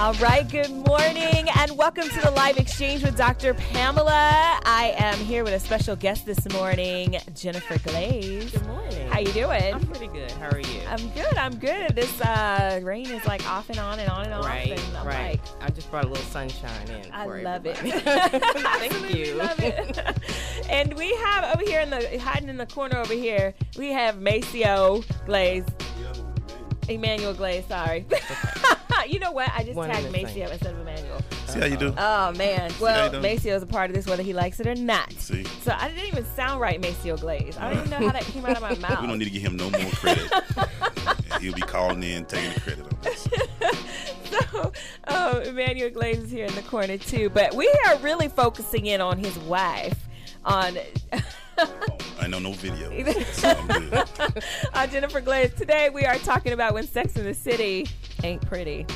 All right, good morning and welcome to the live exchange with Dr. Pamela. I am here with a special guest this morning, Jennifer Glaze. Good morning. How you doing? I'm pretty good. How are you? I'm good. I'm good. This uh, rain is like off and on and on and off. right, and I'm right. like, I just brought a little sunshine in. I for love it. Thank Absolutely you. Love it. and we have over here in the hiding in the corner over here, we have Maceo Glaze. Emmanuel Glaze, sorry. you know what? I just One tagged the same. Maceo instead of Emmanuel. See how you do? Oh man. Well, you? Maceo is a part of this, whether he likes it or not. See, So I didn't even sound right, Maceo Glaze. I don't even know how that came out of my mouth. we don't need to give him no more credit. He'll be calling in, taking the credit on this. so, um, Emmanuel Glaze is here in the corner too, but we are really focusing in on his wife, on I know no video, so I'm good. uh, Jennifer Glaze. Today we are talking about when Sex in the City ain't pretty.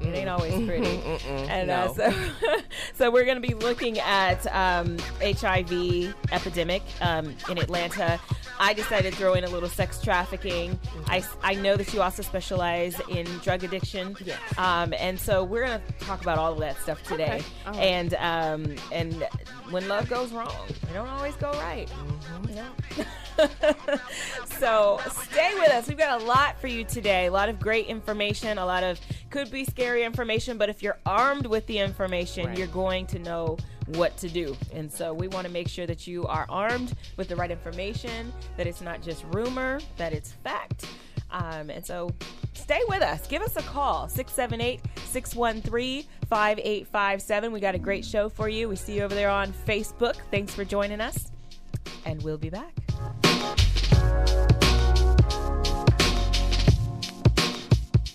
It ain't always pretty. and uh, so, so we're going to be looking at um, HIV epidemic um, in Atlanta. I decided to throw in a little sex trafficking. I, I know that you also specialize in drug addiction. Yes. Um, and so we're going to talk about all of that stuff today. Okay. Right. And um, and when love goes wrong, it don't always go right. Mm-hmm. Know? so stay with us. We've got a lot for you today. A lot of great information. A lot of could be scary information, but if you're armed with the information, Right. you're going to know what to do. And so we want to make sure that you are armed with the right information, that it's not just rumor, that it's fact. Um, and so stay with us. Give us a call 678 613 5857. We got a great show for you. We see you over there on Facebook. Thanks for joining us, and we'll be back.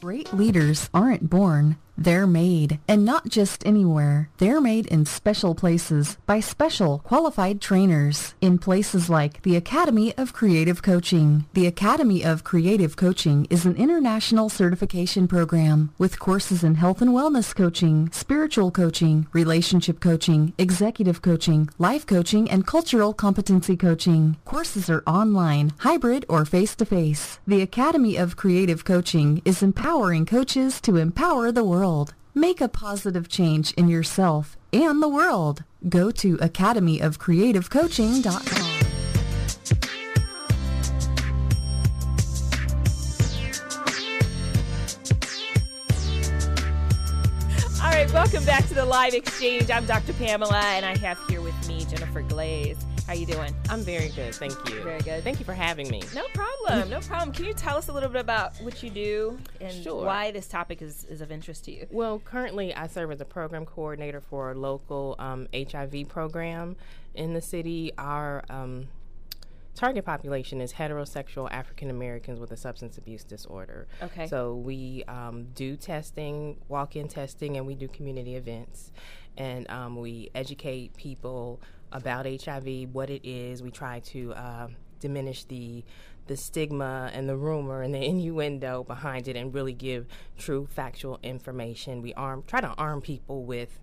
Great leaders aren't born, they're made. And not just anywhere. They're made in special places by special qualified trainers in places like the Academy of Creative Coaching. The Academy of Creative Coaching is an international certification program with courses in health and wellness coaching, spiritual coaching, relationship coaching, executive coaching, life coaching, and cultural competency coaching. Courses are online, hybrid, or face-to-face. The Academy of Creative Coaching is empowering coaches to empower the world. Make a positive change in yourself and the world. Go to academyofcreativecoaching.com. All right, welcome back to the live exchange. I'm Dr. Pamela, and I have here with me Jennifer Glaze. How you doing? I'm very good. Thank you. Very good. Thank you for having me. No problem. No problem. Can you tell us a little bit about what you do and Sure. why this topic is, is of interest to you? Well, currently I serve as a program coordinator for a local um, HIV program in the city. Our um, target population is heterosexual African Americans with a substance abuse disorder. Okay. So we um, do testing, walk-in testing, and we do community events, and um, we educate people about HIV, what it is. We try to uh, diminish the the stigma and the rumor and the innuendo behind it, and really give true factual information. We arm try to arm people with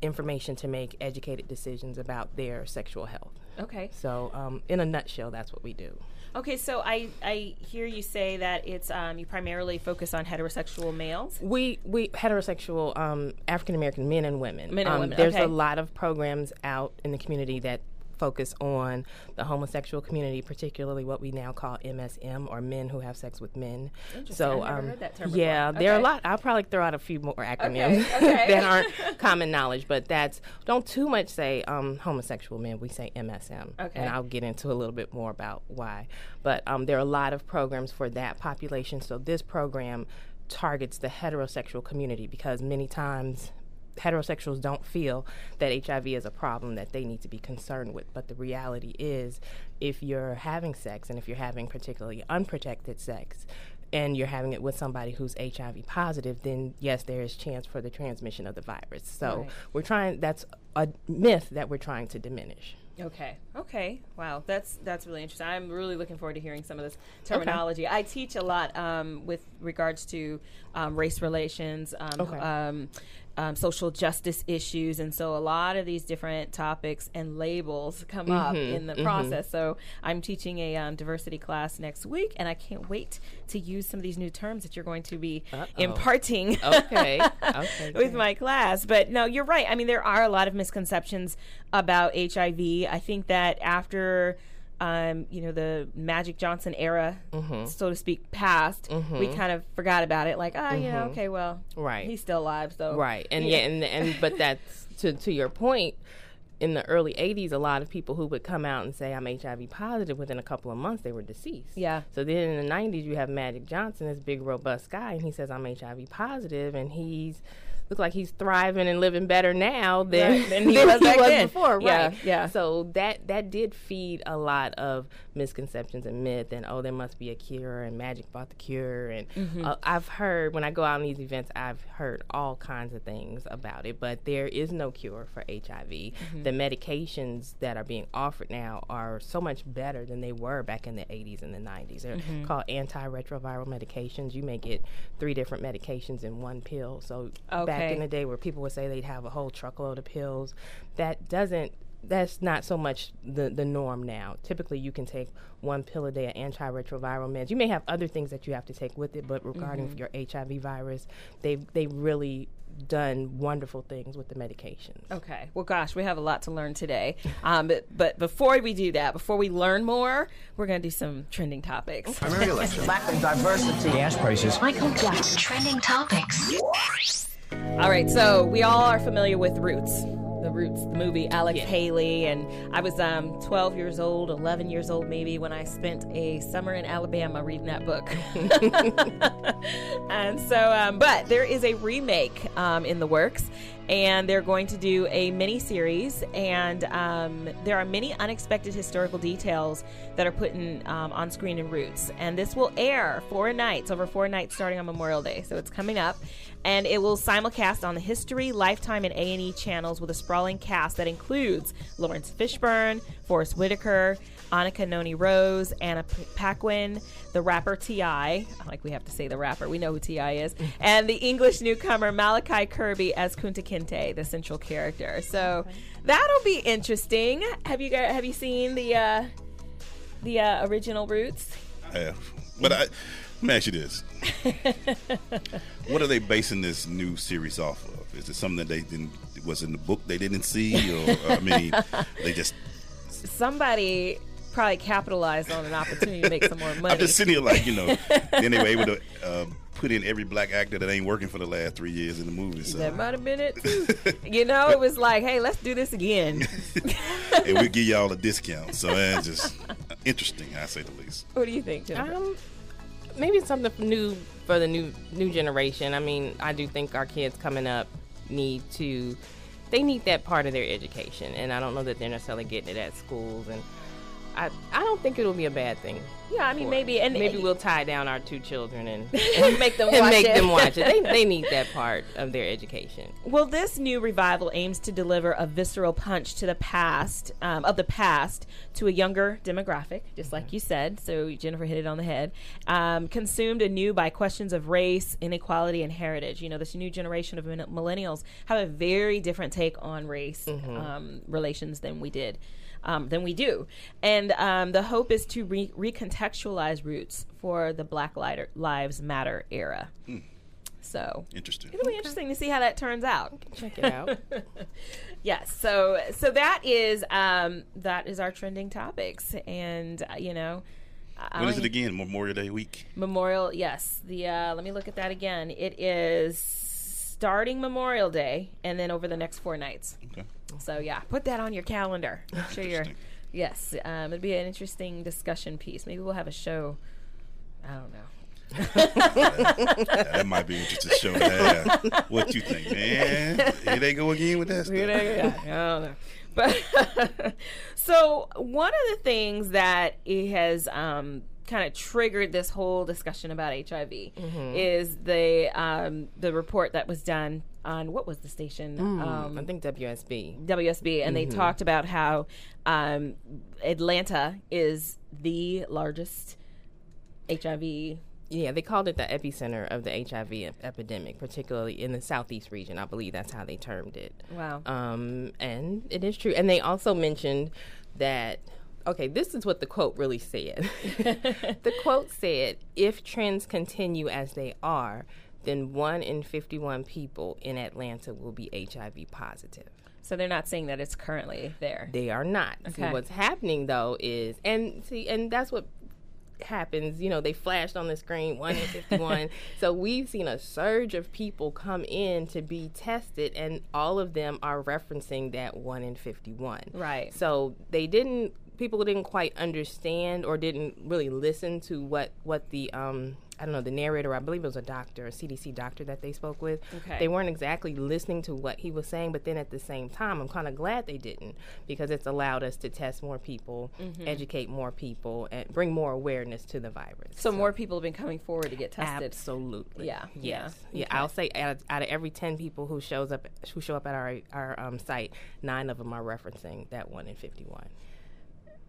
information to make educated decisions about their sexual health. Okay. So, um, in a nutshell, that's what we do. Okay, so I, I hear you say that it's um, you primarily focus on heterosexual males. We we heterosexual um, African American men and women. Men and um, women, There's okay. a lot of programs out in the community that focus on the homosexual community, particularly what we now call MSM or men who have sex with men. So I've never um, heard that term yeah, before. there are a lot. I'll probably throw out a few more acronyms okay. that aren't common knowledge, but that's don't too much say um, homosexual men. We say MSM, Okay. and I'll get into a little bit more about why. But um, there are a lot of programs for that population. So this program targets the heterosexual community because many times heterosexuals don't feel that HIV is a problem that they need to be concerned with. But the reality is, if you're having sex and if you're having particularly unprotected sex, and you're having it with somebody who's HIV positive, then yes, there is chance for the transmission of the virus. So Right. we're trying. That's a myth that we're trying to diminish. Okay. Okay. Wow. That's that's really interesting. I'm really looking forward to hearing some of this terminology. I teach a lot um, with regards to um, race relations, um, Okay. Um, social justice issues, and so a lot of these different topics and labels come up in the process. So I'm teaching a um, diversity class next week, and I can't wait to use some of these new terms that you're going to be imparting Okay. Okay. with my class. But no, you're right. I mean, there are a lot of misconceptions about HIV. I think that after. Um, you know the Magic Johnson era, Mm-hmm. so to speak, passed. We kind of forgot about it. Like, ah, yeah, okay, well, Mm-hmm. Right. he's still alive, so Right, and yeah, and and but that's to to your point. In the early '80s, a lot of people who would come out and say I'm HIV positive within a couple of months, they were deceased. Yeah. So then in the '90s, you have Magic Johnson, this big robust guy, and he says I'm HIV positive, and he's looks like he's thriving and living better now than, Right, than he was back then. before. Right. yeah. So that that did feed a lot of misconceptions and myth, and oh, there must be a cure, and Magic bought the cure, and Mm-hmm. uh, I've heard when I go out on these events, I've heard all kinds of things about it, but there is no cure for HIV. Mm-hmm. The medications that are being offered now are so much better than they were back in the 80s and the 90s. They're Mm-hmm. called antiretroviral medications. You may get three different medications in one pill. So back Okay. in the day where people would say they'd have a whole truckload of pills, that doesn't that's not so much the, the norm now. Typically, you can take one pill a day of antiretroviral meds. You may have other things that you have to take with it, but regarding Mm-hmm. your HIV virus, they've they've really done wonderful things with the medications. Okay. Well, gosh, we have a lot to learn today. Um, but, but before we do that, before we learn more, we're going to do some trending topics. Primary election. lack of diversity. Gas prices. Michael Jackson. Trending topics. All right. So we all are familiar with Roots. The Roots, the movie, Alex Haley, and I was um, 12 years old, 11 years old maybe, when I spent a summer in Alabama reading that book. and so, um, but there is a remake um, in the works, and they're going to do a mini series, and um, there are many unexpected historical details that are put in um, on screen in Roots, and this will air four nights over four nights starting on Memorial Day, so it's coming up, and it will simulcast on the History, Lifetime, and A and E channels with a sprawling cast that includes Laurence Fishburne, Forest Whitaker. Anika Noni Rose, Anna P- Paquin, the rapper T.I. Like we have to say the rapper, we know who T.I. is, and the English newcomer Malachi Kirby as Kunta Kinte, the central character. So that'll be interesting. Have you guys, have you seen the uh, the uh, original Roots? I have. But I, let me ask you this: What are they basing this new series off of? Is it something that they didn't was in the book they didn't see, or I mean, they just? Somebody probably capitalized on an opportunity to make some more money. I'm just sitting here like you know. then they were able to uh, put in every black actor that ain't working for the last three years in the movie. So, that might have been it too. you know, it was like, hey, let's do this again. and we give y'all a discount. So that's just interesting, I say the least. What do you think, Jennifer? Um, maybe it's something new for the new new generation. I mean, I do think our kids coming up need to they need that part of their education, and I don't know that they're necessarily getting it at schools. And I I don't think it'll be a bad thing. yeah, I mean, maybe, and maybe we'll tie down our two children and, make them and watch make it. them watch it. They, they need that part of their education. Well, this new revival aims to deliver a visceral punch to the past um, of the past to a younger demographic, just like you said. So Jennifer hit it on the head. Um, consumed anew by questions of race, inequality, and heritage. You know, this new generation of millennials have a very different take on race um, relations than we did. Um, than we do, and um, the hope is to re- recontextualize roots for the Black Lighter- Lives Matter era. So Interesting. It'll be interesting to see how that turns out. Check it out. Yes, so so that is um that is our trending topics, and uh, you know, I When is it again? Memorial Day week. Memorial. Yes, the uh, let me look at that again. It is starting Memorial Day, and then over the next four nights. Okay. So yeah, put that on your calendar. Make sure you're. Yes, um, it'd be an interesting discussion piece. Maybe we'll have a show. I don't know. That might be an interesting show to have. What you think, man? Here they go again with that stuff. yeah, I don't know. But so one of the things that it has um, kind of triggered this whole discussion about HIV is the um, the report that was done on what was the station um, I think WSB. WSB, and they talked about how um, Atlanta is the largest HIV Yeah, they called it the epicenter of the HIV ep- epidemic, particularly in the southeast region. I believe that's how they termed it. Wow. Um, and it is true. And they also mentioned that. Okay, this is what the quote really said. the quote said, "If trends continue as they are, then one in 51 people in Atlanta will be HIV positive." So they're not saying that it's currently there. They are not. Okay. See, what's happening though is, and see, and that's what happens. You know, they flashed on the screen one in fifty-one. so we've seen a surge of people come in to be tested, and all of them are referencing that one in fifty-one. Right. So they didn't. People didn't quite understand or didn't really listen to what what the um I don't know the narrator. I believe it was a doctor, a CDC doctor that they spoke with. Okay. They weren't exactly listening to what he was saying, but then at the same time, I'm kind of glad they didn't because it's allowed us to test more people, Mm-hmm. educate more people, and bring more awareness to the virus. So more people have been coming forward to get tested. Absolutely. Yeah, yeah. Yes. Yeah. I'll say out of, out of every ten people who shows up who show up at our our um, site, nine of them are referencing that one in fifty one.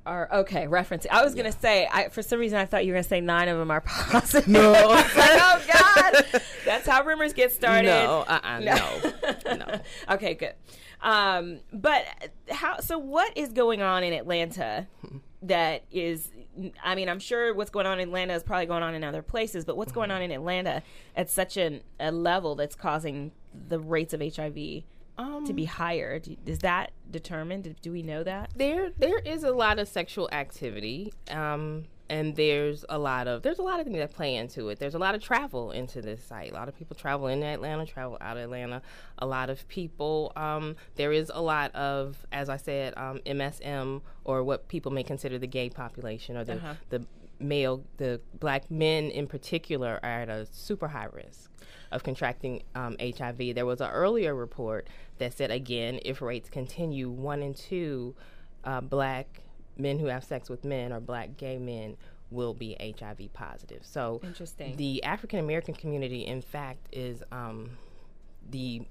Are okay referencing. I was gonna say. I for some reason I thought you were gonna say nine of them are positive. No. like, oh God. That's how rumors get started. No. Uh. uh no. no. Okay, good. Um, but how? So what is going on in Atlanta that is? I mean, I'm sure what's going on in Atlanta is probably going on in other places, but what's going on in Atlanta at such an, a level that's causing the rates of HIV to be hired. Is that determined? Do, we know that? there there is a lot of sexual activity um and there's a lot of there's a lot of things that play into it there's a lot of travel into this site a lot of people travel into atlanta travel out of atlanta a lot of people um there is a lot of as i said um msm or what people may consider the gay population or the the male the black men in particular are at a super high risk of contracting um, HIV. There was an earlier report that said, again, if rates continue, one in two uh, black men who have sex with men or black gay men will be HIV positive. So Interesting. the African American community, in fact, is um, the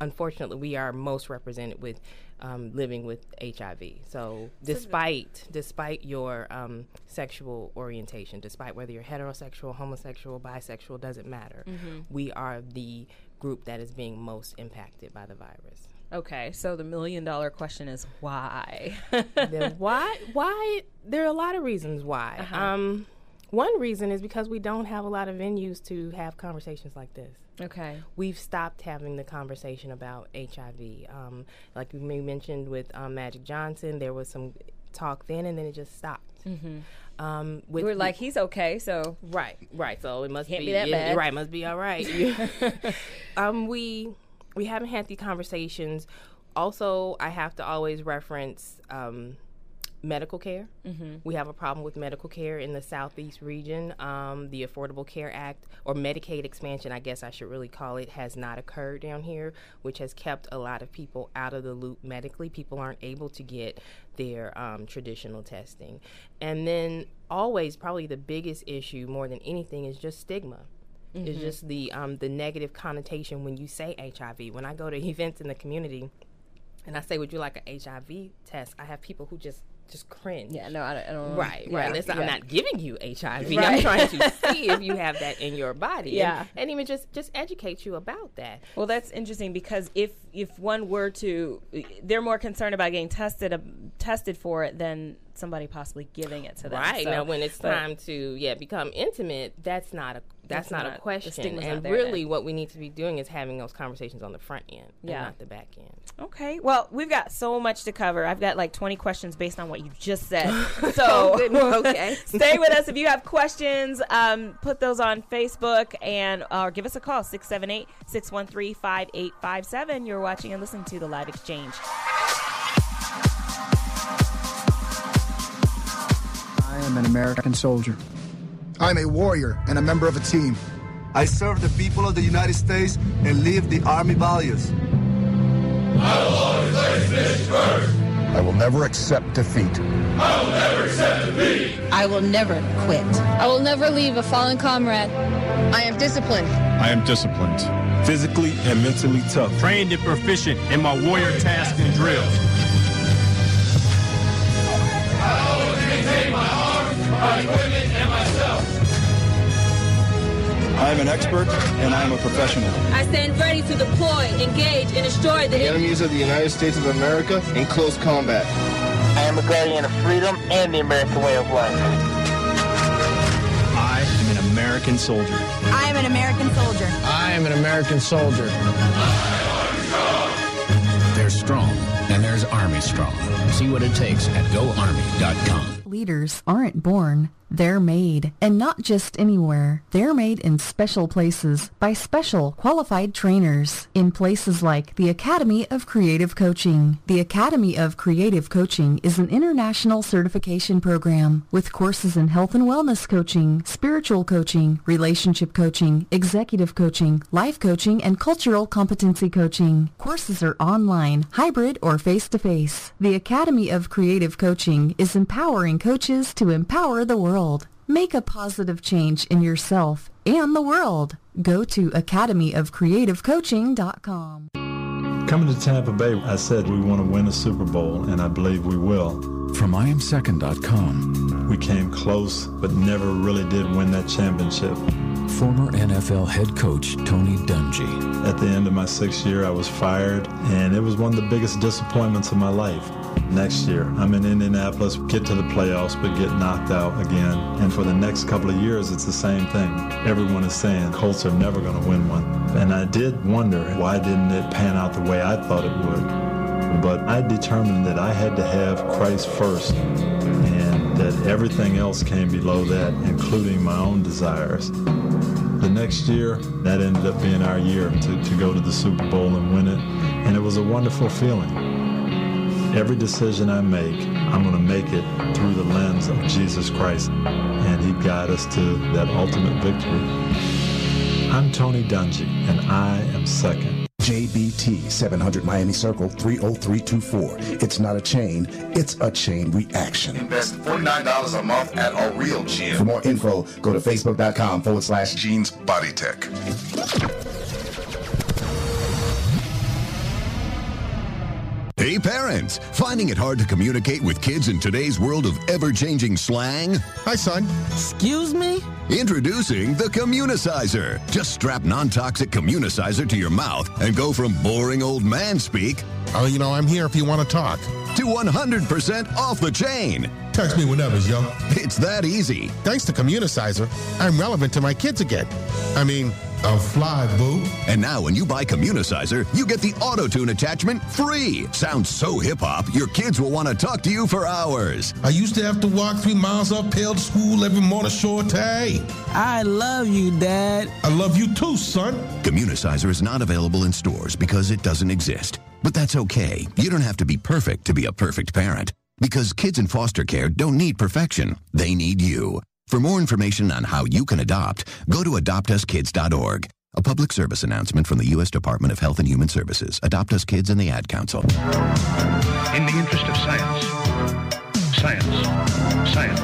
unfortunately we are most represented with um, living with HIV. So despite despite your um, sexual orientation, despite whether you're heterosexual, homosexual, bisexual, doesn't matter. We are the group that is being most impacted by the virus. Okay, so the million dollar question is why? why why there are a lot of reasons why Uh-huh. um one reason is because we don't have a lot of venues to have conversations like this okay. we've stopped having the conversation about hiv um, like we mentioned with um, magic johnson there was some talk then and then it just stopped um, with We're like, he's okay, so Right, right. So it must be, be that it- bad. Right, must be all right. um, we we haven't had the conversations. Also, I have to always reference um, medical care. Mm-hmm. We have a problem with medical care in the southeast region. Um, the Affordable Care Act or Medicaid expansion, I guess I should really call it, has not occurred down here, which has kept a lot of people out of the loop medically. People aren't able to get their um, traditional testing, and then always probably the biggest issue more than anything is just stigma. It's just the um, the negative connotation when you say HIV. When I go to events in the community, and I say, "Would you like an HIV test?" I have people who just just cringe. yeah, no, I don't. I don't Right, yeah, right. Listen, I'm not giving you HIV. I'm Right. trying to see if you have that in your body. and- Yeah. and, even just just educate you about that. Well, that's interesting because if if one were to, they're more concerned about getting tested uh, tested for it than somebody possibly giving it to them. Right So- now, when it's time to yeah become intimate, that's not a that's, That's not, not- a question. And really, then. what we need to be doing is having those conversations on the front end, Yeah. and not the back end. Okay, well, we've got so much to cover. I've got like 20 questions based on what you just said. So, okay. stay with us. If you have questions, um, put those on Facebook and or give us a call 678 613 5857. You're watching and listening to the Live Exchange. I am an American soldier. I'm a warrior and a member of a team. I serve the people of the United States and live the Army values. I will never accept defeat. I will never accept defeat. I will never quit. I will never leave a fallen comrade. I am disciplined. I am disciplined, physically and mentally tough. trained and proficient in my warrior tasks and drills. I am an expert and I am a professional. I stand ready to deploy, engage, and destroy the, the enemies of the United States of America in close combat. I am a guardian of freedom and the American way of life. I am an American soldier. I am an American soldier. I am an American soldier. They're strong, and there's. See what it takes at GoArmy.com. Leaders aren't born, they're made. And not just anywhere. They're made in special places by special qualified trainers in places like the Academy of Creative Coaching. The Academy of Creative Coaching is an international certification program with courses in health and wellness coaching, spiritual coaching, relationship coaching, executive coaching, life coaching, and cultural competency coaching. Courses are online, hybrid, or face-to-face. The Academy of Creative Coaching is empowering coaches to empower the world world. Make a positive change in yourself and the world. Go to academyofcreativecoaching.com. Coming to Tampa Bay, I said we want to win a Super Bowl, and I believe we will. From IamSecond.com. We came close, but never really did win that championship. Former NFL head coach Tony Dungy. At the end of my sixth year, I was fired, and it was one of the biggest disappointments of my life. Next year, I'm in Indianapolis, get to the playoffs, but get knocked out again. And for the next couple of years, it's the same thing. Everyone is saying Colts are never going to win one. And I did wonder why didn't it pan out the way I thought it would. But I determined that I had to have Christ first and that everything else came below that, including my own desires. The next year, that ended up being our year to, to go to the Super Bowl and win it. And it was a wonderful feeling. Every decision I make, I'm going to make it through the lens of Jesus Christ, and He guide us to that ultimate victory. I'm Tony Dungy, and I am second. JBT 700 Miami Circle 30324. It's not a chain, it's a chain reaction. Invest $49 a month at a real gym. For more info, go to facebook.com forward slash Jeans Body Tech. Hey parents, finding it hard to communicate with kids in today's world of ever-changing slang? Hi son. Excuse me? Introducing the Communicizer. Just strap non-toxic Communicizer to your mouth and go from boring old man speak Oh, you know, I'm here if you want to talk. To 100% off the chain. Text me whenever, yo. It's that easy. Thanks to Communicizer, I'm relevant to my kids again. I mean, a fly, boo. And now when you buy Communicizer, you get the auto-tune attachment free. Sounds so hip-hop, your kids will want to talk to you for hours. I used to have to walk three miles uphill to school every morning, short day. I love you, Dad. I love you too, son. Communicizer is not available in stores because it doesn't exist. But that's okay. You don't have to be perfect to be a perfect parent. Because kids in foster care don't need perfection. They need you. For more information on how you can adopt, go to adoptuskids.org. A public service announcement from the U.S. Department of Health and Human Services. Adopt Us Kids and the Ad Council. In the interest of science, science, science,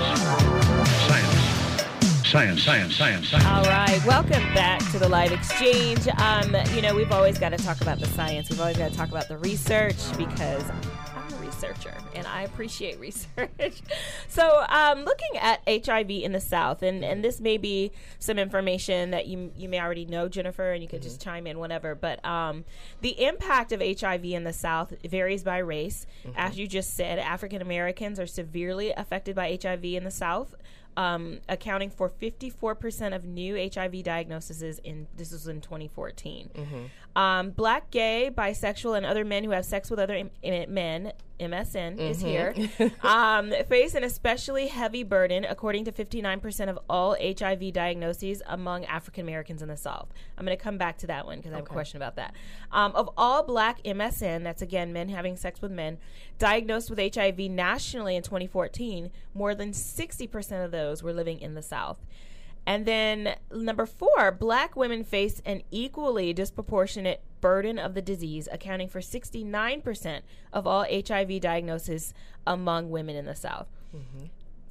science, science, science, science. science. All right, welcome back to the live exchange. Um, you know, we've always got to talk about the science. We've always got to talk about the research because researcher, and I appreciate research. so, um, looking at HIV in the South, and, and this may be some information that you you may already know, Jennifer, and you could mm-hmm. just chime in whenever. But um, the impact of HIV in the South varies by race. Mm-hmm. As you just said, African Americans are severely affected by HIV in the South um, accounting for 54% of new HIV diagnoses in this was in 2014. Mm-hmm. Um, black, gay, bisexual, and other men who have sex with other Im- men MSM mm-hmm. is here, um, face an especially heavy burden, according to 59% of all HIV diagnoses among African Americans in the South. I'm going to come back to that one because. I have a question about that. Um, of all black MSM, that's again men having sex with men, diagnosed with HIV nationally in 2014, more than 60% of those were living in the South. And then number four, black women face an equally disproportionate burden of the disease, accounting for 69% of all HIV diagnoses among women in the South. Mm-hmm.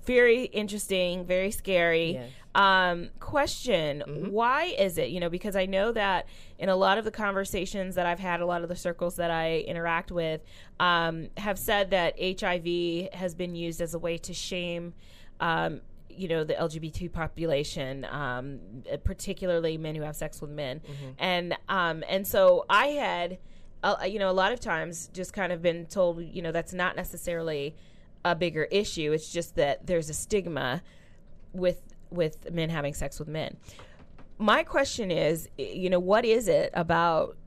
Very interesting, very scary. Yes. Um, question mm-hmm. Why is it? You know, because I know that in a lot of the conversations that I've had, a lot of the circles that I interact with um, have said that HIV has been used as a way to shame um, you know the LGBT population, um, particularly men who have sex with men, Mhm. and um, and so I had, uh, you know, a lot of times just kind of been told, you know, that's not necessarily a bigger issue. It's just that there's a stigma with with men having sex with men. My question is, you know, what is it about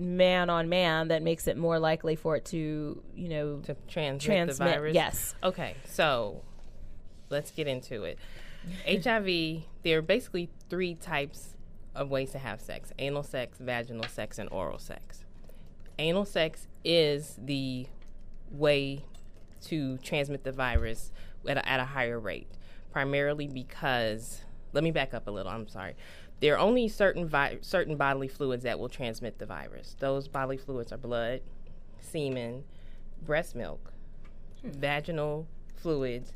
man on man that makes it more likely for it to, you know, to transmit, transmit the virus. Yes. Okay, so let's get into it. HIV, there are basically three types of ways to have sex: anal sex, vaginal sex, and oral sex. Anal sex is the way to transmit the virus at a, at a higher rate, primarily because. Let me back up a little. I'm sorry. There are only certain vi- certain bodily fluids that will transmit the virus. Those bodily fluids are blood, semen, breast milk, hmm. vaginal fluids,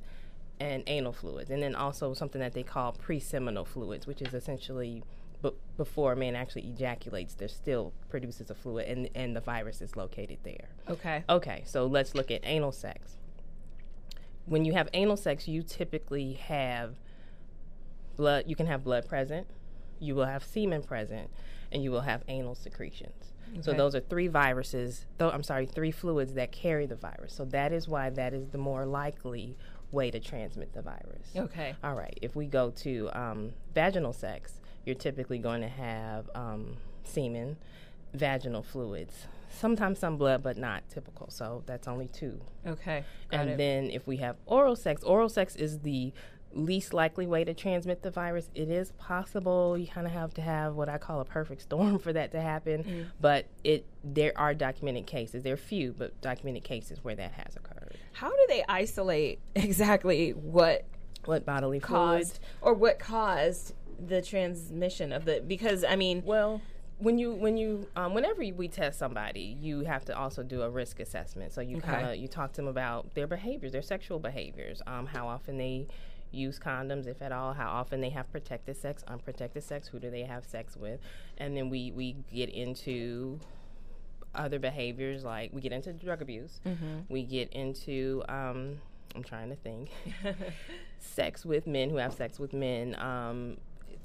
and anal fluids, and then also something that they call pre-seminal fluids, which is essentially b- before a man actually ejaculates, there still produces a fluid, and and the virus is located there. Okay. Okay, so let's look at anal sex. When you have anal sex, you typically have blood. You can have blood present, you will have semen present, and you will have anal secretions. So those are three viruses. Though I'm sorry, three fluids that carry the virus. So that is why that is the more likely way to transmit the virus. Okay. All right. If we go to um, vaginal sex, you're typically going to have um, semen, vaginal fluids, sometimes some blood, but not typical. So that's only two. Okay. And it. then if we have oral sex, oral sex is the least likely way to transmit the virus. It is possible. You kind of have to have what I call a perfect storm for that to happen. Mm. But it there are documented cases. There are few, but documented cases where that has occurred. How do they isolate exactly what what bodily caused or what caused the transmission of the? Because I mean, well, when you when you um, whenever we test somebody, you have to also do a risk assessment. So you Okay. kind of you talk to them about their behaviors, their sexual behaviors, um, how often they use condoms, if at all, how often they have protected sex, unprotected sex, who do they have sex with, and then we we get into other behaviors like we get into drug abuse, Mhm. we get into um, I'm trying to think, sex with men who have sex with men, um,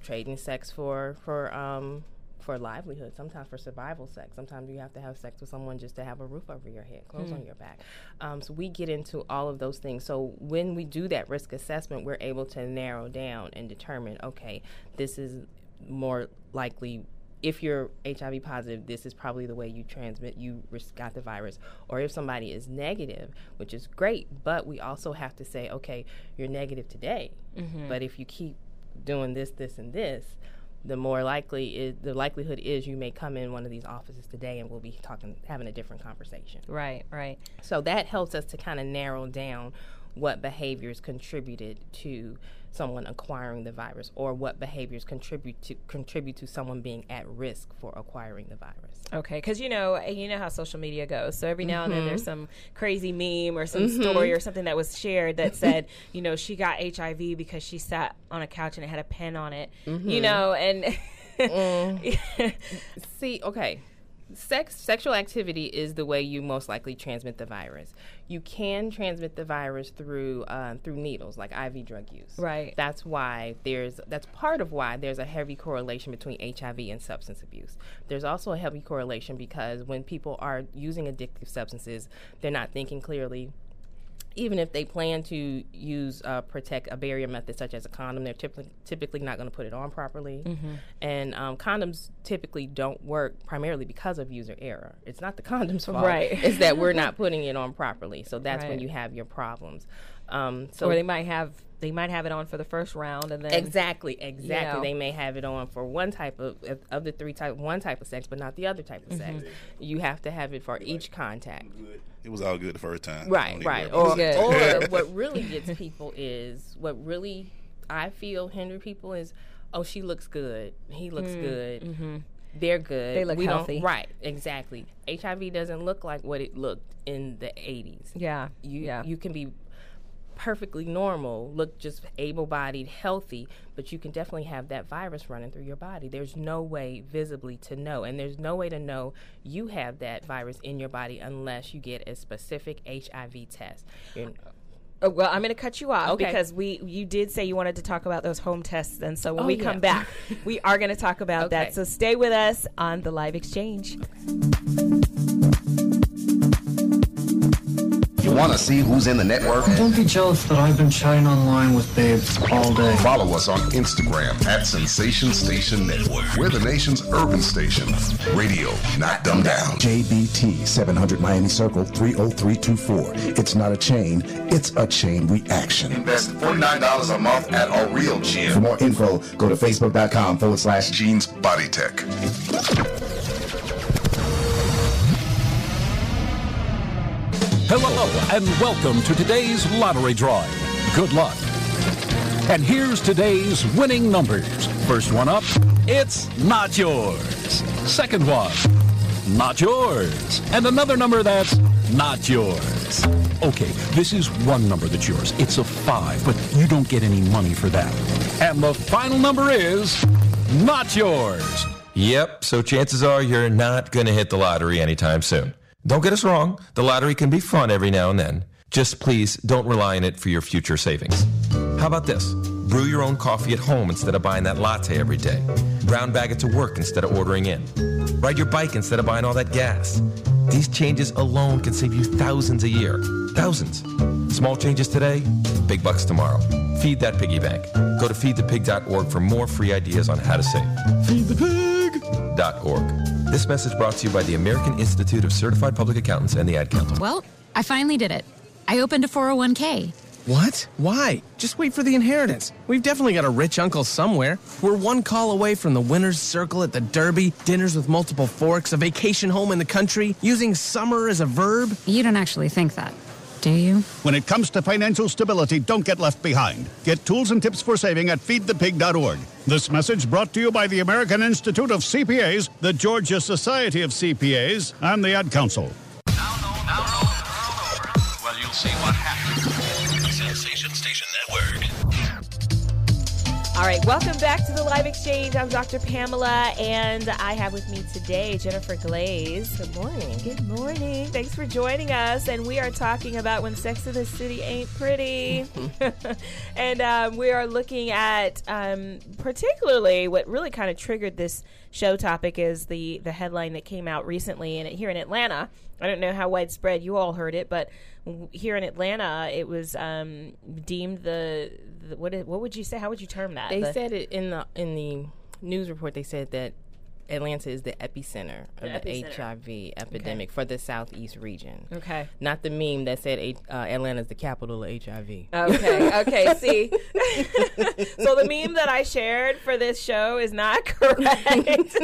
trading sex for for um, for livelihood, sometimes for survival sex. Sometimes you have to have sex with someone just to have a roof over your head, clothes on Hmm. your back. Um, so we get into all of those things. So when we do that risk assessment, we're able to narrow down and determine, okay, this is more likely. If you're HIV positive, this is probably the way you transmit, you risk got the virus. Or if somebody is negative, which is great, but we also have to say, okay, you're negative today, Mhm. but if you keep doing this, this, and this, the more likely is the likelihood is you may come in one of these offices today and we'll be talking having a different conversation. Right, right. So that helps us to kind of narrow down what behaviors contributed to someone acquiring the virus or what behaviors contribute to contribute to someone being at risk for acquiring the virus. Okay, because you know, you know how social media goes. So every now and then, there's some crazy meme or some Mhm. story or something that was shared that said, you know, she got HIV because she sat on a couch and it had a pen on it. You Mhm. know, and Mm. See, okay. Sex sexual activity is the way you most likely transmit the virus. You can transmit the virus through uh, through needles, like IV drug use. Right. That's why there's that's part of why there's a heavy correlation between HIV and substance abuse. There's also a heavy correlation because when people are using addictive substances, they're not thinking clearly even if they plan to use uh, protect a barrier method such as a condom, they're typically typically not going to put it on properly. Mhm. And um, condoms typically don't work primarily because of user error. It's not the condom's fault. Right. It's that we're not putting it on properly. So that's when you have your problems. Um, so or they might have they might have it on for the first round and then exactly, exactly. know. They may have it on for one type of of- of the three type one type of sex, but not the other type of sex. Mhm. You have to have it for each contact. It was all good the first time. Right, right. Or, or what really gets people is what really I feel hinder people is, oh, she looks good, he looks Mm, good, mhm. they're good. They look we don't- healthy. right? Exactly. HIV doesn't look like what it looked in the '80s. Yeah, you yeah. you can be perfectly normal, look just able-bodied, healthy, but you can definitely have that virus running through your body. There's no way visibly to know, and there's no way to know you have that virus in your body unless you get a specific HIV test. You're- uh, Oh, well, I'm going to cut you off Okay. because we you did say you wanted to talk about those home tests, and so when Oh, we yeah. come back, we are going to talk about Okay. that. So stay with us on the live exchange. You want to see who's in the network? Don't be jealous that I've been chatting online with babes all day. Follow us on Instagram at Sensation Station Network. We're the nation's urban station. Radio, not dumbed down. JBT 700 Miami Circle 30324. It's not a chain, it's a chain reaction. Invest $49 a month at a real gym. For more info, go to facebook.com forward slash Gene's Body Tech. Hello, and welcome to today's lottery drawing. Good luck. And here's today's winning numbers. First one up, it's not yours. Second one, not yours. And another number that's not yours. Okay, this is one number that's yours. It's a five, but you don't get any money for that. And the final number is not yours. Yep, so chances are you're not going to hit the lottery anytime soon. Don't get us wrong, the lottery can be fun every now and then. Just please don't rely on it for your future savings. How about this? Brew your own coffee at home instead of buying that latte every day. Brown bag it to work instead of ordering in. Ride your bike instead of buying all that gas. These changes alone can save you thousands a year. Thousands. Small changes today, big bucks tomorrow. Feed that piggy bank. Go to feedthepig.org for more free ideas on how to save. Feedthepig.org. This message brought to you by the American Institute of Certified Public Accountants and the Ad Council. Well, I finally did it. I opened a 401k. What? Why? Just wait for the inheritance. We've definitely got a rich uncle somewhere. We're one call away from the winner's circle at the Derby, dinners with multiple forks, a vacation home in the country, using summer as a verb. You don't actually think that, do you? When it comes to financial stability, don't get left behind. Get tools and tips for saving at feedthepig.org. This message brought to you by the American Institute of CPAs, the Georgia Society of CPAs, and the Ad Council. Well, you'll see what happens. Sensation Station Network. All right, welcome back to the live exchange. I'm Dr. Pamela, and I have with me today Jennifer Glaze. Good morning. Good morning. Thanks for joining us. And we are talking about when Sex in the City ain't pretty. and um, we are looking at um, particularly what really kind of triggered this show topic is the the headline that came out recently and here in Atlanta. I don't know how widespread you all heard it, but here in Atlanta, it was um, deemed the, the what is, what would you say? How would you term that? They The- said it in the in the news report. They said that Atlanta is the epicenter of The epicenter. HIV epidemic for the southeast region. Okay. Not the meme that said uh, Atlanta is the capital of HIV. Okay, okay, see. so the meme that I shared for this show is not correct.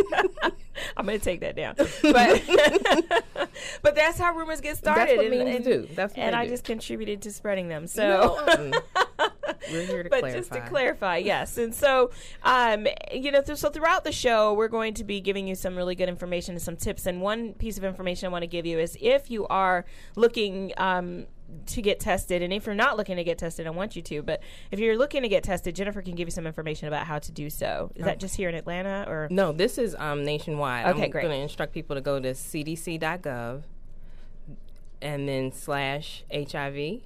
I'm going to take that down. But but that's how rumors get started. what and, memes and- do. That's what and I do. just contributed to spreading them. So No, we're here to but clarify. just to clarify, yes. And so, um, you know, th- so throughout the show, we're going to be giving you some really good information and some tips. And one piece of information I want to give you is if you are looking. Um, to get tested, and if you're not looking to get tested, I want you to. But if you're looking to get tested, Jennifer can give you some information about how to do so. Is that just here in Atlanta, or No, this is um, nationwide. Okay, I'm great. going to instruct people to go to cdc.gov and then slash HIV.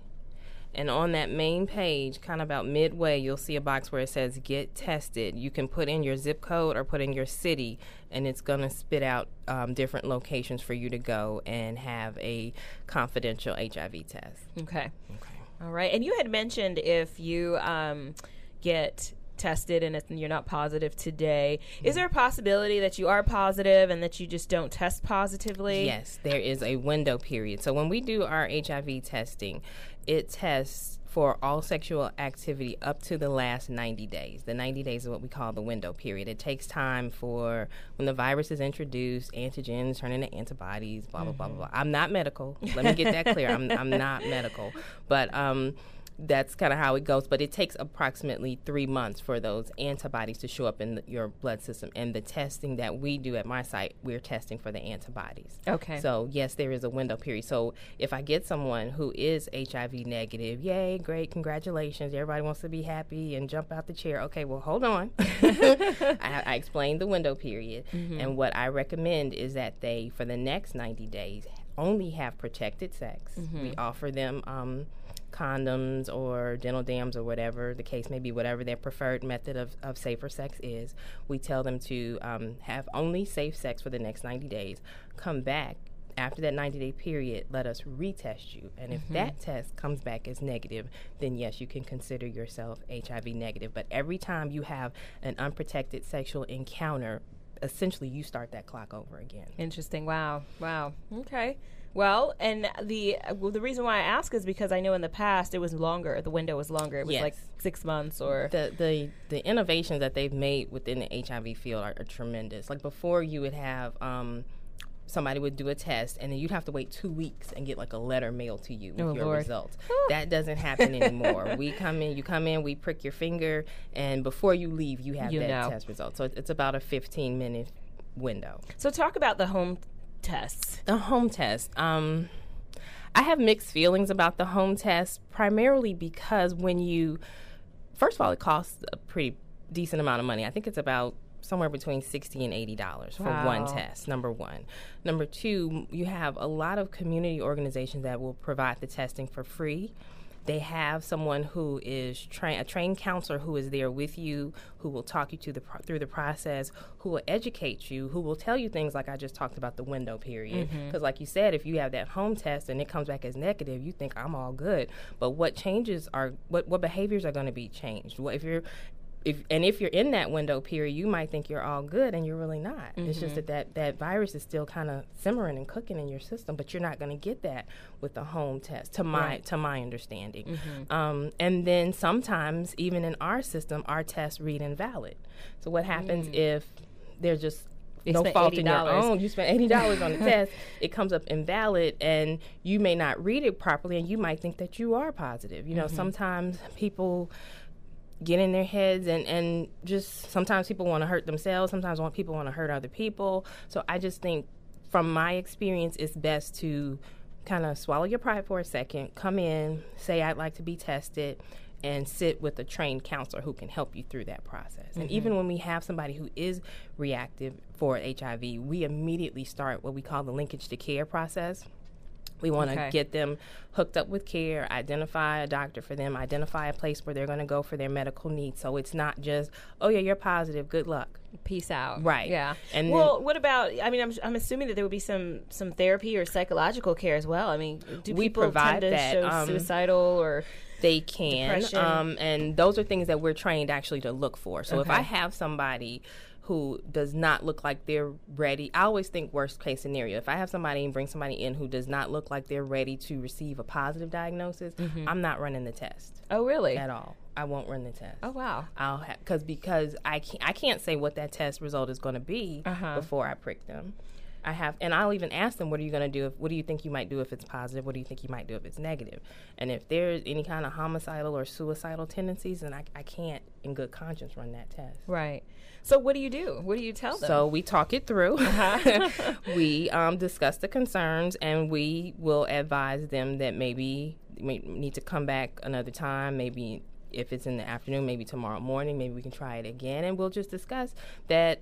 And on that main page, kind of about midway, you'll see a box where it says get tested. You can put in your zip code or put in your city, and it's going to spit out um, different locations for you to go and have a confidential HIV test. Okay. Okay. All right. And you had mentioned if you um, get tested and you're not positive today, is there a possibility that you are positive and that you just don't test positively? Yes, there is a window period. So when we do our HIV testing, it tests for all sexual activity up to the last 90 days. The 90 days is what we call the window period. It takes time for when the virus is introduced, antigens turn into antibodies, blah, blah, blah, blah, blah. I'm not medical. Let me get that clear. I'm, I'm not medical. But, um, that's kind of how it goes, but it takes approximately three months for those antibodies to show up in the, your blood system. And the testing that we do at my site, we're testing for the antibodies. Okay. So yes, there is a window period. So if I get someone who is HIV negative, yay, great, congratulations! Everybody wants to be happy and jump out the chair. Okay, well, hold on. I, I explained the window period, Mhm. and what I recommend is that they, for the next ninety days, only have protected sex. Mhm. We offer them. Um, condoms or dental dams or whatever the case may be, whatever their preferred method of, of safer sex is. We tell them to um, have only safe sex for the next 90 days, come back. After that 90 day period, let us retest you. And if Mm-hmm. Mhm. that test comes back as negative, then yes, you can consider yourself HIV negative. But every time you have an unprotected sexual encounter, essentially you start that clock over again. Interesting. Wow. Wow. Okay. Well, and the well, the reason why I ask is because I know in the past it was longer. The window was longer. It was Yes. like six months or the the the innovations that they've made within the HIV field are, are tremendous. Like before, you would have um, somebody would do a test, and then you'd have to wait two weeks and get like a letter mailed to you with Oh, your Lord. results. that doesn't happen anymore. we come in, you come in, we prick your finger, and before you leave, you have You that know. test result. So it's, it's about a 15 minute window. So talk about the home tests. The home test. Um, I have mixed feelings about the home test, primarily because when you, first of all, it costs a pretty decent amount of money. I think it's about somewhere between sixty and eighty dollars for one test. Number one. Number two, you have a lot of community organizations that will provide the testing for free. They have someone who is train a trained counselor who is there with you, who will talk you to the pro- through the process, who will educate you, who will tell you things like I just talked about the window period. Mm-hmm. Because, like you said, if you have that home test and it comes back as negative, you think I'm all good. But what changes are what what behaviors are going to be changed? What if you're if, and if you're in that window period, you might think you're all good, and you're really not. It's just Mhm. that that, that virus is still kind of simmering and cooking in your system, but you're not going to get that with the home test, to my Right. to my understanding. Mhm. Um, and then sometimes, even in our system, our tests read invalid. So what happens Mm. if there's just They no fault in your $80. own? You spent eighty dollars on the test. It comes up invalid, and you may not read it properly, and you might think that you are positive. You know, Mhm. sometimes people get in their heads and and just sometimes people want to hurt themselves sometimes want people want to hurt other people. So i just think from my experience it's best to kind of swallow your pride for a second come in say i'd like to be tested and sit with a trained counselor who can help you through that process. And Mhm. even when we have somebody who is reactive for hiv we immediately start what we call the linkage to care process we want to Okay. get them hooked up with care, identify a doctor for them, identify a place where they're going to go for their medical needs. So it's not just, oh yeah, you're positive, good luck. Peace out. Right. Yeah. And well, then, what about? I mean, I'm, I'm assuming that there would be some some therapy or psychological care as well. I mean, do we people provide tend to that. show um, suicidal or they can, um, and those are things that we're trained actually to look for. So if I have somebody who does not look like they're ready, I always think worst case scenario. If I have somebody and bring somebody in who does not look like they're ready to receive a positive diagnosis, Mhm. I'm not running the test. Oh, really? At all. I won't run the test. Oh, wow. I'll have because because I can't I can't say what that test result is going to be Uh-huh. before I prick them. I have, and I'll even ask them, "What are you going to do? If, what do you think you might do if it's positive? What do you think you might do if it's negative?" And if there's any kind of homicidal or suicidal tendencies, then I, I can't, in good conscience, run that test. right? So what do you do? What do you tell them? So we talk it through. Uh-huh. we um, discuss the concerns, and we will advise them that maybe we need to come back another time. Maybe if it's in the afternoon, maybe tomorrow morning. Maybe we can try it again, and we'll just discuss that.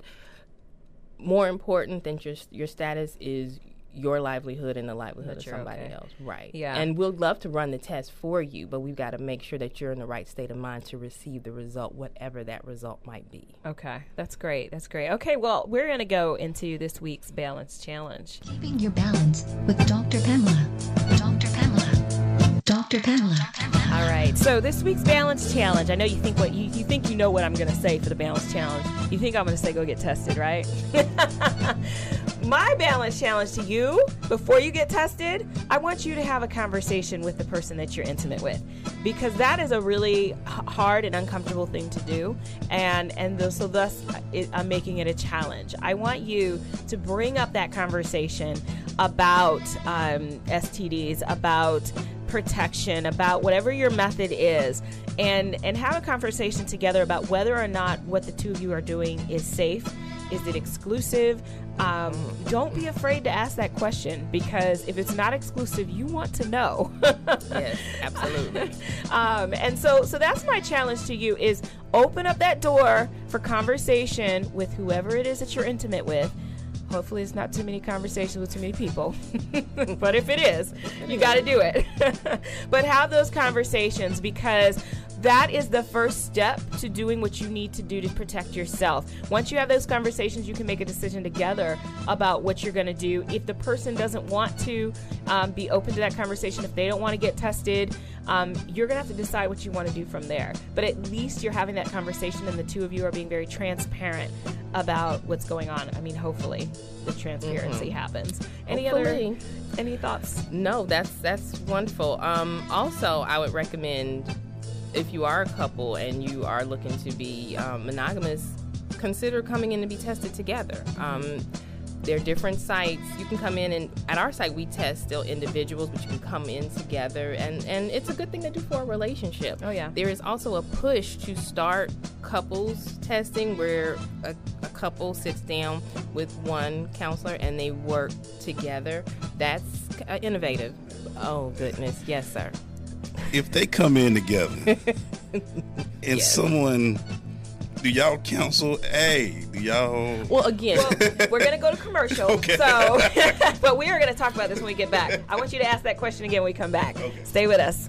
More important than just your status is your livelihood and the livelihood That of somebody okay. else. Right. Yeah. And we'd love to run the test for you, but we've got to make sure that you're in the right state of mind to receive the result, whatever that result might be. Okay, that's great. That's great. Okay, well, we're going to go into this week's balance challenge. Keeping your balance with Dr. Pamela. Dr. Pamela. Dr. Pamela. All right. So this week's balance challenge. I know you think what you, you think you know what I'm going to say for the balance challenge. You think I'm going to say go get tested, right? My balance challenge to you before you get tested, I want you to have a conversation with the person that you're intimate with because that is a really hard and uncomfortable thing to do. And and th- so thus it, I'm making it a challenge. I want you to bring up that conversation about um, STDs, about protection, about whatever your method is, and and have a conversation together about whether or not what the two of you are doing is safe. Is it exclusive? Um, don't be afraid to ask that question because if it's not exclusive, you want to know. yes, absolutely. um, and so, so that's my challenge to you: is open up that door for conversation with whoever it is that you're intimate with Hopefully, it's not too many conversations with too many people. but if it is, you got to do it. but have those conversations because that is the first step to doing what you need to do to protect yourself. Once you have those conversations, you can make a decision together about what you're going to do. If the person doesn't want to um, be open to that conversation, if they don't want to get tested, um, you're going to have to decide what you want to do from there. But at least you're having that conversation, and the two of you are being very transparent about what's going on. I mean, hopefully, the transparency Mhm. happens. Any Hopefully. other any thoughts? No, that's that's wonderful. Um, also, I would recommend if you are a couple and you are looking to be um, monogamous, consider coming in to be tested together. Um, there are different sites. You can come in and at our site we test still individuals, but you can come in together and and it's a good thing to do for a relationship. Oh yeah. There is also a push to start couples testing where a, a couple sits down with one counselor and they work together. That's uh, innovative. Oh goodness, yes, sir. If they come in together and someone, do y'all counsel? Hey, do y'all? Well, again, we're going to go to commercial. Okay. So, but we are going to talk about this when we get back. I want you to ask that question again when we come back. okay. Stay with us.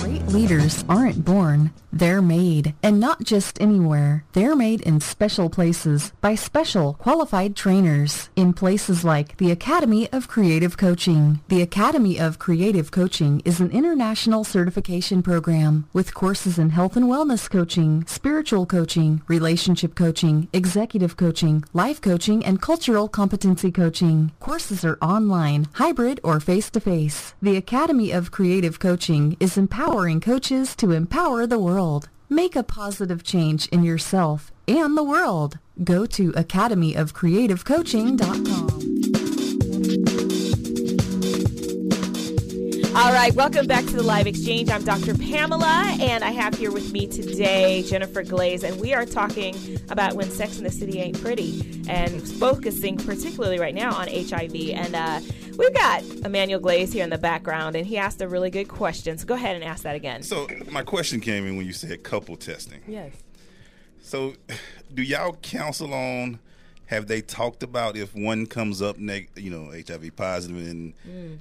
Great leaders aren't born, they're made. And not just anywhere. They're made in special places by special qualified trainers in places like the Academy of Creative Coaching. The Academy of Creative Coaching is an international certification program with courses in health and wellness coaching, spiritual coaching, relationship coaching, executive coaching, life coaching, and cultural competency coaching. Courses are online, hybrid, or face-to-face. The Academy of Creative Coaching is empowering coaches to empower the world. Make a positive change in yourself and the world. Go to academyofcreativecoaching.com. All right, welcome back to the Live Exchange. I'm Dr. Pamela, and I have here with me today Jennifer Glaze, and we are talking about when Sex in the City ain't pretty, and focusing particularly right now on HIV. And uh, we've got Emmanuel Glaze here in the background, and he asked a really good question. So go ahead and ask that again. So my question came in when you said couple testing. Yes. So, do y'all counsel on? Have they talked about if one comes up, neg- you know, HIV positive, and Mm.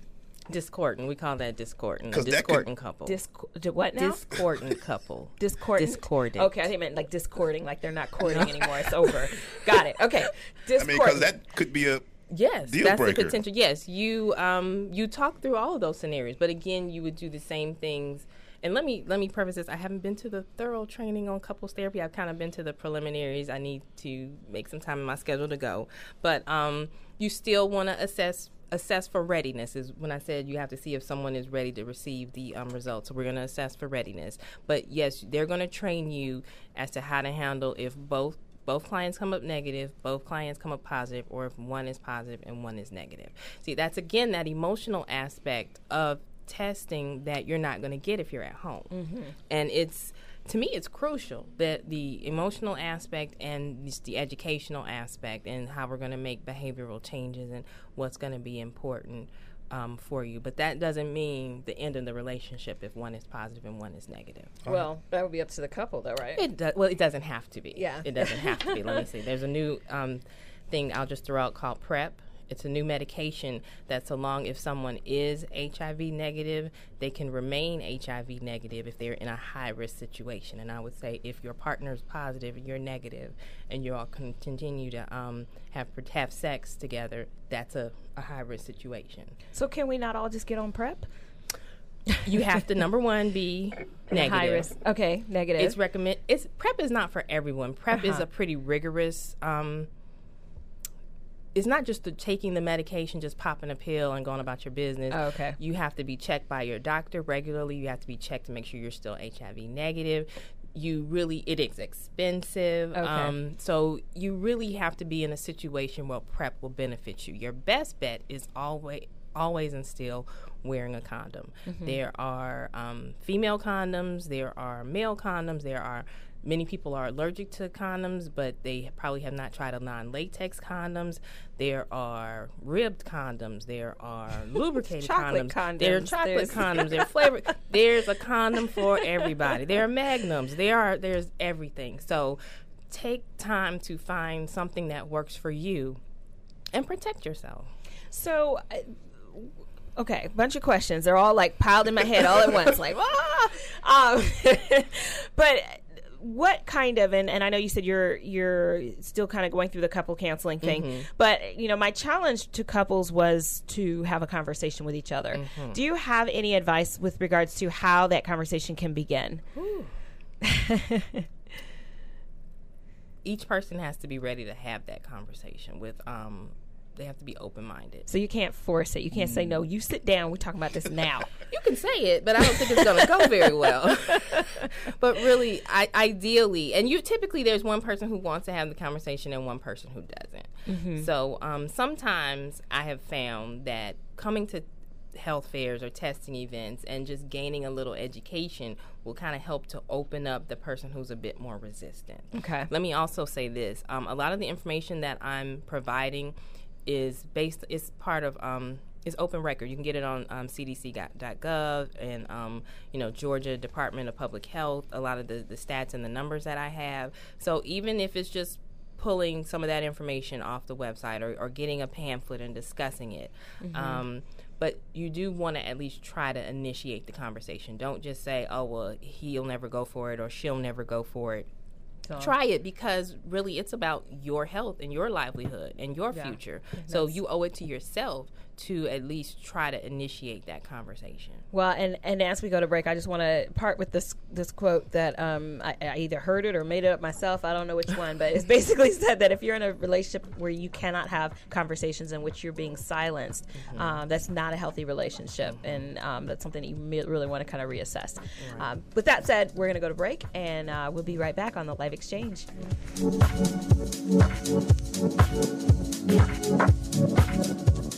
Discordant. We call that discordant. A 'Cause that could- discordant couple. Disc- what now? Discordant couple. Discordant. Discordant. Okay, I think it meant like discording, like they're not courting anymore. It's over. Got it. Okay. I mean, because that could be a Yes, deal that's breaker. the potential. Yes, you um you talk through all of those scenarios, but again, you would do the same things. And let me let me preface this: I haven't been to the thorough training on couples therapy. I've kind of been to the preliminaries. I need to make some time in my schedule to go, but um, you still want to assess assess for readiness. Is when I said you have to see if someone is ready to receive the um, results. So we're going to assess for readiness. But yes, they're going to train you as to how to handle if both both clients come up negative, both clients come up positive, or if one is positive and one is negative. See, that's again that emotional aspect of testing that you're not going to get if you're at home. Mhm. And it's to me it's crucial that the emotional aspect and just the educational aspect and how we're going to make behavioral changes and what's going to be important um, for you. But that doesn't mean the end of the relationship if one is positive and one is negative. Well, that would be up to the couple, though, right? It do- well, it doesn't have to be. Yeah. It doesn't have to be. Let me see. There's a new um, thing I'll just throw out called PrEP. It's a new medication that, so long if someone is HIV negative, they can remain HIV negative if they're in a high risk situation. And I would say if your partner is positive and you're negative, and you all can continue to um, have have sex together, that's a, a high risk situation. So can we not all just get on prep? You have to number one be negative. High risk. Okay, negative. It's recommend. It's prep is not for everyone. Prep is Uh-huh. a pretty rigorous. Um, it's not just the taking the medication, just popping a pill and going about your business. Oh, okay. You have to be checked by your doctor regularly. You have to be checked to make sure you're still HIV negative. You really, it is expensive. Okay. Um, so you really have to be in a situation where PrEP will benefit you. Your best bet is always, always and still wearing a condom. Mhm. There are um, female condoms. There are male condoms. There are many people are allergic to condoms, but they probably have not tried a non-latex condoms. There are ribbed condoms. There are lubricated Chocolate condoms. There are chocolate There's- condoms. There are flavored. There's a condom for everybody. There are magnums. There are there's everything. So take time to find something that works for you and protect yourself. So, uh, okay, bunch of questions. They're all like piled in my head all at once, like ah. Um, but what kind of and, and I know you said you're you're still kind of going through the couple counseling thing, Mhm. but you know my challenge to couples was to have a conversation with each other. Mhm. Do you have any advice with regards to how that conversation can begin? Each person has to be ready to have that conversation with um they have to be open minded. So you can't force it. You can't say Mm. no. You sit down. We're talking about this now. You can say it, but I don't think it's going to go very well. but really, I, ideally, and you typically there's one person who wants to have the conversation and one person who doesn't. Mhm. So um, sometimes I have found that coming to health fairs or testing events and just gaining a little education will kind of help to open up the person who's a bit more resistant. Okay. Let me also say this: um, a lot of the information that I'm providing is based is part of um, is open record. You can get it on um, CDC.gov and um, you know Georgia Department of Public Health. A lot of the, the stats and the numbers that I have. So even if it's just pulling some of that information off the website or, or getting a pamphlet and discussing it. Mhm. Um, but you do want to at least try to initiate the conversation. Don't just say, "Oh, well, he'll never go for it" or "She'll never go for it." So- Try it because really it's about your health and your livelihood and your Yeah. future. Yeah, So you owe it to yourself to at least try to initiate that conversation. Well, and, and as we go to break, I just want to part with this this quote that um, I, I either heard it or made it up myself. I don't know which one, but it's basically said that if you're in a relationship where you cannot have conversations in which you're being silenced, um, that's not a healthy relationship, and um, that's something that you me- really want to kind of reassess. Um, with that said, we're going to go to break, and uh, we'll be right back on the live exchange.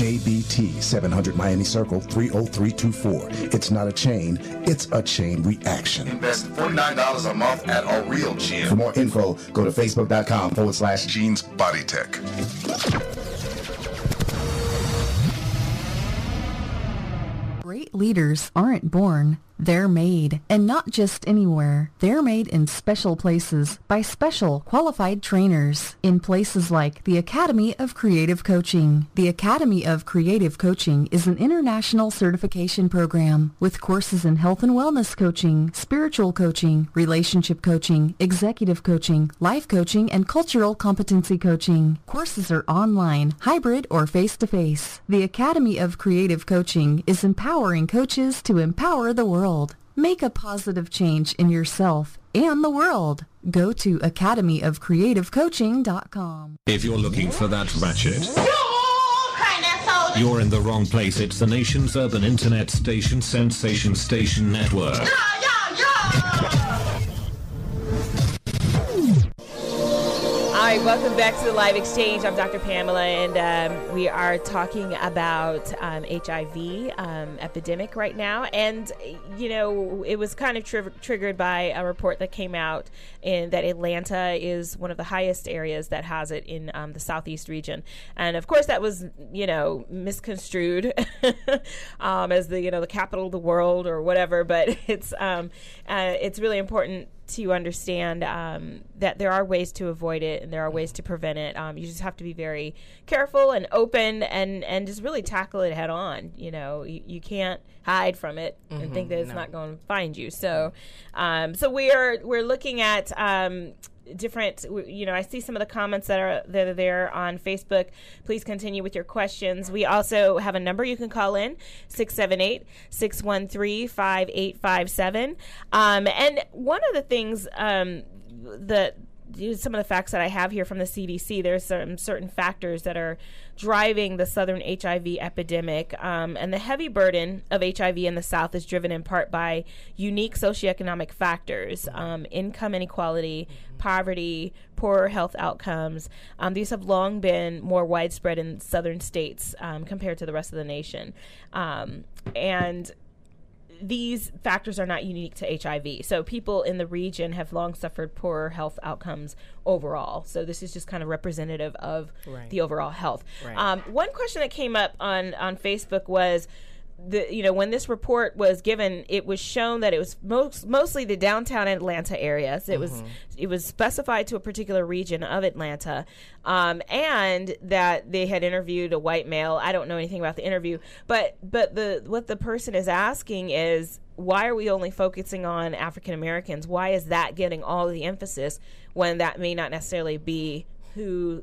JBT 700 Miami Circle 30324. It's not a chain, it's a chain reaction. Invest $49 a month at a real gym. For more info, go to facebook.com forward slash Jeans Body Tech. Great leaders aren't born, they're made. And not just anywhere. They're made in special places by special qualified trainers in places like the Academy of Creative Coaching. The Academy of Creative Coaching is an international certification program with courses in health and wellness coaching, spiritual coaching, relationship coaching, executive coaching, life coaching, and cultural competency coaching. Courses are online, hybrid, or face-to-face. The Academy of Creative Coaching is empowering coaches to empower the world. Make a positive change in yourself and the world. Go to academyofcreativecoaching.com. If you're looking for that ratchet, you're in the wrong place. It's the nation's urban internet station, Sensation Station Network. Right, welcome back to the live exchange. I'm Dr. Pamela, and um, we are talking about um, HIV um, epidemic right now. And you know, it was kind of tri- triggered by a report that came out in that Atlanta is one of the highest areas that has it in um, the southeast region. And of course, that was you know misconstrued um, as the you know the capital of the world or whatever. But it's um, uh, it's really important to understand um, that there are ways to avoid it and there are ways to prevent it. Um, you just have to be very careful and open and, and just really tackle it head on. You know, you, you can't hide from it and Mhm, think that it's no. not going to find you. So, um, so we are we're looking at. Different you know i see some of the comments that are that are there on facebook. Please continue with your questions. We also have a number you can call in 678-613-5857 um, and one of the things um, that some of the facts that I have here from the CDC, there's some certain factors that are driving the southern HIV epidemic. Um, and the heavy burden of HIV in the South is driven in part by unique socioeconomic factors um, income inequality, poverty, poorer health outcomes. Um, these have long been more widespread in southern states um, compared to the rest of the nation. Um, and these factors are not unique to HIV. So people in the region have long suffered poorer health outcomes overall. So this is just kind of representative of Right. the overall health. Right. Um, one question that came up on on Facebook was. The, you know when this report was given, it was shown that it was most, mostly the downtown Atlanta areas. It was Mhm. it was specified to a particular region of Atlanta, um, and that they had interviewed a white male. I don't know anything about the interview, but but the what the person is asking is why are we only focusing on African Americans? Why is that getting all the emphasis when that may not necessarily be who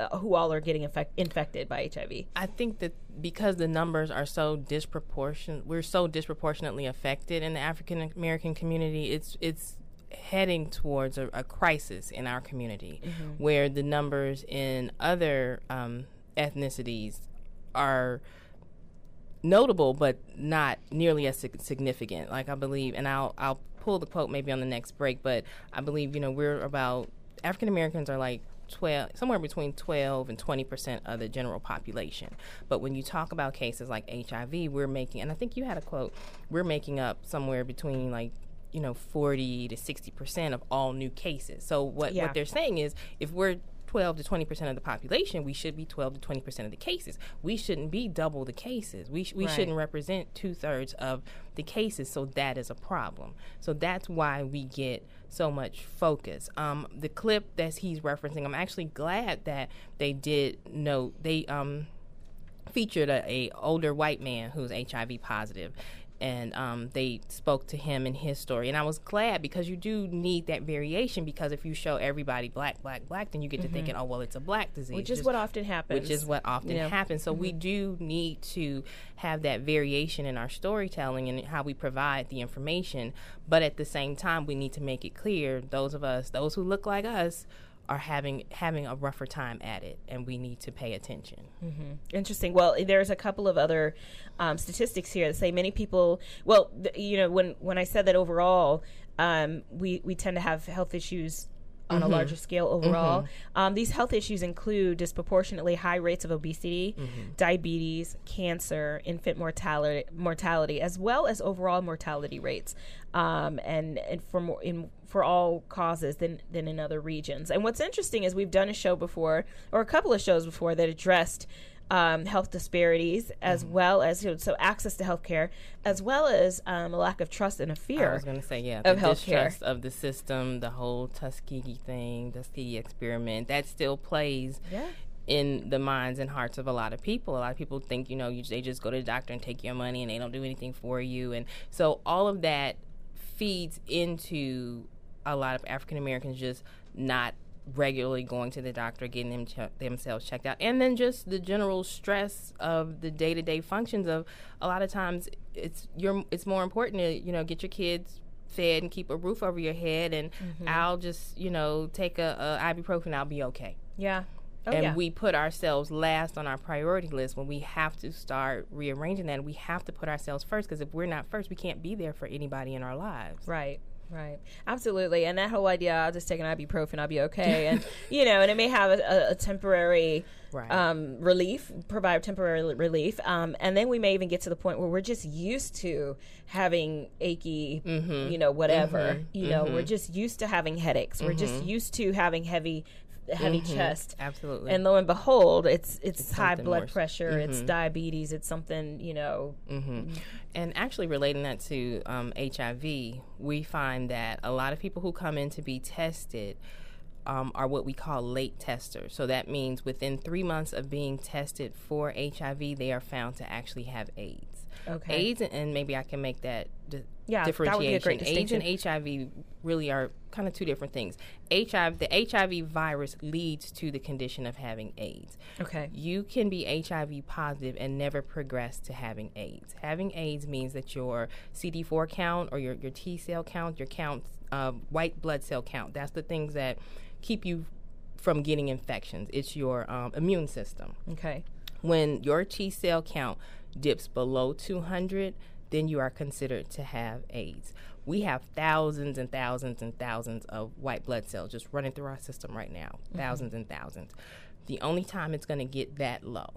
uh, who all are getting infect- infected by HIV? I think that because the numbers are so disproportionate, we're so disproportionately affected in the African American community. It's it's heading towards a, a crisis in our community, Mhm. where the numbers in other um, ethnicities are notable, but not nearly as sig- significant. Like I believe, and I'll I'll pull the quote maybe on the next break, but I believe you know we're about African Americans are like. 12 somewhere between 12 and 20 percent of the general population but when you talk about cases like hiv we're making and i think you had a quote we're making up somewhere between like you know 40 to 60 percent of all new cases so what, Yeah. what they're saying is if we're 12 to 20 percent of the population, we should be 12 to 20 percent of the cases. We shouldn't be double the cases. We, sh- we Right. shouldn't represent two thirds of the cases. So that is a problem. So that's why we get so much focus. Um, the clip that he's referencing, I'm actually glad that they did note they um, featured a, a older white man who's HIV positive, and um, they spoke to him and his story. And I was glad because you do need that variation because if you show everybody black, black, black, then you get to Mhm. thinking, oh well, it's a black disease, Which is Just- what often happens. Which is what often Yeah. happens. So we Mhm. do need to have that variation in our storytelling and how we provide the information. But at the same time, we need to make it clear those of us, those who look like us, are having having a rougher time at it, and we need to pay attention. hmm Interesting. Well, there's a couple of other um, statistics here that say many people. Well, th- you know, when when I said that overall, um, we we tend to have health issues on a Mhm. larger scale overall. Mhm. Um, these health issues include disproportionately high rates of obesity, Mhm. diabetes, cancer, infant mortality, mortality, as well as overall mortality rates, um, and and for more in for all causes than than in other regions. And what's interesting is we've done a show before, or a couple of shows before, that addressed. Um, health disparities, as well as you know, so access to healthcare, as well as um, a lack of trust and a fear. I was going to say, yeah, of the healthcare. distrust of the system, the whole Tuskegee thing, Tuskegee experiment, that still plays Yeah. in the minds and hearts of a lot of people. A lot of people think, you know, you, they just go to the doctor and take your money and they don't do anything for you. And so all of that feeds into a lot of African Americans just not regularly going to the doctor, getting them che- themselves checked out, and then just the general stress of the day to day functions of a lot of times it's you're it's more important to you know get your kids fed and keep a roof over your head, and Mhm. I'll just you know take a, a ibuprofen, I'll be okay. Yeah. Oh, and yeah. we put ourselves last on our priority list when we have to start rearranging that. We have to put ourselves first because if we're not first, we can't be there for anybody in our lives. Right. Right. Absolutely. And that whole idea, I'll just take an ibuprofen, I'll be okay. And, you know, and it may have a, a, a temporary Right. um, relief, provide temporary relief. Um, and then we may even get to the point where we're just used to having achy, Mhm. you know, whatever. Mhm. You know, we're Mhm. just used to having headaches. We're just Mhm. used to having heavy heavy Mhm. chest Absolutely. and lo and behold it's it's, It's high blood s- pressure it's Mhm. diabetes it's something you know hmm And actually, relating that to um, HIV, we find that a lot of people who come in to be tested um, are what we call late testers. So that means within three months of being tested for HIV, they are found to actually have AIDS. Okay. AIDS, and maybe I can make that Yeah, that would be a differentiation. great AIDS and HIV really are kind of two different things. HIV, the HIV virus leads to the condition of having AIDS. Okay. You can be HIV positive and never progress to having AIDS. Having AIDS means that your CD4 count or your, your T cell count, your counts uh, white blood cell count. That's the things that keep you from getting infections. It's your um, immune system. Okay. When your T cell count dips below 200, then you are considered to have AIDS. We have thousands and thousands and thousands of white blood cells just running through our system right now. Mhm. Thousands and thousands. The only time it's going to get that low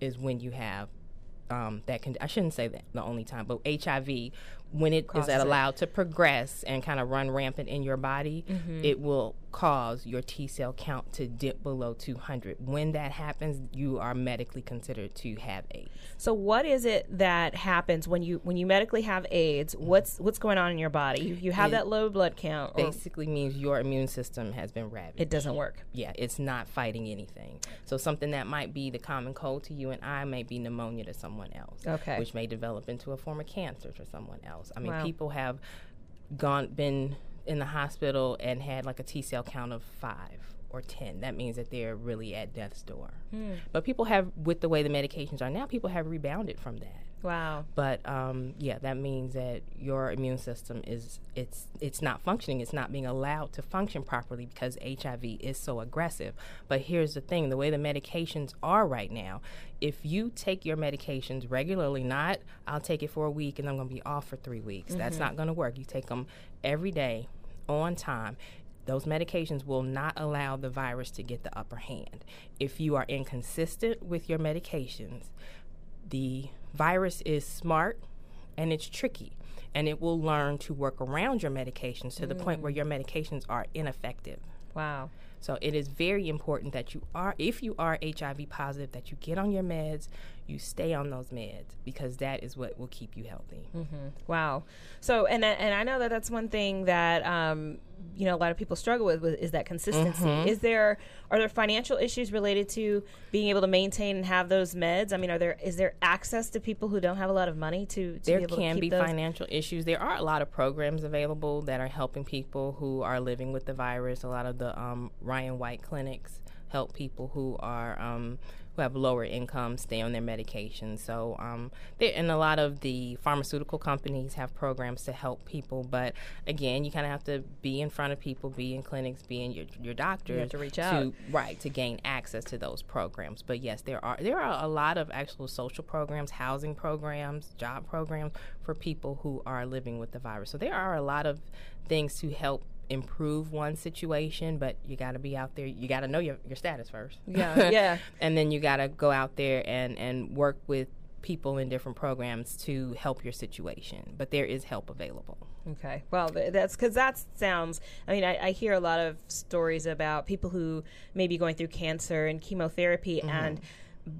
is when you have um, that can I shouldn't say that the only time, but HIV when it is it. allowed to progress and kind of run rampant in your body, Mhm. it will cause your T cell count to dip below 200. When that happens, you are medically considered to have AIDS. So what is it that happens when you when you medically have AIDS? What's what's going on in your body? You, you have It that low blood count. Basically means your immune system has been ravaged. It doesn't work. Yeah, it's not fighting anything. So something that might be the common cold to you and I may be pneumonia to someone else. Okay. Which may develop into a form of cancer for someone else. I mean, Wow. people have gone been in the hospital and had like a T cell count of five or ten. That means that they're really at death's door. Hmm. But people have, with the way the medications are now, people have rebounded from that. Wow. But um, yeah, that means that your immune system is it's it's not functioning. It's not being allowed to function properly because HIV is so aggressive. But here's the thing: the way the medications are right now, if you take your medications regularly, not I'll take it for a week and I'm going to be off for three weeks. That's Mhm. not going to work. You take them every day, on time. Those medications will not allow the virus to get the upper hand. If you are inconsistent with your medications, the virus is smart and it's tricky and it will learn to work around your medications to the point where Mm. your medications are ineffective. Wow. So it is very important that you are if you are HIV positive that you get on your meds, you stay on those meds because that is what will keep you healthy. hmm Wow. So, and I- and I know that that's one thing that um, you know a lot of people struggle with, with is that consistency. Mhm. Is there are there financial issues related to being able to maintain and have those meds? I mean, are there is there access to people who don't have a lot of money to, to there be able can be those? financial issues. There are a lot of programs available that are helping people who are living with the virus. A lot of the um, Ryan White clinics help people who are um, who have lower income stay on their medication. So, um, there, and a lot of the pharmaceutical companies have programs to help people. But again, you kind of have to be in front of people, be in clinics, be in your your doctor to reach out. right to gain access to those programs. But yes, there are there are a lot of actual social programs, housing programs, job programs for people who are living with the virus. So there are a lot of things to help improve one situation, but you got to be out there. You got to know your, your status first. Yeah, yeah. and then you got to go out there and and work with people in different programs to help your situation. But there is help available. Okay. Well, that's because that sounds. I mean, I, I hear a lot of stories about people who may be going through cancer and chemotherapy Mhm. and.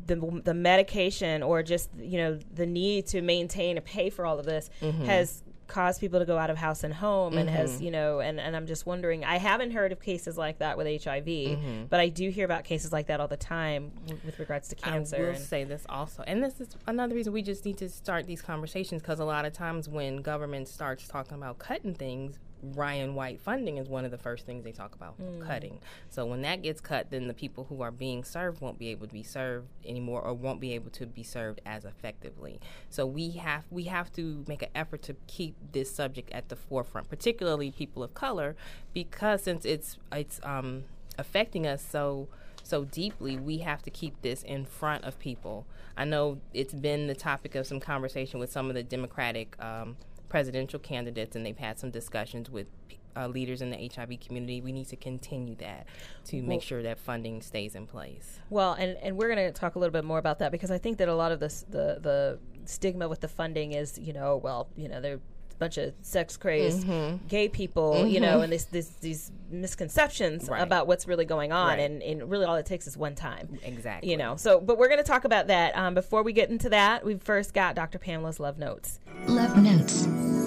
The, the medication or just you know the need to maintain and pay for all of this Mhm. has caused people to go out of house and home and has Mhm. you know and, and I'm just wondering I haven't heard of cases like that with HIV Mhm. but I do hear about cases like that all the time w- with regards to cancer I will and- say this also, and this is another reason we just need to start these conversations because a lot of times when government starts talking about cutting things, Ryan White funding is one of the first things they talk about Mm. cutting. So when that gets cut, then the people who are being served won't be able to be served anymore, or won't be able to be served as effectively. So we have we have to make an effort to keep this subject at the forefront, particularly people of color, because since it's it's um, affecting us so so deeply, we have to keep this in front of people. I know it's been the topic of some conversation with some of the Democratic um, presidential candidates, and they've had some discussions with uh, leaders in the HIV community. We need to continue that to Well- make sure that funding stays in place. Well, and, and we're going to talk a little bit more about that because I think that a lot of this the the stigma with the funding is you know well you know they're bunch of sex crazed Mhm. gay people you know Mhm. and this, this these misconceptions Right. about what's really going on Right. and, and really all it takes is one time Exactly. you know so but we're going to talk about that um, before we get into that we've first got Dr. Pamela's love notes Love Notes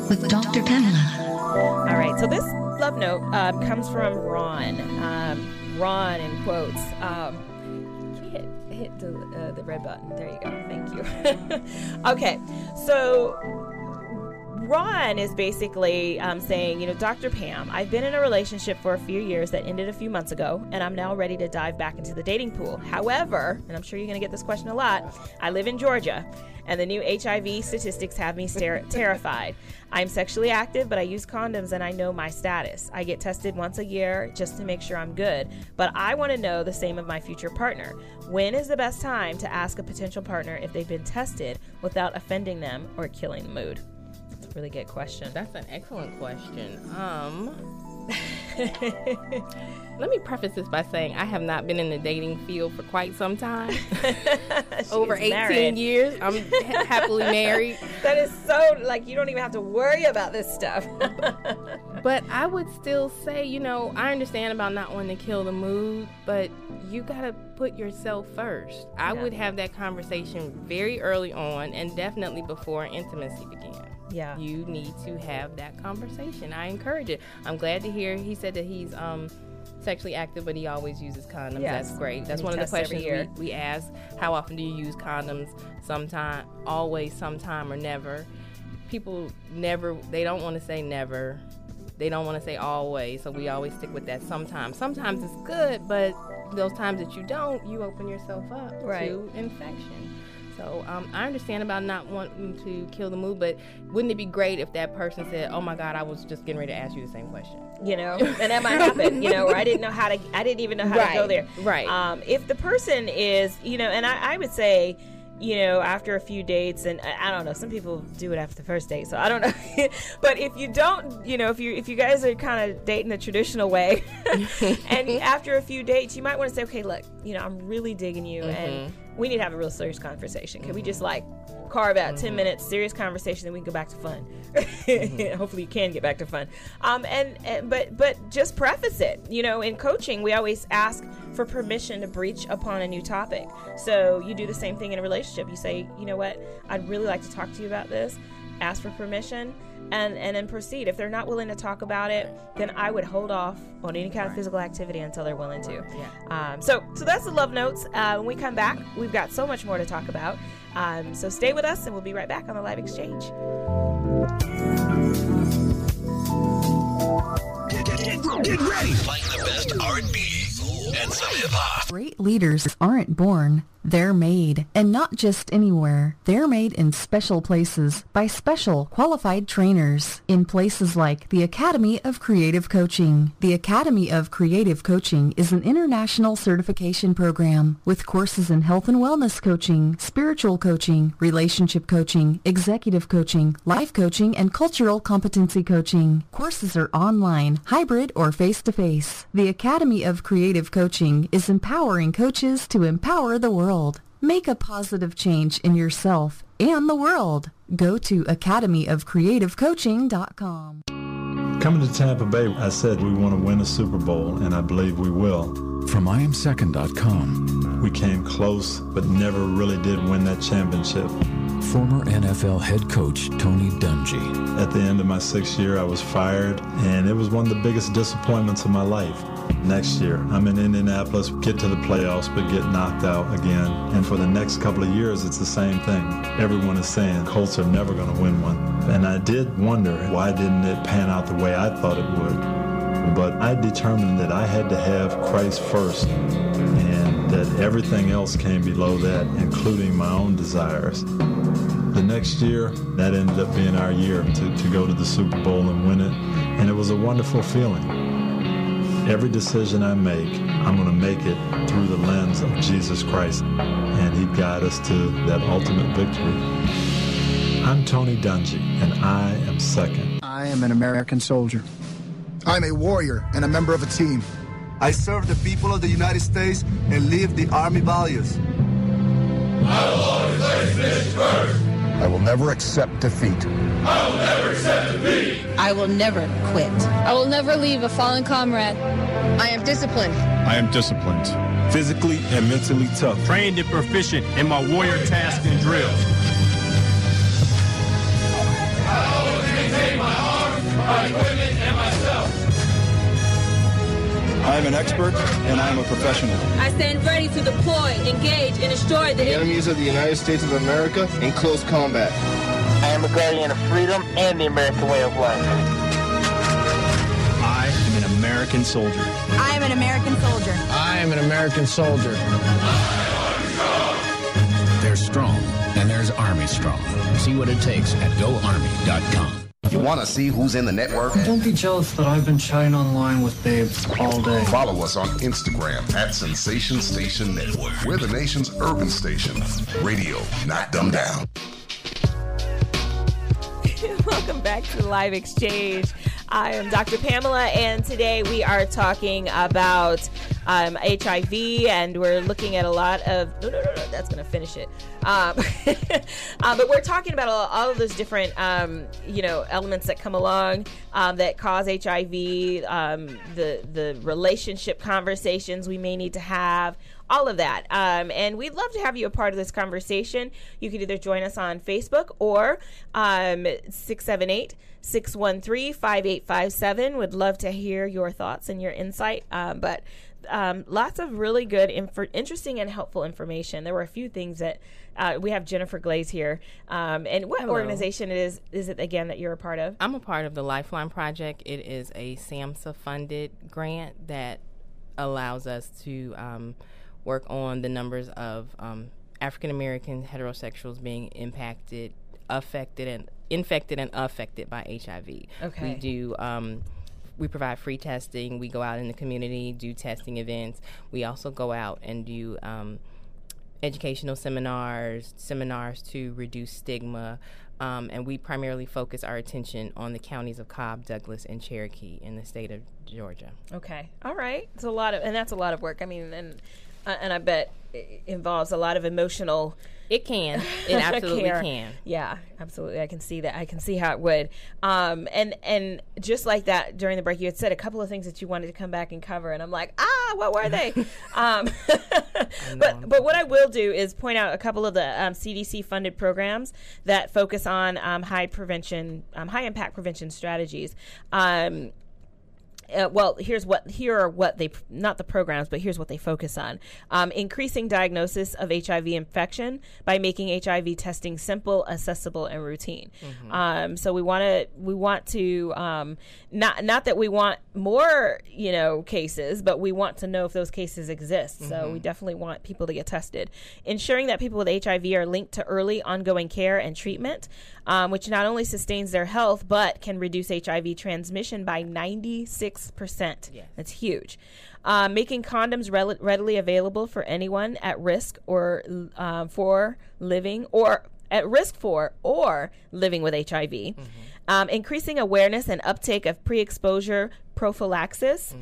with Dr. Pamela. all right so this love note um, comes from Ron um, Ron in quotes um, hit hit the, uh, the red button. There you go. Thank you. okay, so Ron is basically um, saying, you know, Dr. Pam, I've been in a relationship for a few years that ended a few months ago, and I'm now ready to dive back into the dating pool. However, and I'm sure you're going to get this question a lot, I live in Georgia, and the new HIV statistics have me stare- terrified. I'm sexually active, but I use condoms and I know my status. I get tested once a year just to make sure I'm good, but I want to know the same of my future partner. When is the best time to ask a potential partner if they've been tested without offending them or killing the mood? Really good question. That's an excellent question. Um, let me preface this by saying I have not been in the dating field for quite some time. Over 18 married. years. I'm ha- happily married. That is so like you don't even have to worry about this stuff. But I would still say, you know, I understand about not wanting to kill the mood, but you got to put yourself first. I Yeah. would have that conversation very early on and definitely before intimacy began. Yeah. You need to have that conversation. I encourage it. I'm glad to hear he said that he's um sexually active but he always uses condoms. Yes. That's great. That's one of the questions we, we ask. How often do you use condoms? Sometime, always, sometime or never. People never they don't want to say never. They don't want to say always, so we always stick with that sometimes. Sometimes it's good, but those times that you don't, you open yourself up Right. to infection. So um, I understand about not wanting to kill the mood, but wouldn't it be great if that person said, "Oh my God, I was just getting ready to ask you the same question." you know and that might happen you know or i didn't know how to i didn't even know how to go there right. um, if the person is you know and I, I would say you know after a few dates and I, I don't know some people do it after the first date so i don't know but if you don't you know if you if you guys are kind of dating the traditional way and after a few dates you might want to say okay look you know i'm really digging you and we need to have a real serious conversation. Can we just mm-hmm. like carve out 10 mm-hmm. minutes serious conversation then we can go back to fun? Mm-hmm. Hopefully you can get back to fun. Um, and, and but but just preface it. You know in coaching we always ask for permission to breach upon a new topic. So you do the same thing in a relationship. You say you know what? I'd really like to talk to you about this. Ask for permission and and then proceed. If they're not willing to talk about it then i would hold off on any kind of physical activity until they're willing to. Um, so so that's the love notes. Uh, when we come back we've got so much more to talk about. Um, so stay with us and we'll be right back on the live exchange. Get ready. Playing the best R&B and some hip hop. Great leaders aren't born, they're made. And not just anywhere. They're made in special places by special qualified trainers in places like the Academy of Creative Coaching. The Academy of Creative Coaching is an international certification program with courses in health and wellness coaching, spiritual coaching, relationship coaching, executive coaching, life coaching, and cultural competency coaching. Courses are online, hybrid, or face-to-face. The Academy of Creative Coaching is empowering coaches to empower the world. Make a positive change in yourself and the world. Go to academyofcreativecoaching.com. Coming to Tampa Bay, I said we want to win a Super Bowl, and I believe we will. From IamSecond.com. We came close, but never really did win that championship. Former NFL head coach Tony Dungy. At the end of my sixth year, I was fired, and it was one of the biggest disappointments of my life. Next year, I'm in Indianapolis, get to the playoffs, but get knocked out again. And for the next couple of years, it's the same thing. Everyone is saying Colts are never going to win one. And I did wonder why didn't it pan out the way I thought it would. But I determined that I had to have Christ first and that everything else came below that, including my own desires. The next year, that ended up being our year to, to go to the Super Bowl and win it. And it was a wonderful feeling. Every decision I make, I'm going to make it through the lens of Jesus Christ, and He'd guide us to that ultimate victory. I'm Tony Dungy, and I am second. I am an American soldier. I'm a warrior and a member of a team. I serve the people of the United States and live the Army values. I will always place mission first. I will never accept defeat. I will never accept defeat. I will never quit. I will never leave a fallen comrade. I am disciplined. I am disciplined. Physically and mentally tough. Trained and proficient in my warrior task and drill. I always maintain my arms, my equipment, and myself. I am an expert and I am a professional. I stand ready to deploy, engage, and destroy the, the enemies of the United States of America in close combat. I am a guardian of freedom and the American way of life. I am an American soldier. I am an American soldier. I am an American soldier. There's strong, and there's Army strong. See what it takes at goarmy.com. You want to see who's in the network? Don't be jealous that I've been chatting online with babes all day. Follow us on Instagram at Sensation Station Network. We're the nation's urban station. Radio, not dumbed down. Welcome back to Live Exchange. I am Dr. Pamela, and today we are talking about um, HIV, and we're looking at a lot of. No, no, no, no that's going to finish it. Um, uh, but we're talking about all, all of those different, um, you know, elements that come along um, that cause HIV, um, the the relationship conversations we may need to have all of that. Um, and we'd love to have you a part of this conversation. You can either join us on Facebook or um, 678 613 5857. Would love to hear your thoughts and your insight. Um, but um, lots of really good, inf- interesting, and helpful information. There were a few things that uh, we have Jennifer Glaze here. Um, and what Hello. organization is is it again that you're a part of? I'm a part of the Lifeline Project. It is a SAMHSA funded grant that allows us to um, work on the numbers of um, African American heterosexuals being impacted, affected, and infected and affected by HIV. Okay. We do. Um, we provide free testing. We go out in the community, do testing events. We also go out and do um, educational seminars, seminars to reduce stigma. Um, and we primarily focus our attention on the counties of Cobb, Douglas, and Cherokee in the state of Georgia. Okay. All right. It's a lot of, and that's a lot of work. I mean, and uh, and I bet it involves a lot of emotional. It can. It absolutely can. Yeah, absolutely. I can see that. I can see how it would. Um, and and just like that during the break, you had said a couple of things that you wanted to come back and cover, and I'm like, ah, what were they? um, but but what I will do is point out a couple of the um, CDC funded programs that focus on um, high prevention, um, high impact prevention strategies. Um, uh, well, here's what here are what they not the programs, but here's what they focus on: um, increasing diagnosis of HIV infection by making HIV testing simple, accessible, and routine. Um, so we want to we want to um, not not that we want more you know cases, but we want to know if those cases exist. So we Mhm. definitely want people to get tested. Ensuring that people with HIV are linked to early ongoing care and treatment, um, which not only sustains their health but can reduce HIV transmission by 96%. That's huge. Uh, making condoms readily available for anyone at risk or um, for living or at risk for or living with HIV. Um, increasing awareness and uptake of pre-exposure prophylaxis.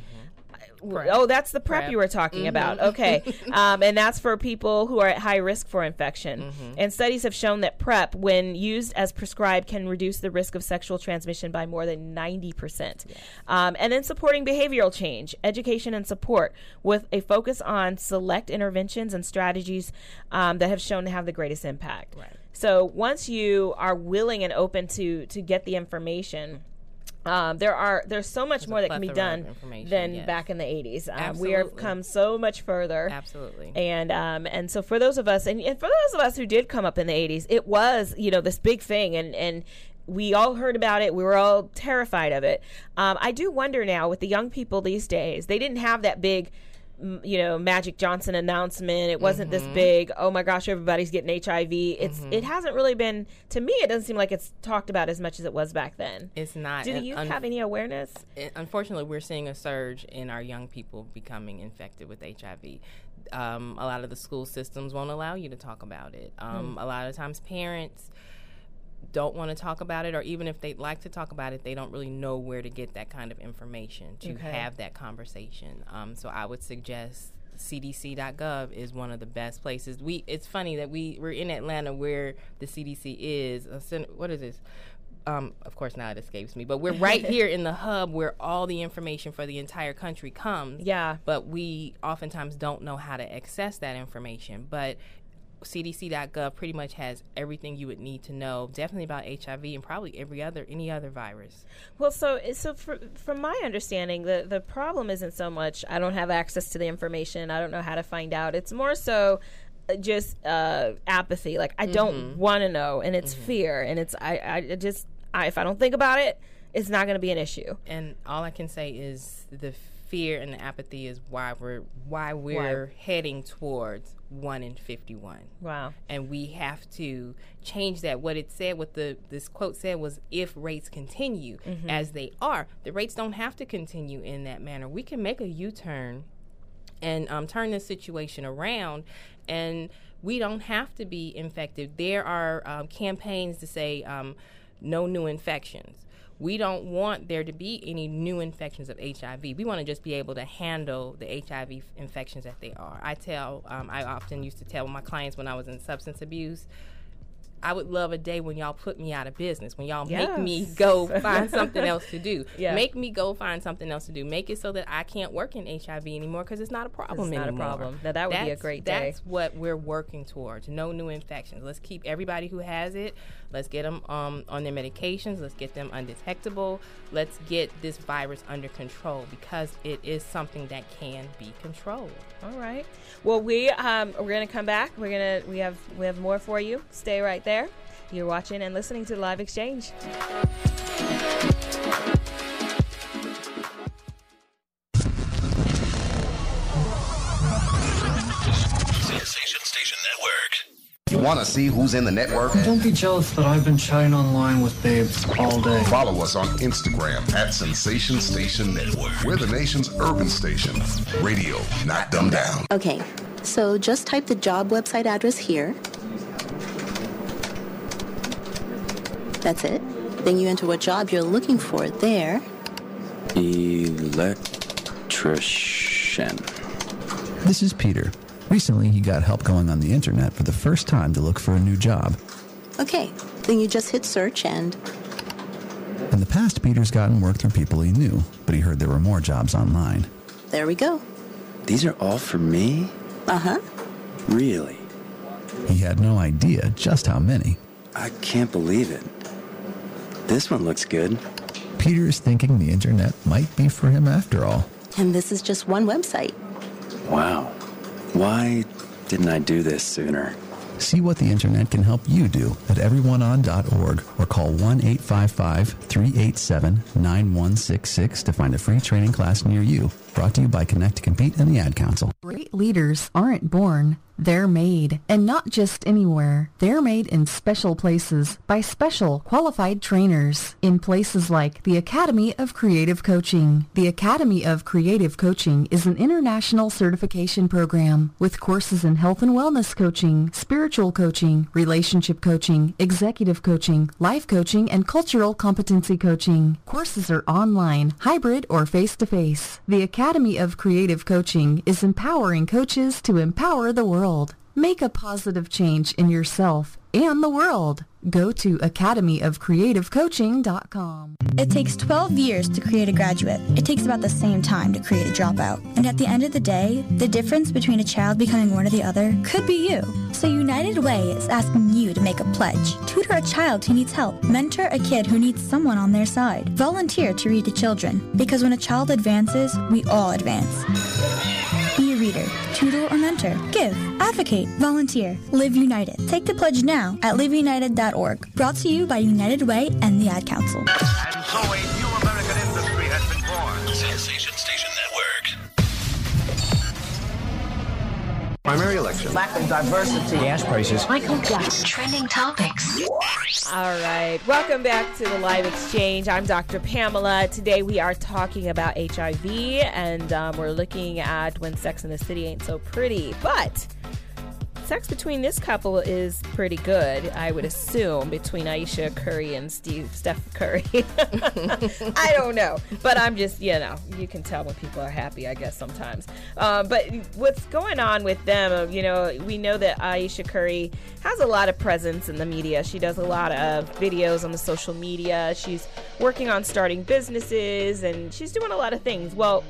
Oh, that's the PrEP, PrEP. you were talking Mhm. about. Okay. um, and that's for people who are at high risk for infection. Mhm. And studies have shown that PrEP, when used as prescribed, can reduce the risk of sexual transmission by more than 90%. Um, and then supporting behavioral change, education, and support with a focus on select interventions and strategies um, that have shown to have the greatest impact. Right. So once you are willing and open to to get the information, um, there are there's so much There's more that can be done than yes. back in the 80s. Um, we have come so much further. Absolutely. And um, and so for those of us and, and for those of us who did come up in the 80s, it was you know this big thing and and we all heard about it. We were all terrified of it. Um, I do wonder now with the young people these days, they didn't have that big you know magic johnson announcement it wasn't this Mhm. big oh my gosh everybody's getting hiv it's Mhm. it hasn't really been to me it doesn't seem like it's talked about as much as it was back then It's not. do the youth un- have any awareness unfortunately, we're seeing a surge in our young people becoming infected with HIV. Um, a lot of the school systems won't allow you to talk about it. Um, Hmm. A lot of times, parents don't want to talk about it, or even if they'd like to talk about it, they don't really know where to get that kind of information to Okay. have that conversation. Um, so I would suggest cdc.gov is one of the best places. We it's funny that we we're in Atlanta where the CDC is. What is this? Um, of course now it escapes me, but we're right here in the hub where all the information for the entire country comes. Yeah. But we oftentimes don't know how to access that information. But cdc.gov pretty much has everything you would need to know definitely about hiv and probably every other any other virus Well, so so for, from my understanding, the the problem isn't so much I don't have access to the information, I don't know how to find out. It's more so just uh, apathy. Like I don't mm-hmm. want to know, and it's mm-hmm. fear, and it's I I just I, if I don't think about it, it's not going to be an issue. And all I can say is the fear and the apathy is why we're why we're why? heading towards one in fifty one. Wow! And we have to change that. What it said, what the this quote said was, if rates continue mm-hmm. as they are, the rates don't have to continue in that manner. We can make a U turn and um, turn this situation around and we don't have to be infected. There are um, campaigns to say um, no new infections. We don't want there to be any new infections of HIV. We want to just be able to handle the HIV infections that they are. I tell, um, I often used to tell my clients when I was in substance abuse, I would love a day when y'all put me out of business, when y'all yes. make me go find something else to do. Yeah. Make me go find something else to do. Make it so that I can't work in HIV anymore because it's not a problem it's anymore. not a problem. Now, that would that's, be a great day. That's what we're working towards. No new infections. Let's keep everybody who has it, let's get them um, on their medications. Let's get them undetectable. Let's get this virus under control because it is something that can be controlled. All right. Well, we um, we're gonna come back. We're gonna we have we have more for you. Stay right there. You're watching and listening to Live Exchange. Sensation Station Network. You want to see who's in the network? Don't be jealous that I've been chatting online with babes all day. Follow us on Instagram at Sensation Station Network. We're the nation's urban station. Radio, not dumbed down. Okay, so just type the job website address here That's it. Then you enter what job you're looking for there. Electrician. This is Peter. Recently, he got help going on the internet for the first time to look for a new job. Okay, then you just hit search and. In the past, Peter's gotten work through people he knew, but he heard there were more jobs online. There we go. These are all for me? Uh huh. Really? He had no idea just how many. I can't believe it. This one looks good. Peter is thinking the internet might be for him after all. And this is just one website. Wow. Why didn't I do this sooner? See what the internet can help you do at everyoneon.org or call 1 855 387 9166 to find a free training class near you. Brought to you by Connect to Compete and the Ad Council. Great leaders aren't born they're made, and not just anywhere. They're made in special places by special qualified trainers in places like the Academy of Creative Coaching. The Academy of Creative Coaching is an international certification program with courses in health and wellness coaching, spiritual coaching, relationship coaching, executive coaching, life coaching, and cultural competency coaching. Courses are online, hybrid, or face-to-face. The Academy of Creative Coaching is empowering coaches to empower the world world. Make a positive change in yourself and the world. Go to academyofcreativecoaching.com. It takes 12 years to create a graduate. It takes about the same time to create a dropout. And at the end of the day, the difference between a child becoming one or the other could be you. So United Way is asking you to make a pledge. Tutor a child who needs help. Mentor a kid who needs someone on their side. Volunteer to read to children. Because when a child advances, we all advance reader, tutor, or mentor. Give, advocate, volunteer, live united. Take the pledge now at liveunited.org. Brought to you by United Way and the Ad Council. And so a new American industry has been born. Sensation Primary election. Lack of diversity. Gas prices. Michael Jackson. Trending topics. All right. Welcome back to the Live Exchange. I'm Dr. Pamela. Today we are talking about HIV and um, we're looking at when Sex in the City ain't so pretty. But sex between this couple is pretty good, I would assume, between Ayesha Curry and Steve Steph Curry. I don't know, but I'm just you know you can tell when people are happy, I guess sometimes. Uh, but what's going on with them? Uh, you know, we know that Ayesha Curry has a lot of presence in the media. She does a lot of videos on the social media. She's working on starting businesses, and she's doing a lot of things. Well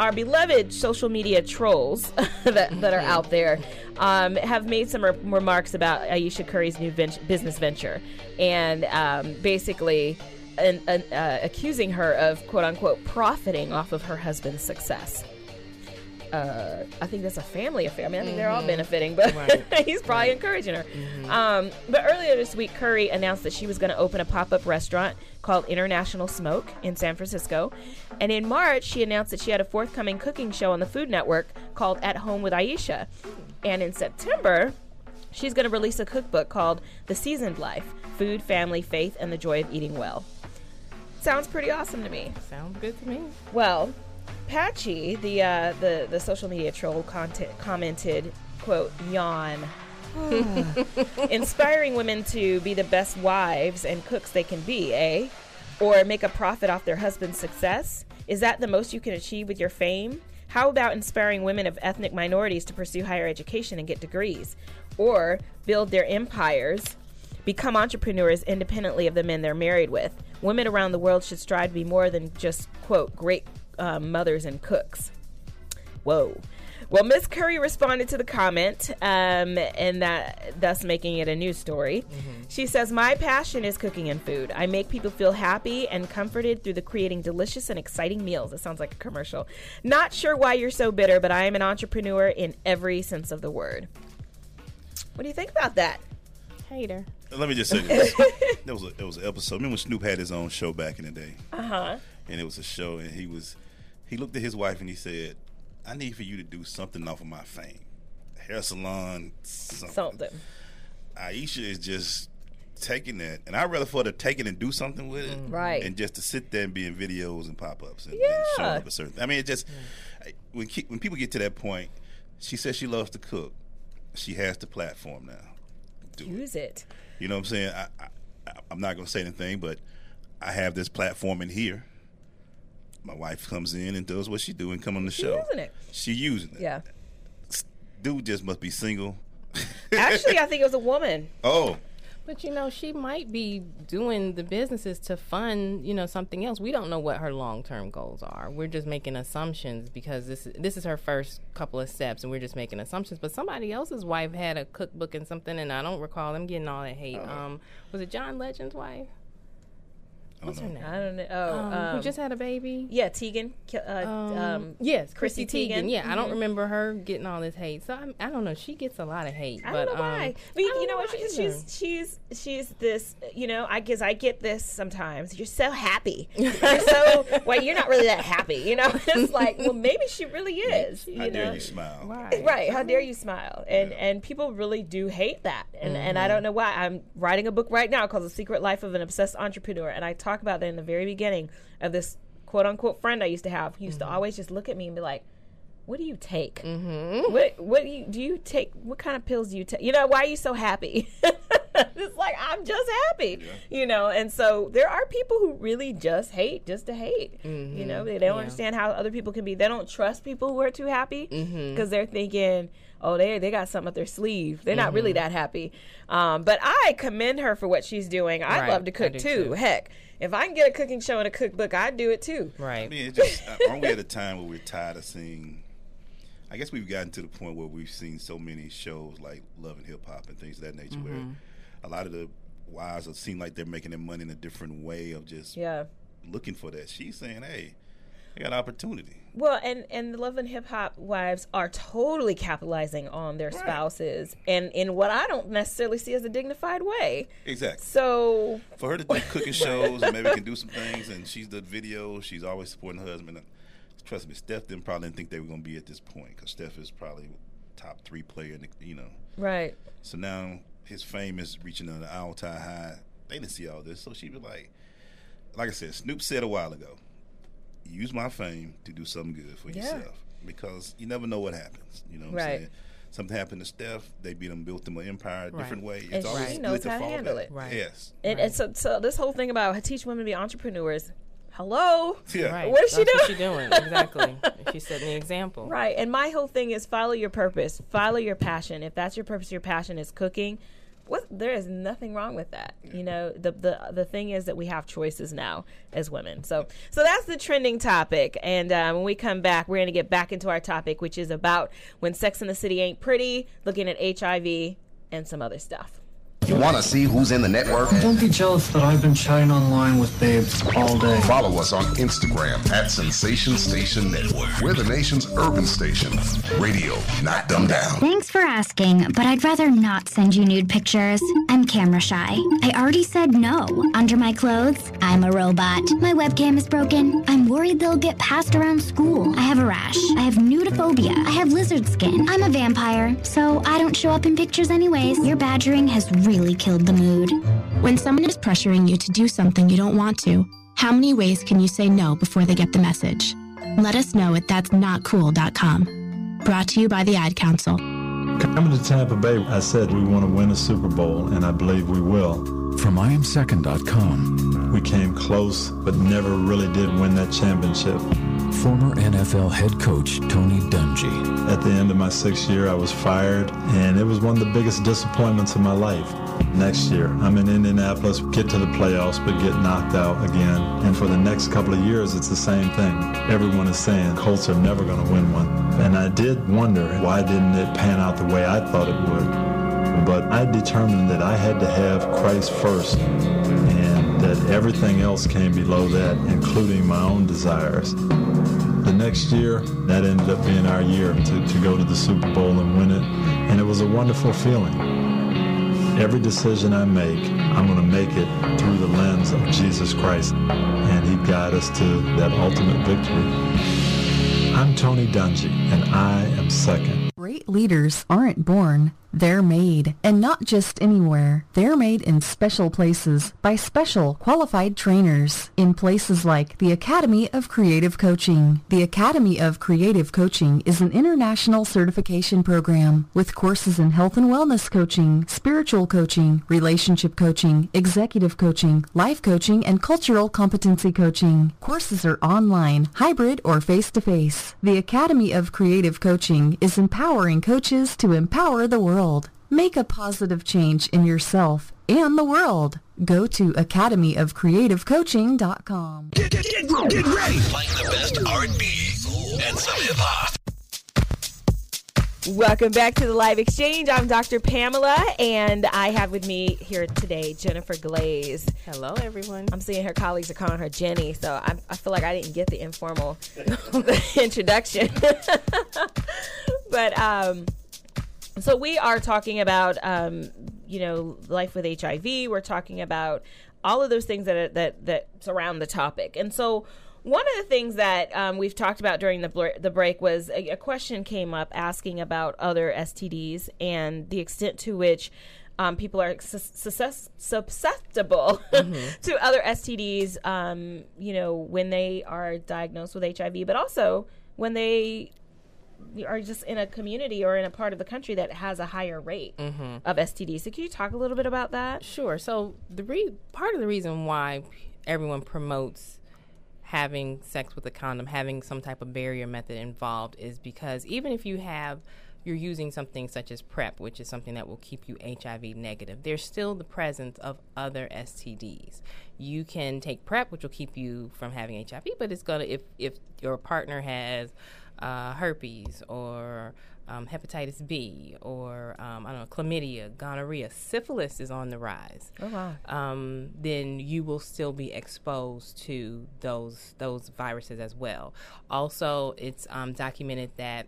our beloved social media trolls that, that are out there um, have made some re- remarks about Ayesha Curry's new business venture and um, basically an, an, uh, accusing her of quote unquote profiting off of her husband's success. Uh, I think that's a family affair. I mean, I think they're all benefiting, but right. he's probably right. encouraging her. Mm-hmm. Um, but earlier this week, Curry announced that she was going to open a pop up restaurant called International Smoke in San Francisco. And in March, she announced that she had a forthcoming cooking show on the Food Network called At Home with Ayesha. And in September, she's going to release a cookbook called The Seasoned Life Food, Family, Faith, and the Joy of Eating Well. Sounds pretty awesome to me. Sounds good to me. Well, Patchy, the uh, the the social media troll, content, commented, "quote yawn." Inspiring women to be the best wives and cooks they can be, eh? Or make a profit off their husband's success? Is that the most you can achieve with your fame? How about inspiring women of ethnic minorities to pursue higher education and get degrees? Or build their empires, become entrepreneurs independently of the men they're married with? Women around the world should strive to be more than just, quote, great uh, mothers and cooks. Whoa. Well, Miss Curry responded to the comment, um, and that thus making it a news story. Mm-hmm. She says, "My passion is cooking and food. I make people feel happy and comforted through the creating delicious and exciting meals." It sounds like a commercial. Not sure why you're so bitter, but I am an entrepreneur in every sense of the word. What do you think about that? Hater. Let me just say this. there was a, there was an episode. Remember when Snoop had his own show back in the day? Uh huh. And it was a show, and he was he looked at his wife and he said, "I need for you to do something off of my fame, hair salon, something." something. Ayesha is just taking that, and I'd rather for her to take it and do something with it, mm. right? And just to sit there and be in videos and pop ups and, yeah. and show up a certain. I mean, it just mm. when when people get to that point, she says she loves to cook. She has the platform now. Do Use it. it. You know what I'm saying? I, I, I'm not going to say anything, but I have this platform in here my wife comes in and does what she do and come on the she show. Using it. She using it. Yeah. Dude just must be single. Actually, I think it was a woman. Oh. But you know, she might be doing the businesses to fund, you know, something else. We don't know what her long-term goals are. We're just making assumptions because this this is her first couple of steps, and we're just making assumptions. But somebody else's wife had a cookbook and something, and I don't recall them getting all that hate. Oh. Um, was it John Legend's wife? What's her name? I don't know. Oh, um, um, who just had a baby? Yeah, Teigen. Uh, um, um, yes, Chrissy, Chrissy Teigen. Teigen. Yeah, mm-hmm. I don't mm-hmm. remember her getting all this hate. So I'm, I, do not know. She gets a lot of hate. I but, don't know why. Um, but you know what? She's, she's she's she's this. You know, I guess I get this sometimes. You're so happy. you're so well. You're not really that happy. You know, it's like well, maybe she really is. How you dare you smile? Right. Right. How dare you smile? And yeah. and people really do hate that. And mm-hmm. and I don't know why. I'm writing a book right now called The Secret Life of an Obsessed Entrepreneur, and I talk about that in the very beginning of this quote unquote friend I used to have. He used mm-hmm. to always just look at me and be like, "What do you take? Mm-hmm. What what do you do? You take what kind of pills do you take? You know, why are you so happy?" it's like I'm just happy, yeah. you know. And so there are people who really just hate just to hate. Mm-hmm. You know, they, they don't yeah. understand how other people can be. They don't trust people who are too happy because mm-hmm. they're thinking, oh, they they got something up their sleeve. They're mm-hmm. not really mm-hmm. that happy. Um, but I commend her for what she's doing. I right. love to cook too. too. Heck, if I can get a cooking show and a cookbook, I'd do it too. Right. I mean, it's just uh, aren't we at a time where we're tired of seeing? I guess we've gotten to the point where we've seen so many shows like Love and Hip Hop and things of that nature, mm-hmm. where a lot of the wives seem like they're making their money in a different way of just yeah looking for that. She's saying, "Hey, I got opportunity." Well, and and the love and hip hop wives are totally capitalizing on their right. spouses, and in what I don't necessarily see as a dignified way. Exactly. So for her to do cooking shows and maybe can do some things, and she's the video. She's always supporting her husband. And Trust me, Steph didn't probably didn't think they were going to be at this point because Steph is probably top three player, in the, you know. Right. So now his fame is reaching an all time high. They didn't see all this, so she was like, like I said, Snoop said a while ago use my fame to do something good for yeah. yourself because you never know what happens. You know what right. I'm saying? Something happened to Steph. They beat them, built them an empire a right. different way. It's and always she knows how to handle back. it. Right. Yes. And, right. and, so, so this whole thing about teach women to be entrepreneurs. Hello. Yeah. Right. What is she doing? What she doing exactly. She's setting the example. Right. And my whole thing is follow your purpose, follow your passion. If that's your purpose, your passion is cooking what there is nothing wrong with that. You know, the the the thing is that we have choices now as women. So so that's the trending topic. And uh, when we come back, we're going to get back into our topic, which is about when Sex in the City ain't pretty, looking at HIV and some other stuff. You want to see who's in the network? Don't be jealous that I've been chatting online with babes all day. Follow us on Instagram at Sensation Station Network. We're the nation's urban station. Radio, not dumbed down. Thanks for asking, but I'd rather not send you nude pictures. I'm camera shy. I already said no. Under my clothes, I'm a robot. My webcam is broken. I'm worried they'll get passed around school. I have a rash. I have nudophobia. I have lizard skin. I'm a vampire, so I don't show up in pictures anyways. Your badgering has really killed the mood. When someone is pressuring you to do something you don't want to, how many ways can you say no before they get the message? Let us know at that'snotcool.com. Brought to you by the Ad Council. Coming to Tampa Bay, I said we want to win a Super Bowl, and I believe we will. From IamSecond.com. We came close, but never really did win that championship. Former NFL head coach Tony Dungy. At the end of my sixth year, I was fired, and it was one of the biggest disappointments of my life. Next year, I'm in Indianapolis, get to the playoffs, but get knocked out again. And for the next couple of years, it's the same thing. Everyone is saying Colts are never going to win one. And I did wonder why didn't it pan out the way I thought it would. But I determined that I had to have Christ first and that everything else came below that, including my own desires. The next year, that ended up being our year to, to go to the Super Bowl and win it. And it was a wonderful feeling. Every decision I make, I'm going to make it through the lens of Jesus Christ, and He guide us to that ultimate victory. I'm Tony Dungy, and I am second. Great leaders aren't born, they're made. And not just anywhere. They're made in special places by special qualified trainers in places like the Academy of Creative Coaching. The Academy of Creative Coaching is an international certification program with courses in health and wellness coaching, spiritual coaching, relationship coaching, executive coaching, life coaching, and cultural competency coaching. Courses are online, hybrid, or face-to-face. The Academy of Creative Coaching is empowering coaches to empower the world world. Make a positive change in yourself and the world. Go to academyofcreativecoaching.com. Get, get, get, get ready. Playing the best R&B and some hip hop. Welcome back to the live exchange. I'm Dr. Pamela, and I have with me here today Jennifer Glaze. Hello, everyone. I'm seeing her colleagues are calling her Jenny, so I, I feel like I didn't get the informal introduction. but um, so we are talking about, um, you know, life with HIV. We're talking about all of those things that are, that that surround the topic. And so, one of the things that um, we've talked about during the bl- the break was a, a, question came up asking about other STDs and the extent to which. Um, people are su- su- susceptible mm-hmm. to other STDs, um, you know, when they are diagnosed with HIV, but also when they are just in a community or in a part of the country that has a higher rate mm-hmm. of STDs. So can you talk a little bit about that? Sure. So the re- part of the reason why everyone promotes having sex with a condom, having some type of barrier method involved, is because even if you have you're using something such as PrEP, which is something that will keep you HIV negative, there's still the presence of other STDs. You can take PrEP, which will keep you from having HIV, but it's gonna if if your partner has uh, herpes or um, hepatitis B or um, I don't know chlamydia, gonorrhea, syphilis is on the rise. Oh wow! Um, then you will still be exposed to those those viruses as well. Also, it's um, documented that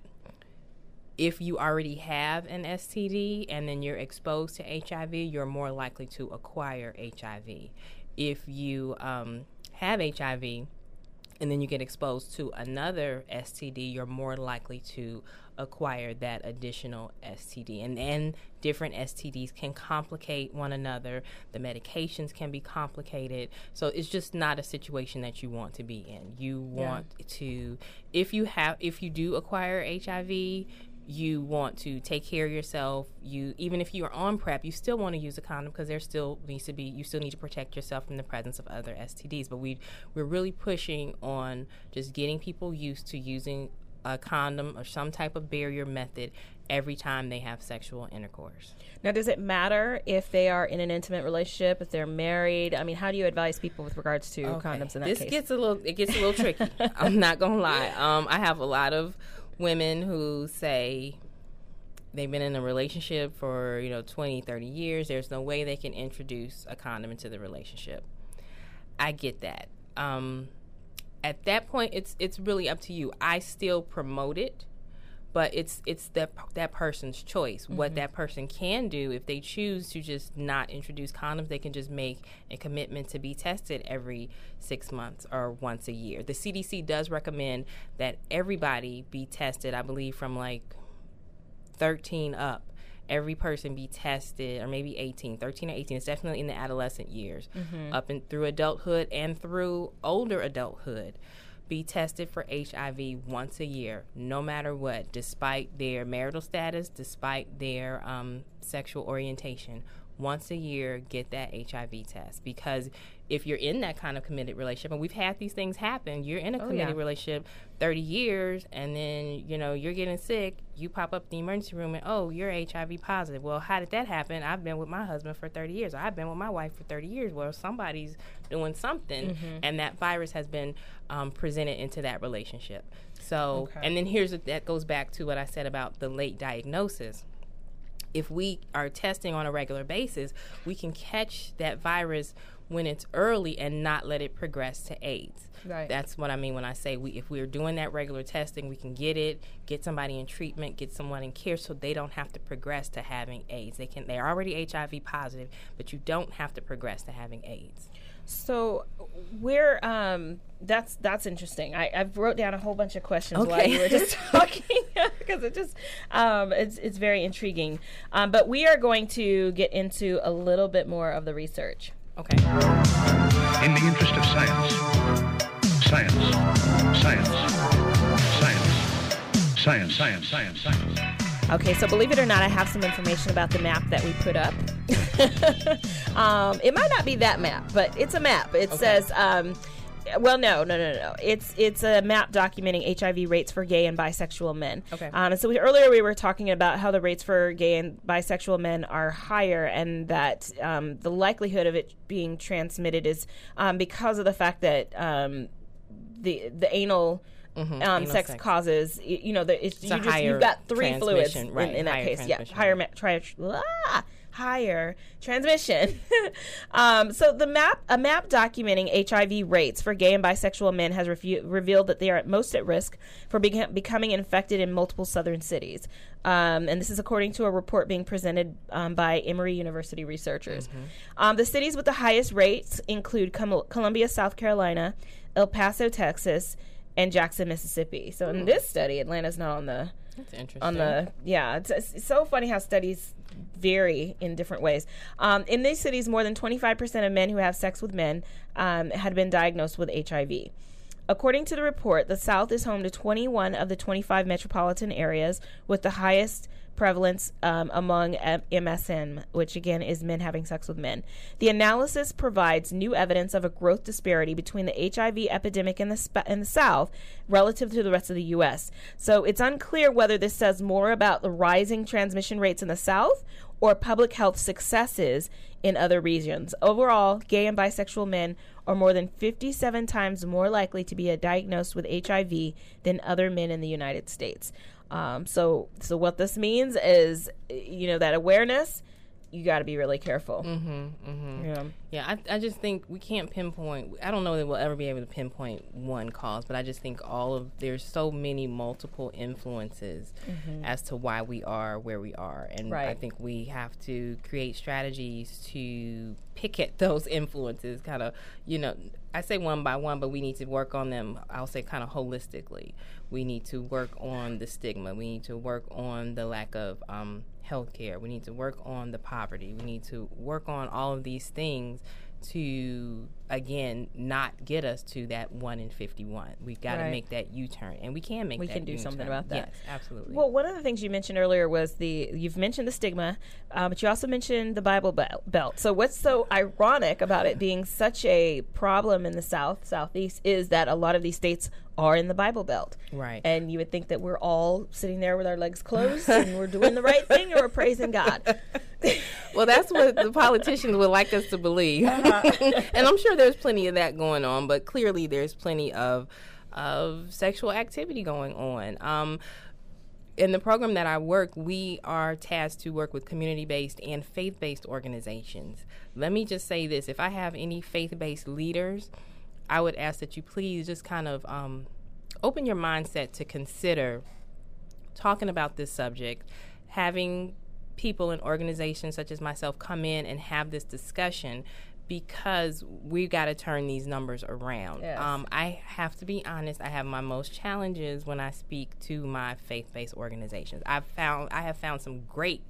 if you already have an STD and then you're exposed to HIV, you're more likely to acquire HIV. If you um, have HIV and then you get exposed to another STD, you're more likely to acquire that additional STD. And then different STDs can complicate one another. The medications can be complicated. So it's just not a situation that you want to be in. You want yeah. to if you have if you do acquire HIV, you want to take care of yourself you even if you are on PrEP you still want to use a condom because there still needs to be you still need to protect yourself from the presence of other stds but we we're really pushing on just getting people used to using a condom or some type of barrier method every time they have sexual intercourse. Now, does it matter if they are in an intimate relationship, if they're married? I mean, how do you advise people with regards to okay. condoms in that this case? This gets a little it gets a little tricky. I'm not gonna lie. Um, I have a lot of women who say, they've been in a relationship for you know 20 30 years there's no way they can introduce a condom into the relationship. I get that. Um, at that point it's it's really up to you. I still promote it but it's it's that that person's choice. Mm-hmm. What that person can do if they choose to just not introduce condoms, they can just make a commitment to be tested every six months or once a year. The CDC does recommend that everybody be tested. I believe from like 13 up every person be tested or maybe 18 13 or 18 it's definitely in the adolescent years mm-hmm. up and through adulthood and through older adulthood be tested for HIV once a year, no matter what, despite their marital status, despite their um, sexual orientation. Once a year, get that HIV test because if you're in that kind of committed relationship, and we've had these things happen, you're in a oh, committed yeah. relationship 30 years, and then you know you're getting sick, you pop up the emergency room, and oh, you're HIV positive. Well, how did that happen? I've been with my husband for 30 years. I've been with my wife for 30 years. Well, somebody's doing something, mm-hmm. and that virus has been um, presented into that relationship. So, okay. and then here's that goes back to what I said about the late diagnosis if we are testing on a regular basis, we can catch that virus when it's early and not let it progress to AIDS. Right. That's what I mean when I say we if we're doing that regular testing, we can get it, get somebody in treatment, get someone in care so they don't have to progress to having AIDS. They can they're already HIV positive, but you don't have to progress to having AIDS. So we're um that's that's interesting. I, I wrote down a whole bunch of questions okay. while you were just talking because it just um it's it's very intriguing. Um, but we are going to get into a little bit more of the research. Okay. In the interest of science, science, science, science, science, science, science, science. Okay, so believe it or not, I have some information about the map that we put up. um, it might not be that map, but it's a map. It okay. says um, well, no, no, no, no. It's it's a map documenting HIV rates for gay and bisexual men. Okay. Um, and so we, earlier we were talking about how the rates for gay and bisexual men are higher, and that um, the likelihood of it being transmitted is um, because of the fact that um, the the anal. Mm-hmm. Um, sex, sex, causes, you know, the, it's, it's you just, you've got three fluids right, in, in that case. Yeah, higher. Ma- tri- ah, higher transmission. um, so the map, a map documenting HIV rates for gay and bisexual men has refu- revealed that they are at most at risk for be- becoming infected in multiple southern cities. Um, and this is according to a report being presented um, by Emory University researchers. Mm-hmm. Um, the cities with the highest rates include Com- Columbia, South Carolina, El Paso, Texas, and Jackson, Mississippi. So in hmm. this study, Atlanta's not on the that's interesting. On the yeah, it's, it's, so funny how studies vary in different ways. Um, in these cities, more than 25% of men who have sex with men um, had been diagnosed with HIV. According to the report, the South is home to 21 of the 25 metropolitan areas with the highest prevalence um, among MSM, which again is men having sex with men. The analysis provides new evidence of a growth disparity between the HIV epidemic in the, sp- in the South relative to the rest of the U.S. So it's unclear whether this says more about the rising transmission rates in the South or public health successes in other regions. Overall, gay and bisexual men are more than 57 times more likely to be diagnosed with HIV than other men in the United States. Um, so, so what this means is, you know, that awareness. You got to be really careful. Mm-hmm, mm-hmm. Yeah, yeah. I, I just think we can't pinpoint. I don't know that we'll ever be able to pinpoint one cause, but I just think all of there's so many multiple influences mm-hmm. as to why we are where we are, and right. I think we have to create strategies to pick at those influences. Kind of, you know, I say one by one, but we need to work on them. I'll say kind of holistically. We need to work on the stigma. We need to work on the lack of um, health care. We need to work on the poverty. We need to work on all of these things to again not get us to that 1 in 51 we've got to right. make that u-turn and we can make we can do U-turn. something about that. Yes absolutely. Well one of the things you mentioned earlier was the you've mentioned the stigma uh, but you also mentioned the bible belt. So what's so ironic about it being such a problem in the south southeast is that a lot of these states are in the bible belt. Right. And you would think that we're all sitting there with our legs closed and we're doing the right thing and we're praising god. Well that's what the politicians would like us to believe. Uh-huh. and i'm sure there's plenty of that going on, but clearly there's plenty of of sexual activity going on. Um, in the program that I work, we are tasked to work with community based and faith based organizations. Let me just say this if I have any faith based leaders, I would ask that you please just kind of um, open your mindset to consider talking about this subject, having people and organizations such as myself come in and have this discussion because we've got to turn these numbers around. Yes. Um, I have to be honest. I have my most challenges when I speak to my faith-based organizations. I've found I have found some great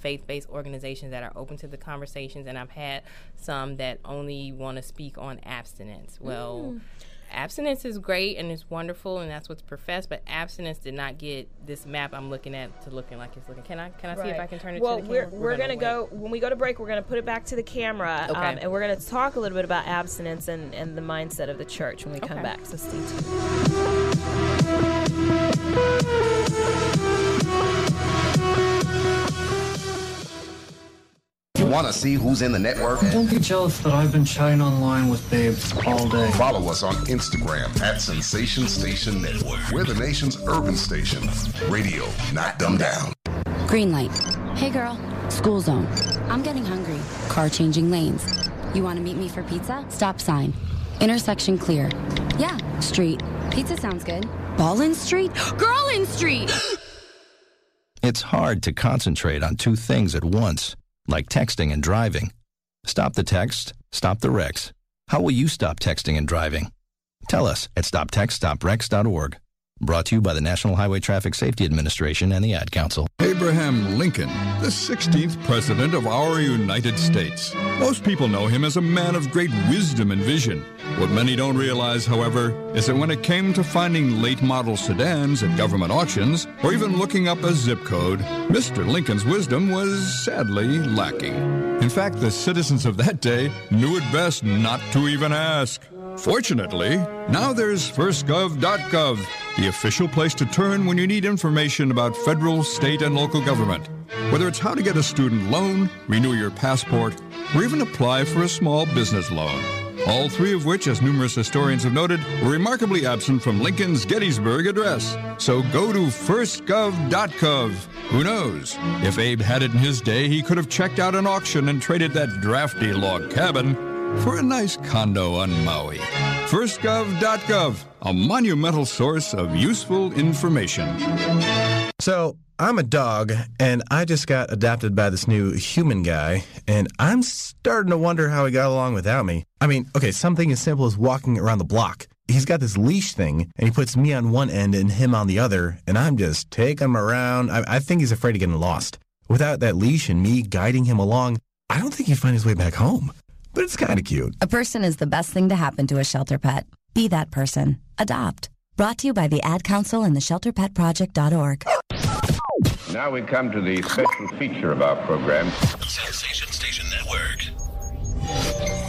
faith-based organizations that are open to the conversations, and I've had some that only want to speak on abstinence. Well. Mm. Abstinence is great and it's wonderful and that's what's professed, but abstinence did not get this map I'm looking at to looking like it's looking. Can I can I see if I can turn it well, to the we're, camera? we're, gonna, wait. go when we go to break. We're gonna put it back to the camera, Okay. um, and we're gonna talk a little bit about abstinence and, and the mindset of the church when we come back. So stay tuned. Want to see who's in the network? Don't be jealous that I've been chatting online with babes all day. Follow us on Instagram at Sensation Station Network. We're the nation's urban station. Radio, not dumbed down. Green light. Hey girl, school zone. I'm getting hungry. Car changing lanes. You want to meet me for pizza? Stop sign. Intersection clear. Yeah, street. Pizza sounds good. Ball in street? Girl in street! It's hard to concentrate on two things at once, like texting and driving. Stop the text, stop the wrecks. How will you stop texting and driving? Tell us at stoptextstoprex.org. Brought to you by the National Highway Traffic Safety Administration and the Ad Council. Abraham Lincoln, the 16th President of our United States. Most people know him as a man of great wisdom and vision. What many don't realize, however, is that when it came to finding late model sedans at government auctions, or even looking up a zip code, Mr. Lincoln's wisdom was sadly lacking. In fact, the citizens of that day knew it best not to even ask. Fortunately, now there's firstgov.gov, the official place to turn when you need information about federal, state, and local government. Whether it's how to get a student loan, renew your passport, or even apply for a small business loan. All three of which, as numerous historians have noted, were remarkably absent from Lincoln's Gettysburg Address. So go to firstgov.gov. Who knows? If Abe had it in his day, he could have checked out an auction and traded that drafty log cabin for a nice condo on Maui. Firstgov.gov, a monumental source of useful information. So, I'm a dog, and I just got adopted by this new human guy, and I'm starting to wonder how he got along without me. I mean, okay, something as simple as walking around the block. He's got this leash thing, and he puts me on one end and him on the other, and I'm just taking him around. I, I think he's afraid of getting lost. Without that leash and me guiding him along, I don't think he'd find his way back home. But it's kind of cute. A person is the best thing to happen to a shelter pet. Be that person. Adopt. Brought to you by the Ad Council and the ShelterPetProject.org. Now we come to the special feature of our program. Sensation Station Network.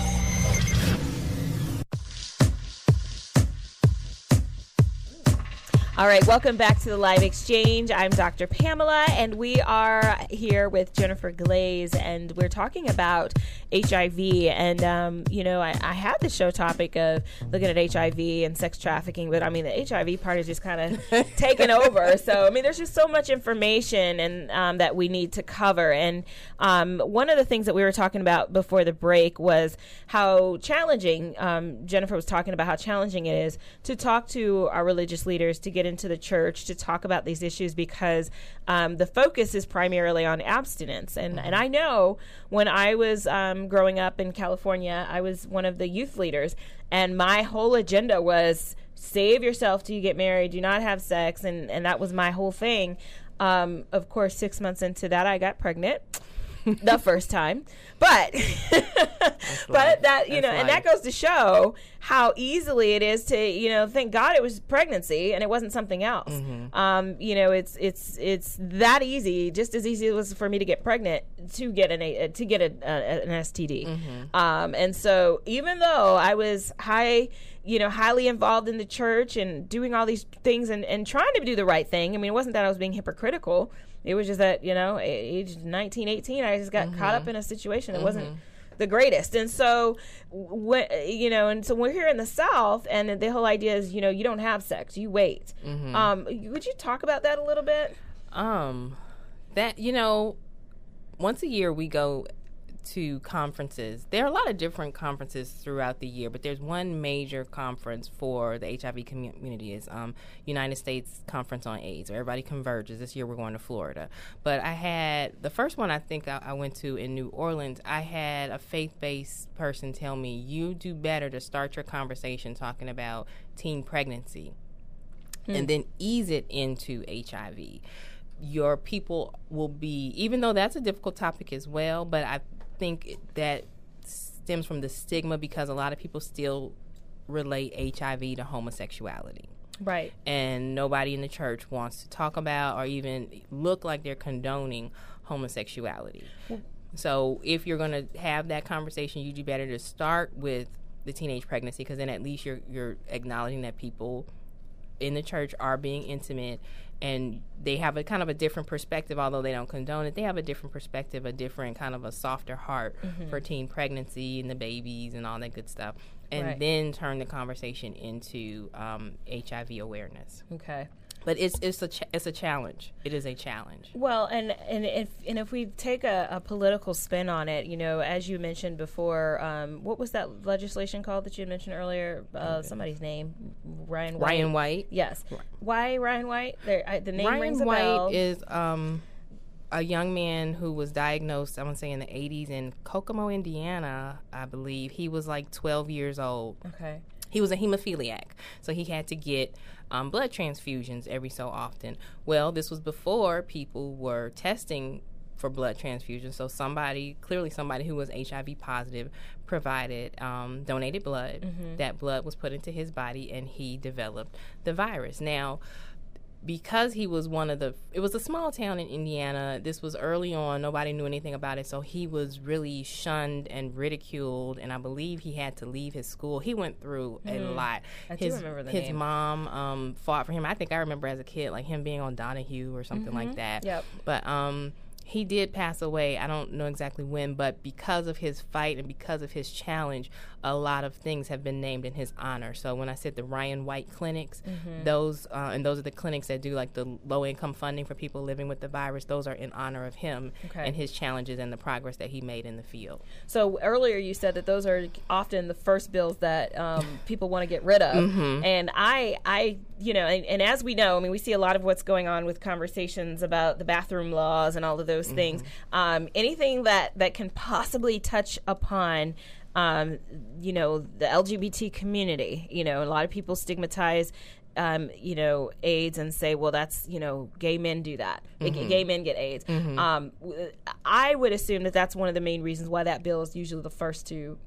All right, welcome back to the live exchange. I'm Dr. Pamela, and we are here with Jennifer Glaze, and we're talking about HIV. And, um, you know, I, I had the show topic of looking at HIV and sex trafficking, but I mean, the HIV part is just kind of taken over. So, I mean, there's just so much information and um, that we need to cover. And um, one of the things that we were talking about before the break was how challenging, um, Jennifer was talking about how challenging it is to talk to our religious leaders to get into the church to talk about these issues because um, the focus is primarily on abstinence. And, and I know when I was um, growing up in California, I was one of the youth leaders, and my whole agenda was save yourself till you get married, do not have sex. And, and that was my whole thing. Um, of course, six months into that, I got pregnant. the first time, but but that you That's know, and that goes to show how easily it is to you know. Thank God it was pregnancy and it wasn't something else. Mm-hmm. Um, you know, it's it's it's that easy, just as easy as it was for me to get pregnant to get an a, to get a, a, an STD. Mm-hmm. Um, and so even though I was high, you know, highly involved in the church and doing all these things and, and trying to do the right thing. I mean, it wasn't that I was being hypocritical. It was just that, you know, age 19, 18, I just got caught up in a situation that wasn't the greatest. And so, when, you know, and so we're here in the South, and the whole idea is, you know, you don't have sex, you wait. Mhm. Um, would you talk about that a little bit? Um, that you know, once a year we go to conferences. There are a lot of different conferences throughout the year, but there's one major conference for the HIV community is um, United States Conference on AIDS, where everybody converges. This year we're going to Florida. But I had the first one I think I, I went to in New Orleans. I had a faith-based person tell me, "You do better to start your conversation talking about teen pregnancy." Hmm. And then ease it into HIV your people will be even though that's a difficult topic as well but i think that stems from the stigma because a lot of people still relate hiv to homosexuality Right. and nobody in the church wants to talk about or even look like they're condoning homosexuality so if you're going to have that conversation you do better to start with the teenage pregnancy because then at least you're you're acknowledging that people in the church are being intimate and they have a kind of a different perspective although they don't condone it they have a different perspective a different kind of a softer heart Mhm. for teen pregnancy and the babies and all that good stuff and Right. then turn the conversation into um, hiv awareness Okay. But it's it's a ch- it's a challenge it is a challenge Well, and and if and if we take a, a political spin on it, you know, as you mentioned before, um, what was that legislation called that you mentioned earlier? Uh, somebody's name, Ryan White. Ryan White. Yes. Why Ryan White? There, I, the name Ryan rings a White bell. is um, a young man who was diagnosed, I want to say in the 80s in Kokomo, Indiana, I believe. He was like 12 years old. Okay. He was a hemophiliac, so he had to get um, blood transfusions every so often. Well, this was before people were testing for blood transfusion. So somebody, clearly somebody who was HIV positive, provided um, donated blood. Mhm. That blood was put into his body, and he developed the virus. Now, because he was one of the it was a small town in Indiana this was early on nobody knew anything about it so he was really shunned and ridiculed and I believe he had to leave his school he went through a Mm. lot I do his remember the his name. mom um fought for him I think I remember as a kid like him being on Donahue or something Mhm. like that Yep. but um he did pass away. I don't know exactly when, but because of his fight and because of his challenge, a lot of things have been named in his honor. So when I said the Ryan White clinics, Mhm. those uh, and those are the clinics that do like the low income funding for people living with the virus. Those are in honor of him Okay. and his challenges and the progress that he made in the field. So earlier you said that those are often the first bills that um, people want to get rid of, Mhm. and I, I, you know, and, and as we know, I mean, we see a lot of what's going on with conversations about the bathroom laws and all of those things. Um, anything that that can possibly touch upon. Um, you know the LGBT community. You know, a lot of people stigmatize um, you know, AIDS and say, well, that's, you know, gay men do that. Mhm. Gay men get AIDS. Mhm. Um, I would assume that that's one of the main reasons why that bill is usually the first to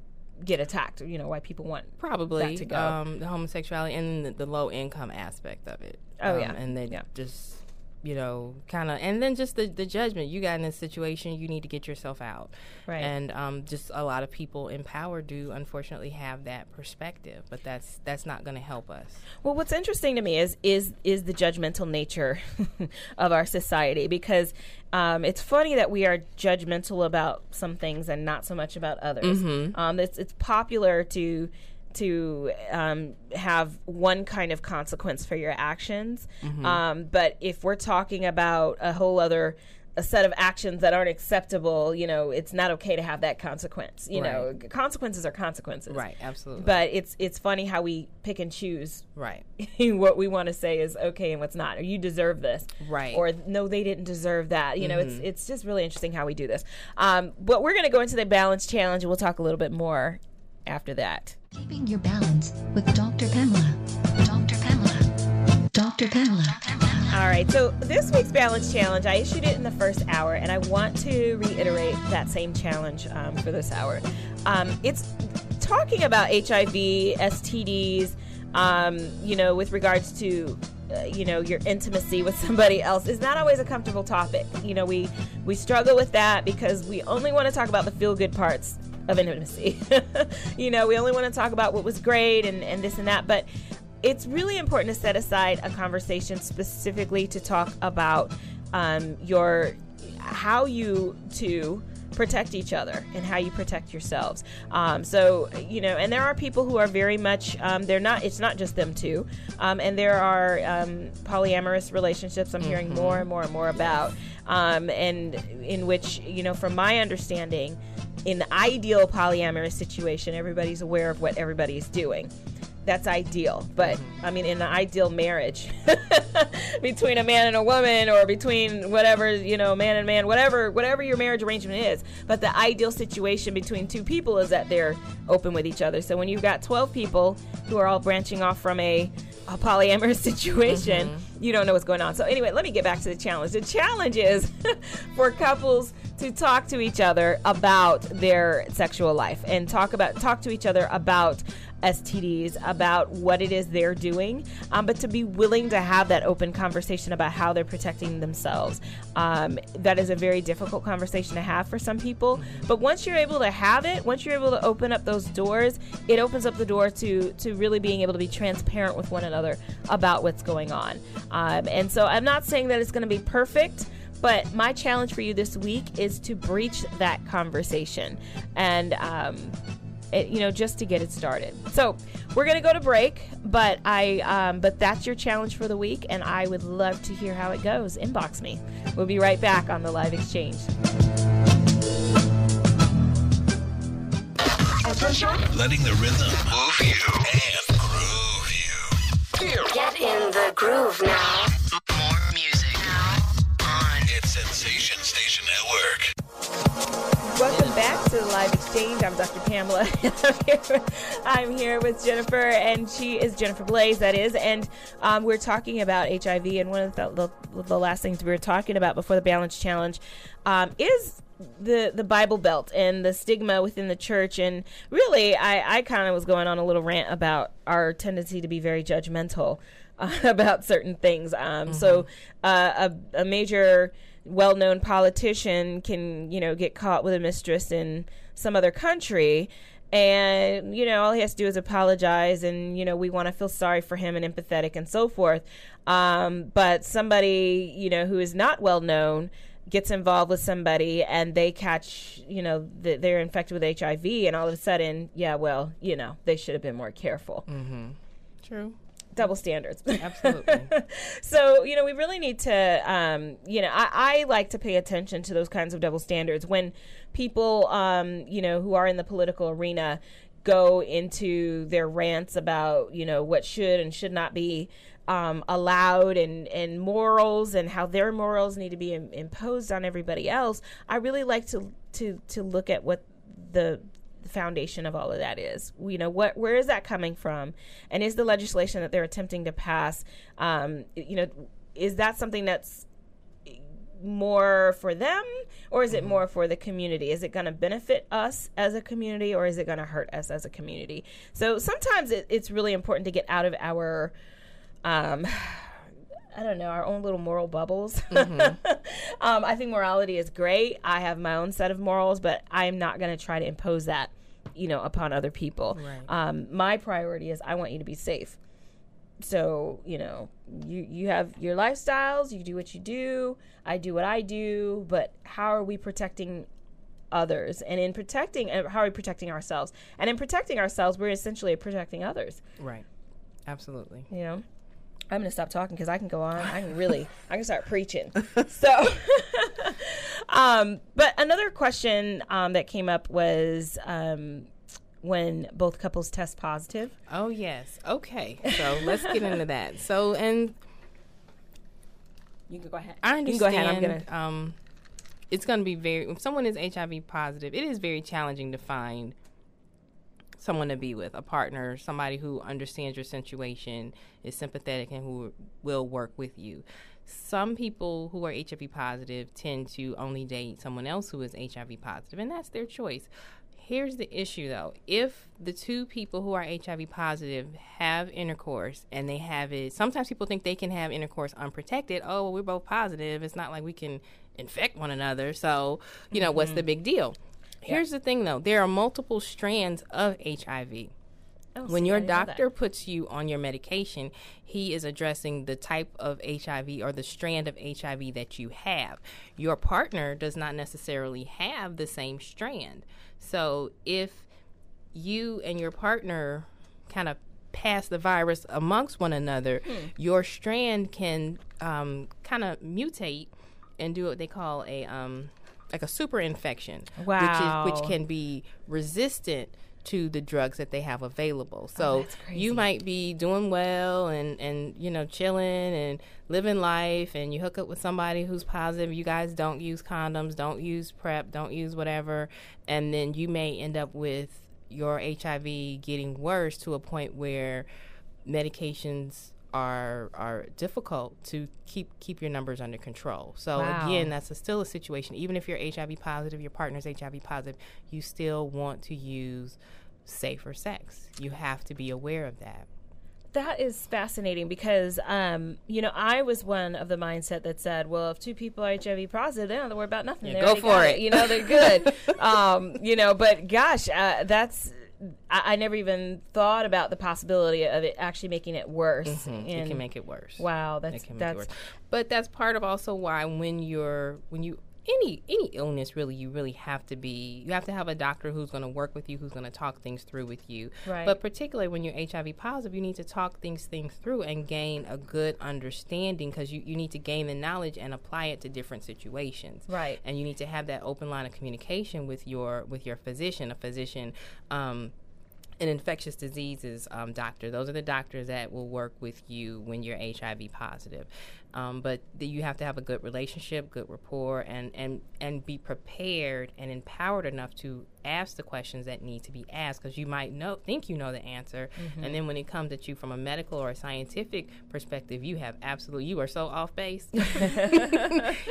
get attacked. You know, why people want Probably to go. Um, the homosexuality and the, the low income aspect of it. Oh, Um, yeah. and they just you know kind of and then just the, the judgment you got in this situation you need to get yourself out Right. and um, just a lot of people in power do unfortunately have that perspective but that's that's not going to help us Well, what's interesting to me is is is the judgmental nature of our society because um, it's funny that we are judgmental about some things and not so much about others. Mhm. Um, it's it's popular to to um, have one kind of consequence for your actions, Mhm. um, but if we're talking about a whole other a set of actions that aren't acceptable, you know, it's not okay to have that consequence. You know, consequences are consequences. Right, absolutely. But it's it's funny how we pick and choose right what we want to say is okay and what's not or you deserve this Right. or no they didn't deserve that you know it's Mhm. it's just really interesting how we do this um, but we're going to go into the balance challenge and we'll talk a little bit more after that Keeping your balance with Dr. Pamela. Dr. Pamela. Dr. Pamela. all right so this week's balance challenge i issued it in the first hour and i want to reiterate that same challenge um, for this hour um, it's talking about hiv stds um, you know with regards to uh, you know your intimacy with somebody else is not always a comfortable topic you know we we struggle with that because we only want to talk about the feel good parts of intimacy you know we only want to talk about what was great and, and this and that but it's really important to set aside a conversation specifically to talk about um, your how you to protect each other and how you protect yourselves. Um, so you know, and there are people who are very much um, they're not. It's not just them two, um, and there are um, polyamorous relationships. I'm hearing Mhm. more and more and more about, um, and in which you know, from my understanding, in the ideal polyamorous situation, everybody's aware of what everybody's doing. That's ideal, but I mean, in the ideal marriage between a man and a woman, or between whatever you know, man and man, whatever whatever your marriage arrangement is. But the ideal situation between two people is that they're open with each other. So when you've got twelve people who are all branching off from a, a polyamorous situation, mm-hmm. you don't know what's going on. So anyway, let me get back to the challenge. The challenge is for couples to talk to each other about their sexual life and talk about talk to each other about STDs, about what it is they're doing, um, but to be willing to have that open conversation about how they're protecting themselves. Um, that is a very difficult conversation to have for some people. But once you're able to have it, once you're able to open up those doors, it opens up the door to to really being able to be transparent with one another about what's going on. Um, and so I'm not saying that it's going to be perfect. But my challenge for you this week is to breach that conversation, and um, it, you know, just to get it started. So we're gonna go to break, but I, um, but that's your challenge for the week, and I would love to hear how it goes. Inbox me. We'll be right back on the live exchange. Letting the rhythm move you and groove you. Get in the groove now. It's Sensation Station Network. Welcome back to the live exchange. I'm Dr. Pamela. I'm, here, I'm here with Jennifer, and she is Jennifer Glaze, that is. And um, we're talking about HIV. And one of the, the, the last things we were talking about before the Balance Challenge um, is the the Bible Belt and the stigma within the church. And really, I, I kind of was going on a little rant about our tendency to be very judgmental uh, about certain things. Um, So, uh, a, a major well-known politician can you know get caught with a mistress in some other country and you know all he has to do is apologize and you know we want to feel sorry for him and empathetic and so forth um, but somebody you know who is not well known gets involved with somebody and they catch you know th- they're infected with hiv and all of a sudden yeah well you know they should have been more careful Mm-hmm. True. Double standards. Absolutely. so, you know, we really need to, um, you know, I, I like to pay attention to those kinds of double standards when people, um, you know, who are in the political arena go into their rants about, you know, what should and should not be um, allowed and, and morals and how their morals need to be Im- imposed on everybody else. I really like to, to, to look at what the the foundation of all of that is. You know, what where is that coming from, and is the legislation that they're attempting to pass, um, you know, is that something that's more for them, or is it more for the community? Is it going to benefit us as a community, or is it going to hurt us as a community? So sometimes it, it's really important to get out of our. Um, I don't know, our own little moral bubbles. um, I think morality is great. I have my own set of morals, but I'm not going to try to impose that, you know, upon other people. Right. Um, my priority is I want you to be safe. So, you know, you, you have your lifestyles, you do what you do, I do what I do, but how are we protecting others? And in protecting, uh, how are we protecting ourselves? And in protecting ourselves, we're essentially protecting others. Right. Absolutely. You know, I'm going to stop talking because I can go on. I can really, I can start preaching. So, um, but another question um, that came up was um, when both couples test positive. Oh yes. Okay. So let's get into that. So and you can go ahead. I You can understand. go ahead. I'm gonna- Um, it's going to be very. If someone is HIV positive, it is very challenging to find someone to be with, a partner, somebody who understands your situation, is sympathetic, and who will work with you. Some people who are HIV positive tend to only date someone else who is HIV positive, and that's their choice. Here's the issue though. If the two people who are HIV positive have intercourse and they have it, sometimes people think they can have intercourse unprotected. Oh, well, we're both positive. It's not like we can infect one another. So, you know, what's the mm-hmm. big deal? Here's the thing though there are multiple strands of HIV. Oh, when your I didn't know that. doctor puts you on your medication, he is addressing the type of HIV or the strand of HIV that you have. Your partner does not necessarily have the same strand. So if you and your partner kind of pass the virus amongst one another, Hmm. your strand can um, kind of mutate and do what they call a um, like a super infection, Wow. which is which can be resistant to the drugs that they have available. Oh, so that's crazy. you might be doing well and and you know chilling and living life and you hook up with somebody who's positive. You guys don't use condoms, don't use PrEP, don't use whatever, and then you may end up with your HIV getting worse to a point where medications are are difficult to keep keep your numbers under control. So Wow. again, that's a, still a situation. Even if you're HIV positive, your partner's HIV positive, you still want to use safer sex. You have to be aware of that. That is fascinating because, um, you know, I was one of the mindset that said, well, if two people are HIV positive, they don't have to worry about nothing. Yeah, go for got it. You know, they're good. um, you know, but gosh, uh, that's. I, I never even thought about the possibility of it actually making it worse. Mhm. It can make it worse. Wow, that's it can make that's. But that's part of also why when you're when you any any illness really you really have to be you have to have a doctor who's going to work with you who's going to talk things through with you. Right. But particularly when you're HIV positive, you need to talk things things through and gain a good understanding because you, you need to gain the knowledge and apply it to different situations. Right. And you need to have that open line of communication with your with your physician, a physician um, an infectious diseases um, doctor. Those are the doctors that will work with you when you're HIV positive. Um, but th- you have to have a good relationship, good rapport, and, and, and be prepared and empowered enough to ask the questions that need to be asked because you might know think you know the answer, Mhm. and then when it comes at you from a medical or a scientific perspective, you have absolutely you are so off base.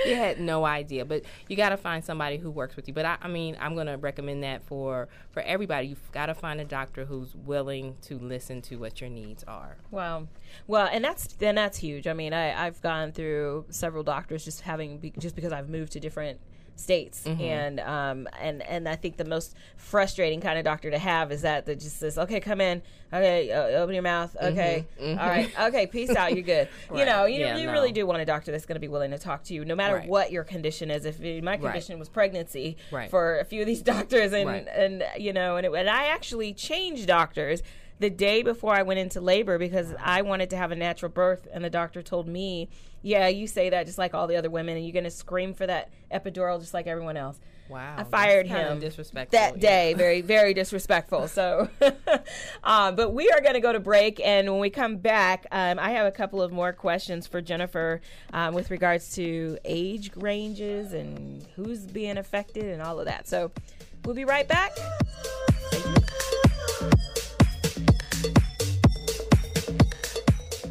you had no idea, but you got to find somebody who works with you. But I, I mean, I'm going to recommend that for for everybody. You've got to find a doctor who's willing to listen to what your needs are. Wow. Well, and that's then that's huge. I mean, I, I've gone through several doctors just having be, just because I've moved to different states, Mhm. and um and and I think the most frustrating kind of doctor to have is that that just says, okay, come in, okay, uh, open your mouth, okay, Mhm, mhm. all right, okay, peace out, you're good. You know, you, Yeah, you no. really do want a doctor that's going to be willing to talk to you, no matter Right. what your condition is. If my Right. condition was pregnancy, Right. for a few of these doctors, and Right. and you know, and, it, and I actually changed doctors the day before I went into labor because I wanted to have a natural birth, and the doctor told me, "Yeah, you say that just like all the other women, and you're going to scream for that epidural just like everyone else." Wow, I fired him disrespectful, that yeah. day. Very, very disrespectful. So, um, but we are going to go to break, and when we come back, um, I have a couple of more questions for Jennifer um, with regards to age ranges and who's being affected and all of that. So, we'll be right back.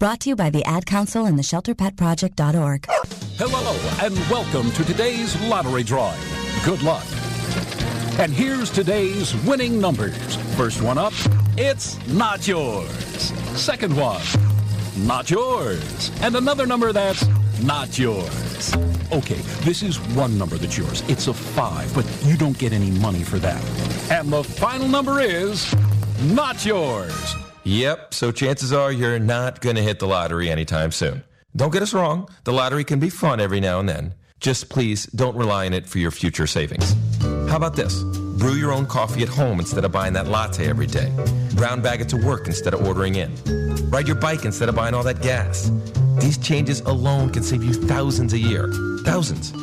Brought to you by the Ad Council and the ShelterPetProject.org. Hello, and welcome to today's lottery drawing. Good luck. And here's today's winning numbers. First one up, it's not yours. Second one, not yours. And another number that's not yours. Okay, this is one number that's yours. It's a five, but you don't get any money for that. And the final number is not yours. Yep, so chances are you're not going to hit the lottery anytime soon. Don't get us wrong, the lottery can be fun every now and then. Just please don't rely on it for your future savings. How about this? Brew your own coffee at home instead of buying that latte every day. Brown bag it to work instead of ordering in. Ride your bike instead of buying all that gas. These changes alone can save you thousands a year. Thousands.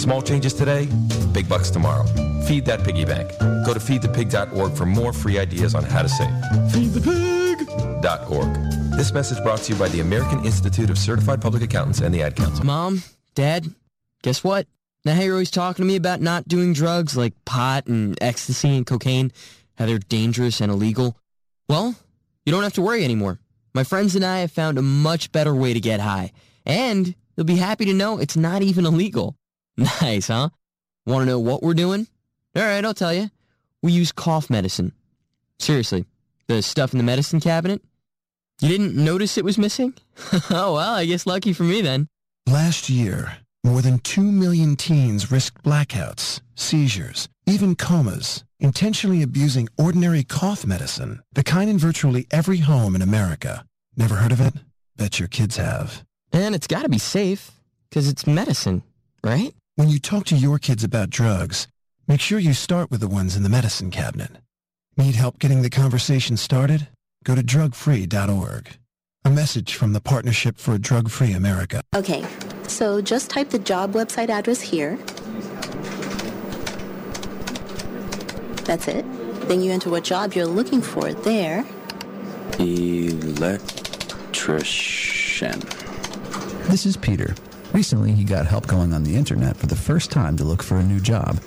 Small changes today, big bucks tomorrow. Feed that piggy bank. Go to feedthepig.org for more free ideas on how to save. Feed the pig.org. This message brought to you by the American Institute of Certified Public Accountants and the Ad Council. Mom, Dad, guess what? Now how you're always talking to me about not doing drugs like pot and ecstasy and cocaine, how they're dangerous and illegal. Well, you don't have to worry anymore. My friends and I have found a much better way to get high. And you'll be happy to know it's not even illegal. Nice, huh? Want to know what we're doing? All right, I'll tell you. We use cough medicine. Seriously, the stuff in the medicine cabinet. You didn't notice it was missing? oh, well, I guess lucky for me then. Last year, more than 2 million teens risked blackouts, seizures, even comas, intentionally abusing ordinary cough medicine, the kind in virtually every home in America. Never heard of it? Bet your kids have. And it's got to be safe, because it's medicine, right? When you talk to your kids about drugs, make sure you start with the ones in the medicine cabinet. Need help getting the conversation started? Go to drugfree.org. A message from the Partnership for a Drug-Free America. Okay, so just type the job website address here. That's it. Then you enter what job you're looking for there. Electrician. This is Peter. Recently, he got help going on the internet for the first time to look for a new job.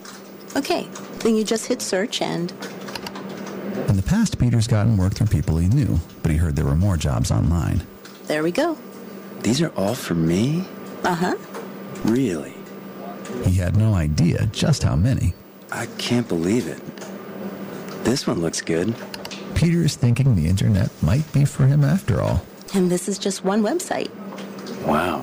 Okay, then you just hit search and In the past, Peter's gotten work through people he knew, but he heard there were more jobs online. there we go. These are all for me? Uh-huh. Really? He had no idea just how many. I can't believe it. This one looks good. Peter is thinking the internet might be for him after all. And this is just one website. Wow.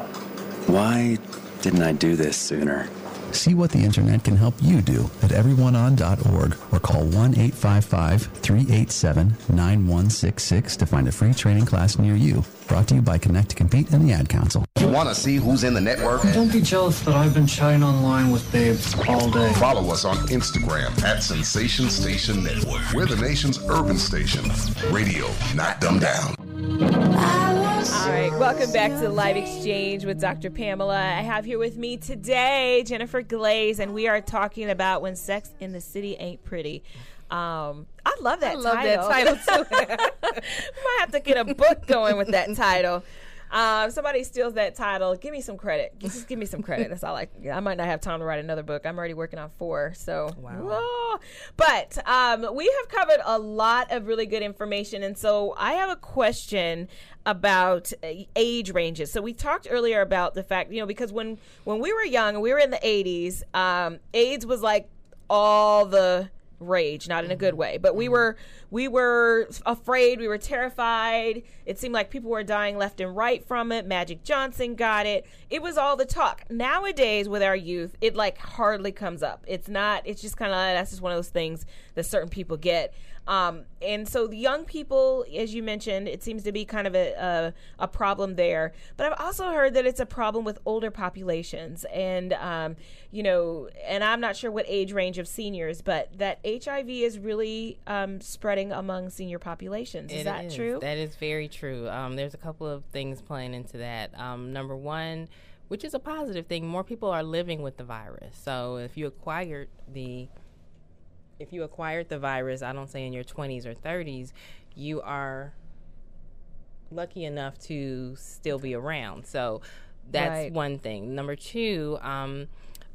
Why didn't I do this sooner? See what the internet can help you do at everyoneon.org or call 1 855 387 9166 to find a free training class near you. Brought to you by Connect to Compete and the Ad Council. You want to see who's in the network? Don't be jealous that I've been chatting online with babes all day. Follow us on Instagram at Sensation Station Network. We're the nation's urban station. Radio, not dumbed down. All right, welcome back to Live Exchange with Dr. Pamela. I have here with me today Jennifer Glaze, and we are talking about when sex in the city ain't pretty. Um, I love that I love title. that title, too. might have to get a book going with that title. Um, somebody steals that title. Give me some credit. Just give me some credit. That's all I. I might not have time to write another book. I'm already working on four. So wow. But um, we have covered a lot of really good information, and so I have a question about uh, age ranges. So we talked earlier about the fact, you know, because when when we were young and we were in the 80s, um, AIDS was like all the rage not in a good way. But we were we were afraid we were terrified. It seemed like people were dying left and right from it. Magic johnson got it. It was all the talk. Nowadays with our youth it like hardly comes up. It's not it's just kind of that's just one of those things that certain people get um, and so the young people, as you mentioned, it seems to be kind of a, a, a problem there. But I've also heard that it's a problem with older populations. And, um, you know, and I'm not sure what age range of seniors, but that HIV is really um, spreading among senior populations. Is It that true? That is very true. Um, there's a couple of things playing into that. Um, number one, which is a positive thing, more people are living with the virus. So if you acquired the if you acquired the virus, I don't say in your 20s or 30s, you are lucky enough to still be around. So that's Right. one thing. Number two, um,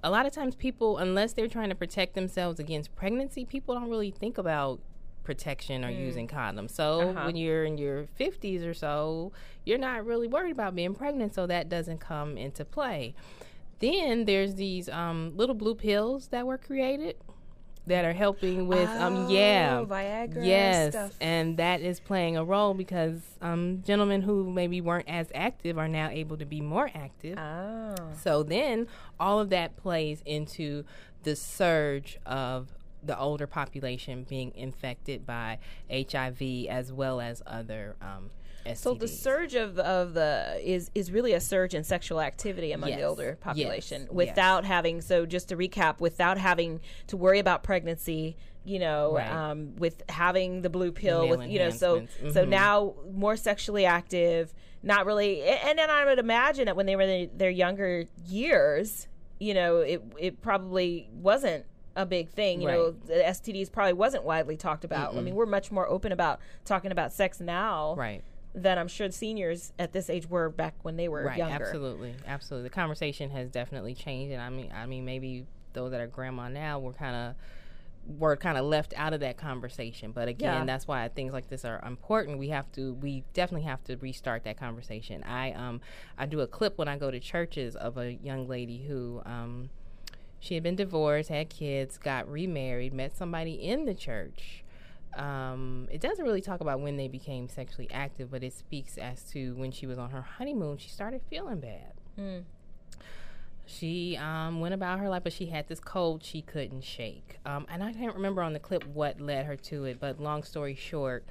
a lot of times people, unless they're trying to protect themselves against pregnancy, people don't really think about protection or Mm. using condoms. So Uh-huh. when you're in your 50s or so, you're not really worried about being pregnant, so that doesn't come into play. Then there's these um, little blue pills that were created that are helping with um yeah. Oh, Viagra yes stuff. and that is playing a role because um gentlemen who maybe weren't as active are now able to be more active. Oh so then all of that plays into the surge of the older population being infected by HIV as well as other um So the surge of of the is is really a surge in sexual activity among the older population Yes. without having so just to recap without having to worry about pregnancy you know Right. um, with having the blue pill Male with you know so enhancements. so now more sexually active not really and then I would imagine that when they were in their younger years you know it it probably wasn't a big thing you know Right. the STDs probably wasn't widely talked about I Mm-mm. mean we're much more open about talking about sex now Right. Than I'm sure seniors at this age were back when they were right, younger. Absolutely, absolutely. The conversation has definitely changed, and I mean, I mean, maybe those that are grandma now were kind of were kind of left out of that conversation. But again, Yeah. that's why things like this are important. We have to, we definitely have to restart that conversation. I um, I do a clip when I go to churches of a young lady who um, she had been divorced, had kids, got remarried, met somebody in the church. Um, it doesn't really talk about when they became sexually active, but it speaks as to when she was on her honeymoon, she started feeling bad. Mm. She um, went about her life, but she had this cold she couldn't shake. Um, and I can't remember on the clip what led her to it, but long story short,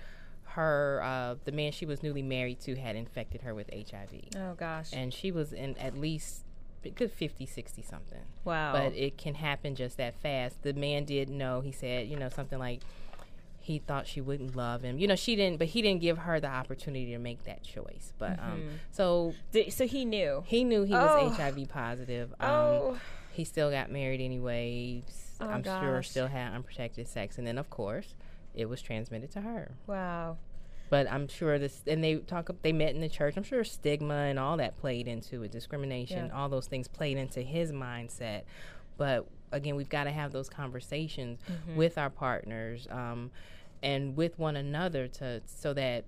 her uh, the man she was newly married to had infected her with HIV. Oh gosh. And she was in at least a good 50, 60 something. Wow. But it can happen just that fast. The man did know. He said, you know, something like he thought she wouldn't love him. You know, she didn't, but he didn't give her the opportunity to make that choice. But um, Mhm. so Did, so he knew. he knew he was Oh. HIV positive. Um, Oh. He still got married anyway. Oh, I'm sure still had unprotected sex. And then, of course, it was transmitted to her. Wow. But I'm sure this, and they talk, they met in the church. I'm sure stigma and all that played into it, discrimination, Yeah. all those things played into his mindset. But again, we've got to have those conversations Mhm. with our partners um, and with one another to so that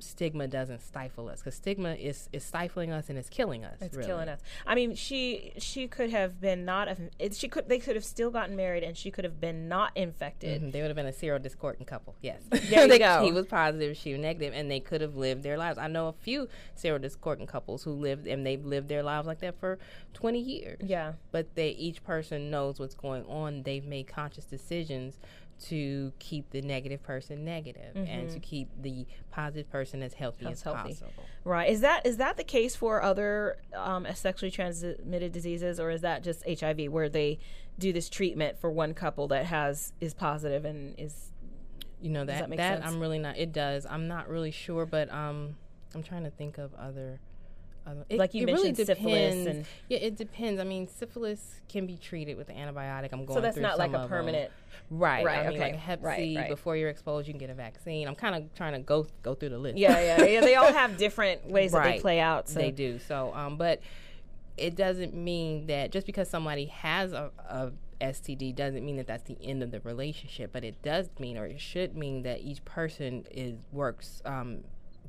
stigma doesn't stifle us because stigma is is stifling us and it's killing us. It's really. killing us. I mean, she she could have been not. a- It, she could. They could have still gotten married, and she could have been not infected. Mhm, They would have been a serodiscordant couple. Yes. There you They- go. He was positive, she was negative, and they could have lived their lives. I know a few serodiscordant couples who lived, and they've lived their lives like that for 20 years. Yeah. But they each person knows what's going on. They've made conscious decisions to keep the negative person negative and to Mhm. keep the positive person as healthy That's as healthy. possible. Right? Is that is that the case for other um, sexually transmitted diseases, or is that just HIV, where they do this treatment for one couple that has is positive and is You know that that that? I'm really not. It does. I'm not really sure, but um, I'm trying to think of other. Other it, Like you it really mentioned syphilis and- yeah, it depends. I mean, syphilis can be treated with an antibiotic. I'm going. So that's not like a permanent- Right. Right, I mean, okay. like Hep Right, C. right. Before you're exposed, you can get a vaccine. I'm kind of trying to go go through the list. Yeah, yeah, yeah. They all have different ways that they play out. So. They do. So, um, but it doesn't mean that just because somebody has a, a STD doesn't mean that that's the end of the relationship. But it does mean, or it should mean, that each person is works. Um,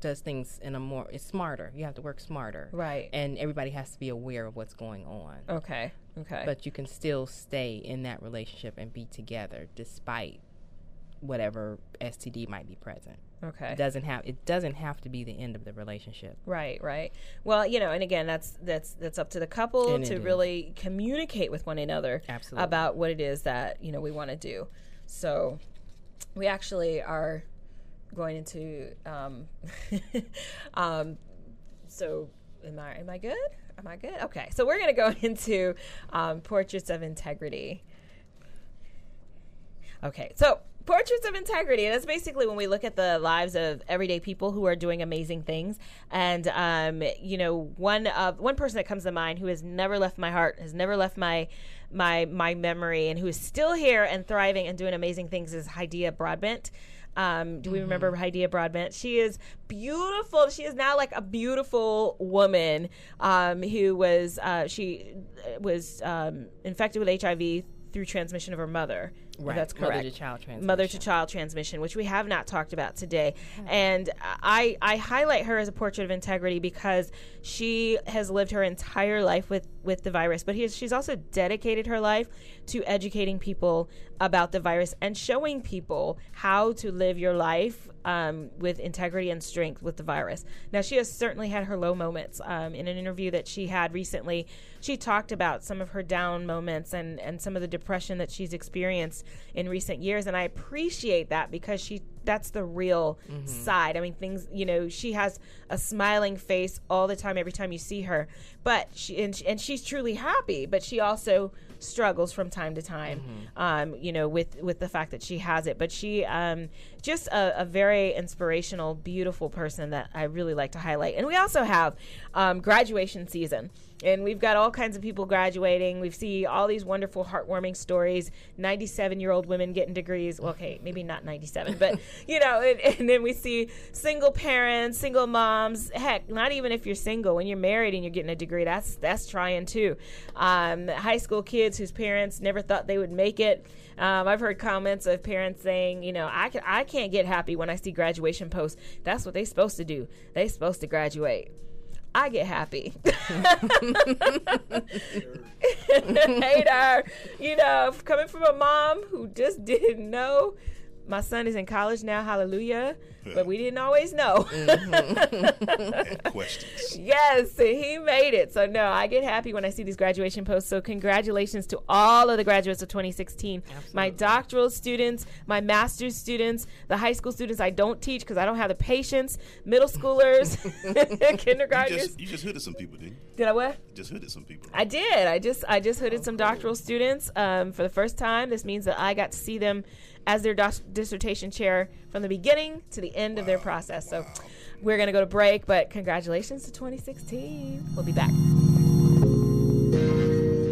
does things in a more it's smarter you have to work smarter Right. and everybody has to be aware of what's going on Okay. Okay. but you can still stay in that relationship and be together despite whatever STD might be present Okay. it doesn't have it doesn't have to be the end of the relationship Right, right. Well, you know, and again, that's that's that's up to the couple And to is. really communicate with one another Absolutely. about what it is that you know we want to do. So, we actually are going into. Um, um, so, am I am I good? Am I good? Okay, so we're to go into um, portraits of integrity. Okay, so portraits of integrity. That's basically when we look at the lives of everyday people who are doing amazing things. And um, you know, one of one person that comes to mind who has never left my heart, has never left my my my memory, and who is still here and thriving and doing amazing things is Hydeia Broadbent. Um, do we remember Hydeia Broadbent? She is beautiful. She is now like a beautiful woman um, who was uh, she was um, infected with HIV through transmission of her mother. Right. That's correct. Mother-to-child Mother to child transmission, which we have not talked about today. And I I highlight her as a portrait of integrity because she has lived her entire life with with the virus, but he, she's also dedicated her life to educating people about the virus and showing people how to live your life um, with integrity and strength with the virus. Now, she has certainly had her low moments. Um, in an interview that she had recently, she talked about some of her down moments and, and some of the depression that she's experienced in recent years. And I appreciate that because she that's the real side. I mean, things, you know, she has a smiling face all the time, every time you see her. But she, and, and she's truly happy, but she also struggles from time to time, um, you know, with, with the fact that she has it. But she, um, just a, a very inspirational, beautiful person that I really like to highlight. And we also have um, graduation season. And we've got all kinds of people graduating. We see all these wonderful, heartwarming stories. 97 year old women getting degrees. Well, okay, maybe not 97, but you know, and, and then we see single parents, single moms. Heck, not even if you're single, when you're married and you're getting a degree, that's that's trying too. Um, high school kids whose parents never thought they would make it. Um, I've heard comments of parents saying, you know, I, can, I can't get happy when I see graduation posts. That's what they're supposed to do. They're supposed to graduate. I get happy. Hater, you know, coming from a mom who just didn't know. My son is in college now, hallelujah. But we didn't always know. questions. Yes, he made it. So no, I get happy when I see these graduation posts. So congratulations to all of the graduates of 2016. My doctoral students, my master's students, the high school students I don't teach because I don't have the patience, middle schoolers, You just, you just hooded some people, didn't you? Did I what? You just hooded some people. I did. I just I just hooded some doctoral students um, for the first time. This means that I got to see them as their doc- dissertation chair from the beginning to the end of their process. So we're gonna go to break, but congratulations to 2016. We'll be back.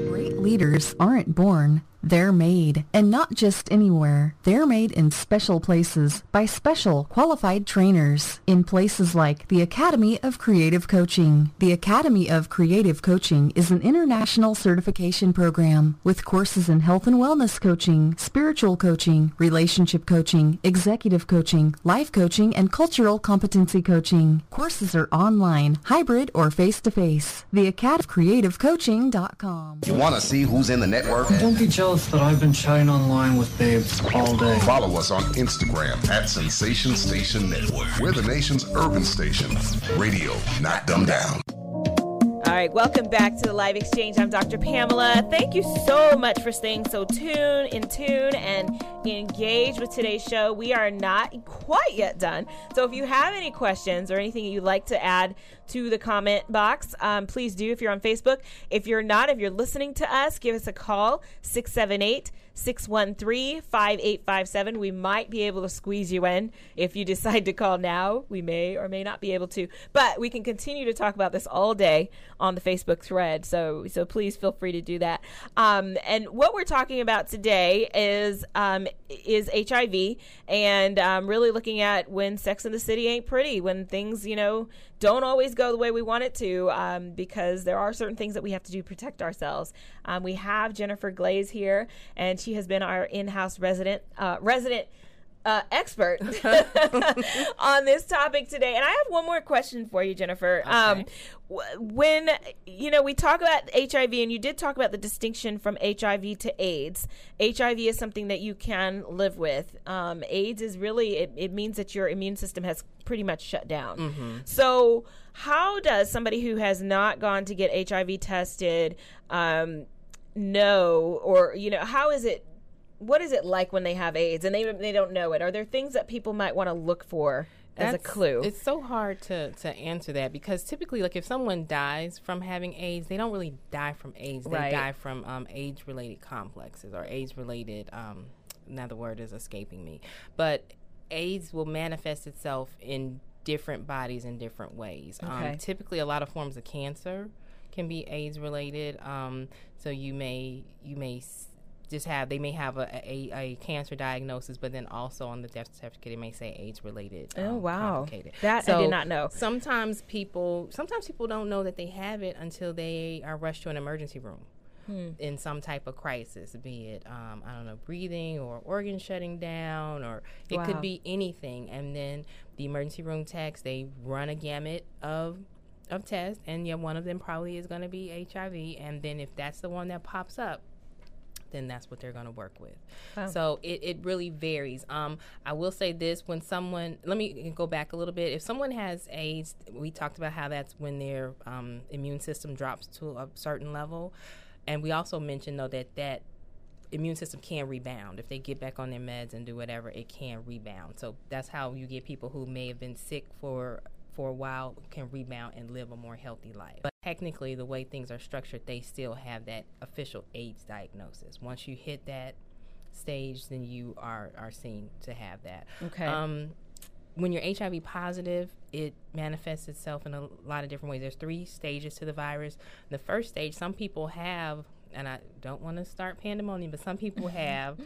Great leaders aren't born, they're made. And not just anywhere. They're made in special places by special qualified trainers in places like the Academy of Creative Coaching. The Academy of Creative Coaching is an international certification program with courses in health and wellness coaching, spiritual coaching, relationship coaching, executive coaching, life coaching, and cultural competency coaching. Courses are online, hybrid, or face-to-face. The Academy of Creative Coaching.com. You want to see who's in the network? Don't be jealous that I've been chatting online with babes all day. Follow us on Instagram at Sensation Station Network. We're the nation's urban station. Radio, not dumbed down. All right, welcome back to the live exchange. I'm Dr. Pamela. Thank you so much for staying so tuned, in tune, and engaged with today's show. We are not quite yet done. So if you have any questions or anything you'd like to add to the comment box, um, please do if you're on Facebook. If you're not, if you're listening to us, give us a call 678 613 5857. We might be able to squeeze you in. If you decide to call now, we may or may not be able to. But we can continue to talk about this all day on the Facebook thread. So, so please feel free to do that. Um, and what we're talking about today is um, is HIV and um, really looking at when Sex in the City ain't pretty, when things you know don't always go the way we want it to, um, because there are certain things that we have to do to protect ourselves. Um, we have Jennifer Glaze here, and she has been our in-house resident uh, resident uh, expert on this topic today. And I have one more question for you, Jennifer. Um, w- when you know we talk about HIV, and you did talk about the distinction from HIV to AIDS. HIV is something that you can live with. Um, AIDS is really it, it means that your immune system has pretty much shut down. Mhm. So, how does somebody who has not gone to get HIV tested um, know, or you know, how is it? What is it like when they have AIDS and they they don't know it? Are there things that people might want to look for as a clue? It's so hard to, to answer that because typically, like if someone dies from having AIDS, they don't really die from AIDS. They Right. die from um, AIDS related complexes or AIDS related. Um, now the word is escaping me, but AIDS will manifest itself in different bodies in different ways. Okay. Um, typically, a lot of forms of cancer can be AIDS related. Um, so you may you may just have they may have a, a, a cancer diagnosis, but then also on the death certificate it may say AIDS related. Oh, um, wow. complicated. That I did not know. Sometimes people sometimes people don't know that they have it until they are rushed to an emergency room. Hmm. In some type of crisis, be it um, I don't know, breathing or organ shutting down, or it Wow. could be anything. And then the emergency room techs they run a gamut of of tests, and yeah, one of them probably is going to be HIV. And then if that's the one that pops up, then that's what they're going to work with. Wow. So it, it really varies. Um, I will say this when someone, let me go back a little bit. If someone has AIDS, we talked about how that's when their um, immune system drops to a certain level. And we also mentioned, though, that that immune system can rebound. If they get back on their meds and do whatever, it can rebound. So that's how you get people who may have been sick for for a while can rebound and live a more healthy life. But technically, the way things are structured, they still have that official AIDS diagnosis. Once you hit that stage, then you are are seen to have that. Okay. Um, when you're HIV positive, it manifests itself in a lot of different ways. There's three stages to the virus. The first stage, some people have, and I don't want to start pandemonium, but some people have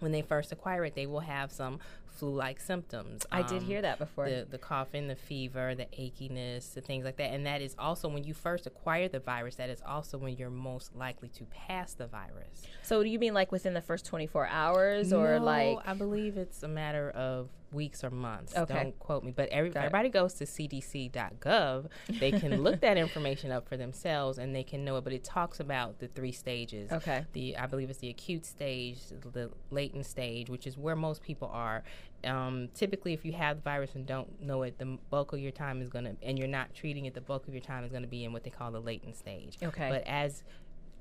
when they first acquire it, they will have some flu-like symptoms. I did hear um, that before. The, the coughing, the fever, the achiness, the things like that. And that is also when you first acquire the virus. That is also when you're most likely to pass the virus. So do you mean like within the first 24 hours or No, like I believe it's a matter of weeks or months. Okay. Don't quote me, but every, everybody goes to cdc.gov. They can look that information up for themselves and they can know it. But it talks about the three stages. Okay. The I believe it's the acute stage, the latent stage, which is where most people are. Um, typically, if you have the virus and don't know it, the bulk of your time is going to, and you're not treating it, the bulk of your time is going to be in what they call the latent stage. Okay. But as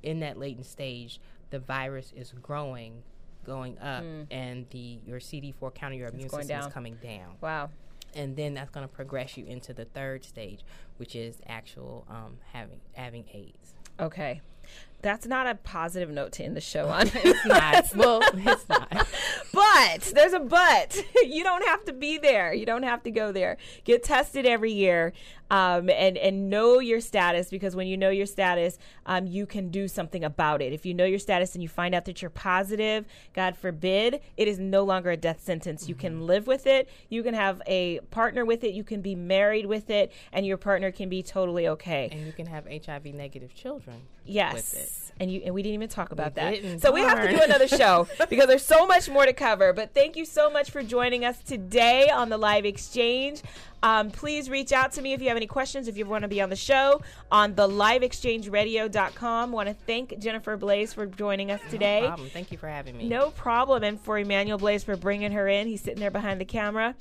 in that latent stage, the virus is growing, going up, Mm. and the your CD4 counter, your immune system down. is coming down. Wow. And then that's going to progress you into the third stage, which is actual um, having having AIDS. Okay. That's not a positive note to end the show on. It's not. Well, it's not. But there's a but. You don't have to be there. You don't have to go there. Get tested every year, um, and and know your status because when you know your status, um, you can do something about it. If you know your status and you find out that you're positive, God forbid, it is no longer a death sentence. You can live with it. You can have a partner with it. You can be married with it, and your partner can be totally okay. And you can have HIV negative children. Yes. It. And you and we didn't even talk about that. didn't. So we have to do another show because there's so much more to cover. But thank you so much for joining us today on the live exchange. Um, please reach out to me if you have any questions, if you want to be on the show on the liveexchangeradio.com. Want to thank Jennifer Glaze for joining us today. No problem. Thank you for having me. No problem. And for Emmanuel Glaze for bringing her in. He's sitting there behind the camera.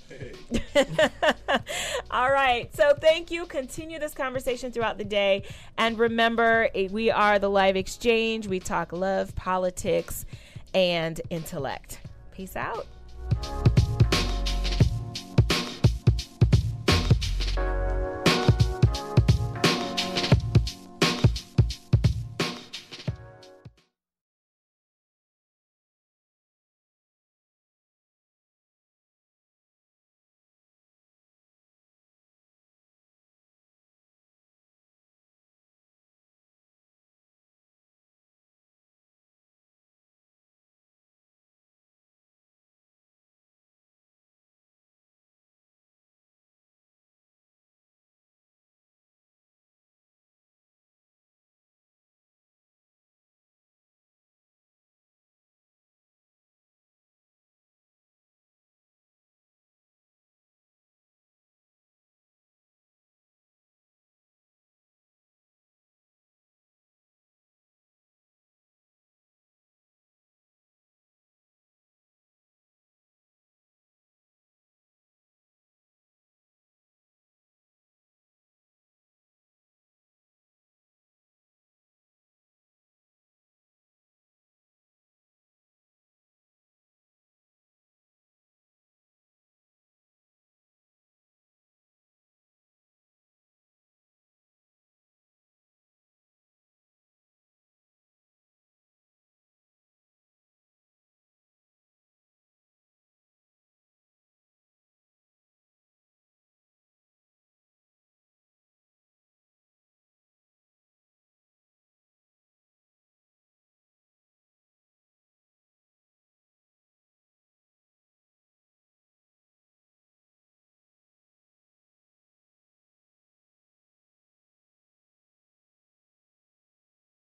All right. So thank you. Continue this conversation throughout the day. And remember, eh, we are the live exchange. We talk love, politics, and intellect. Peace out. much.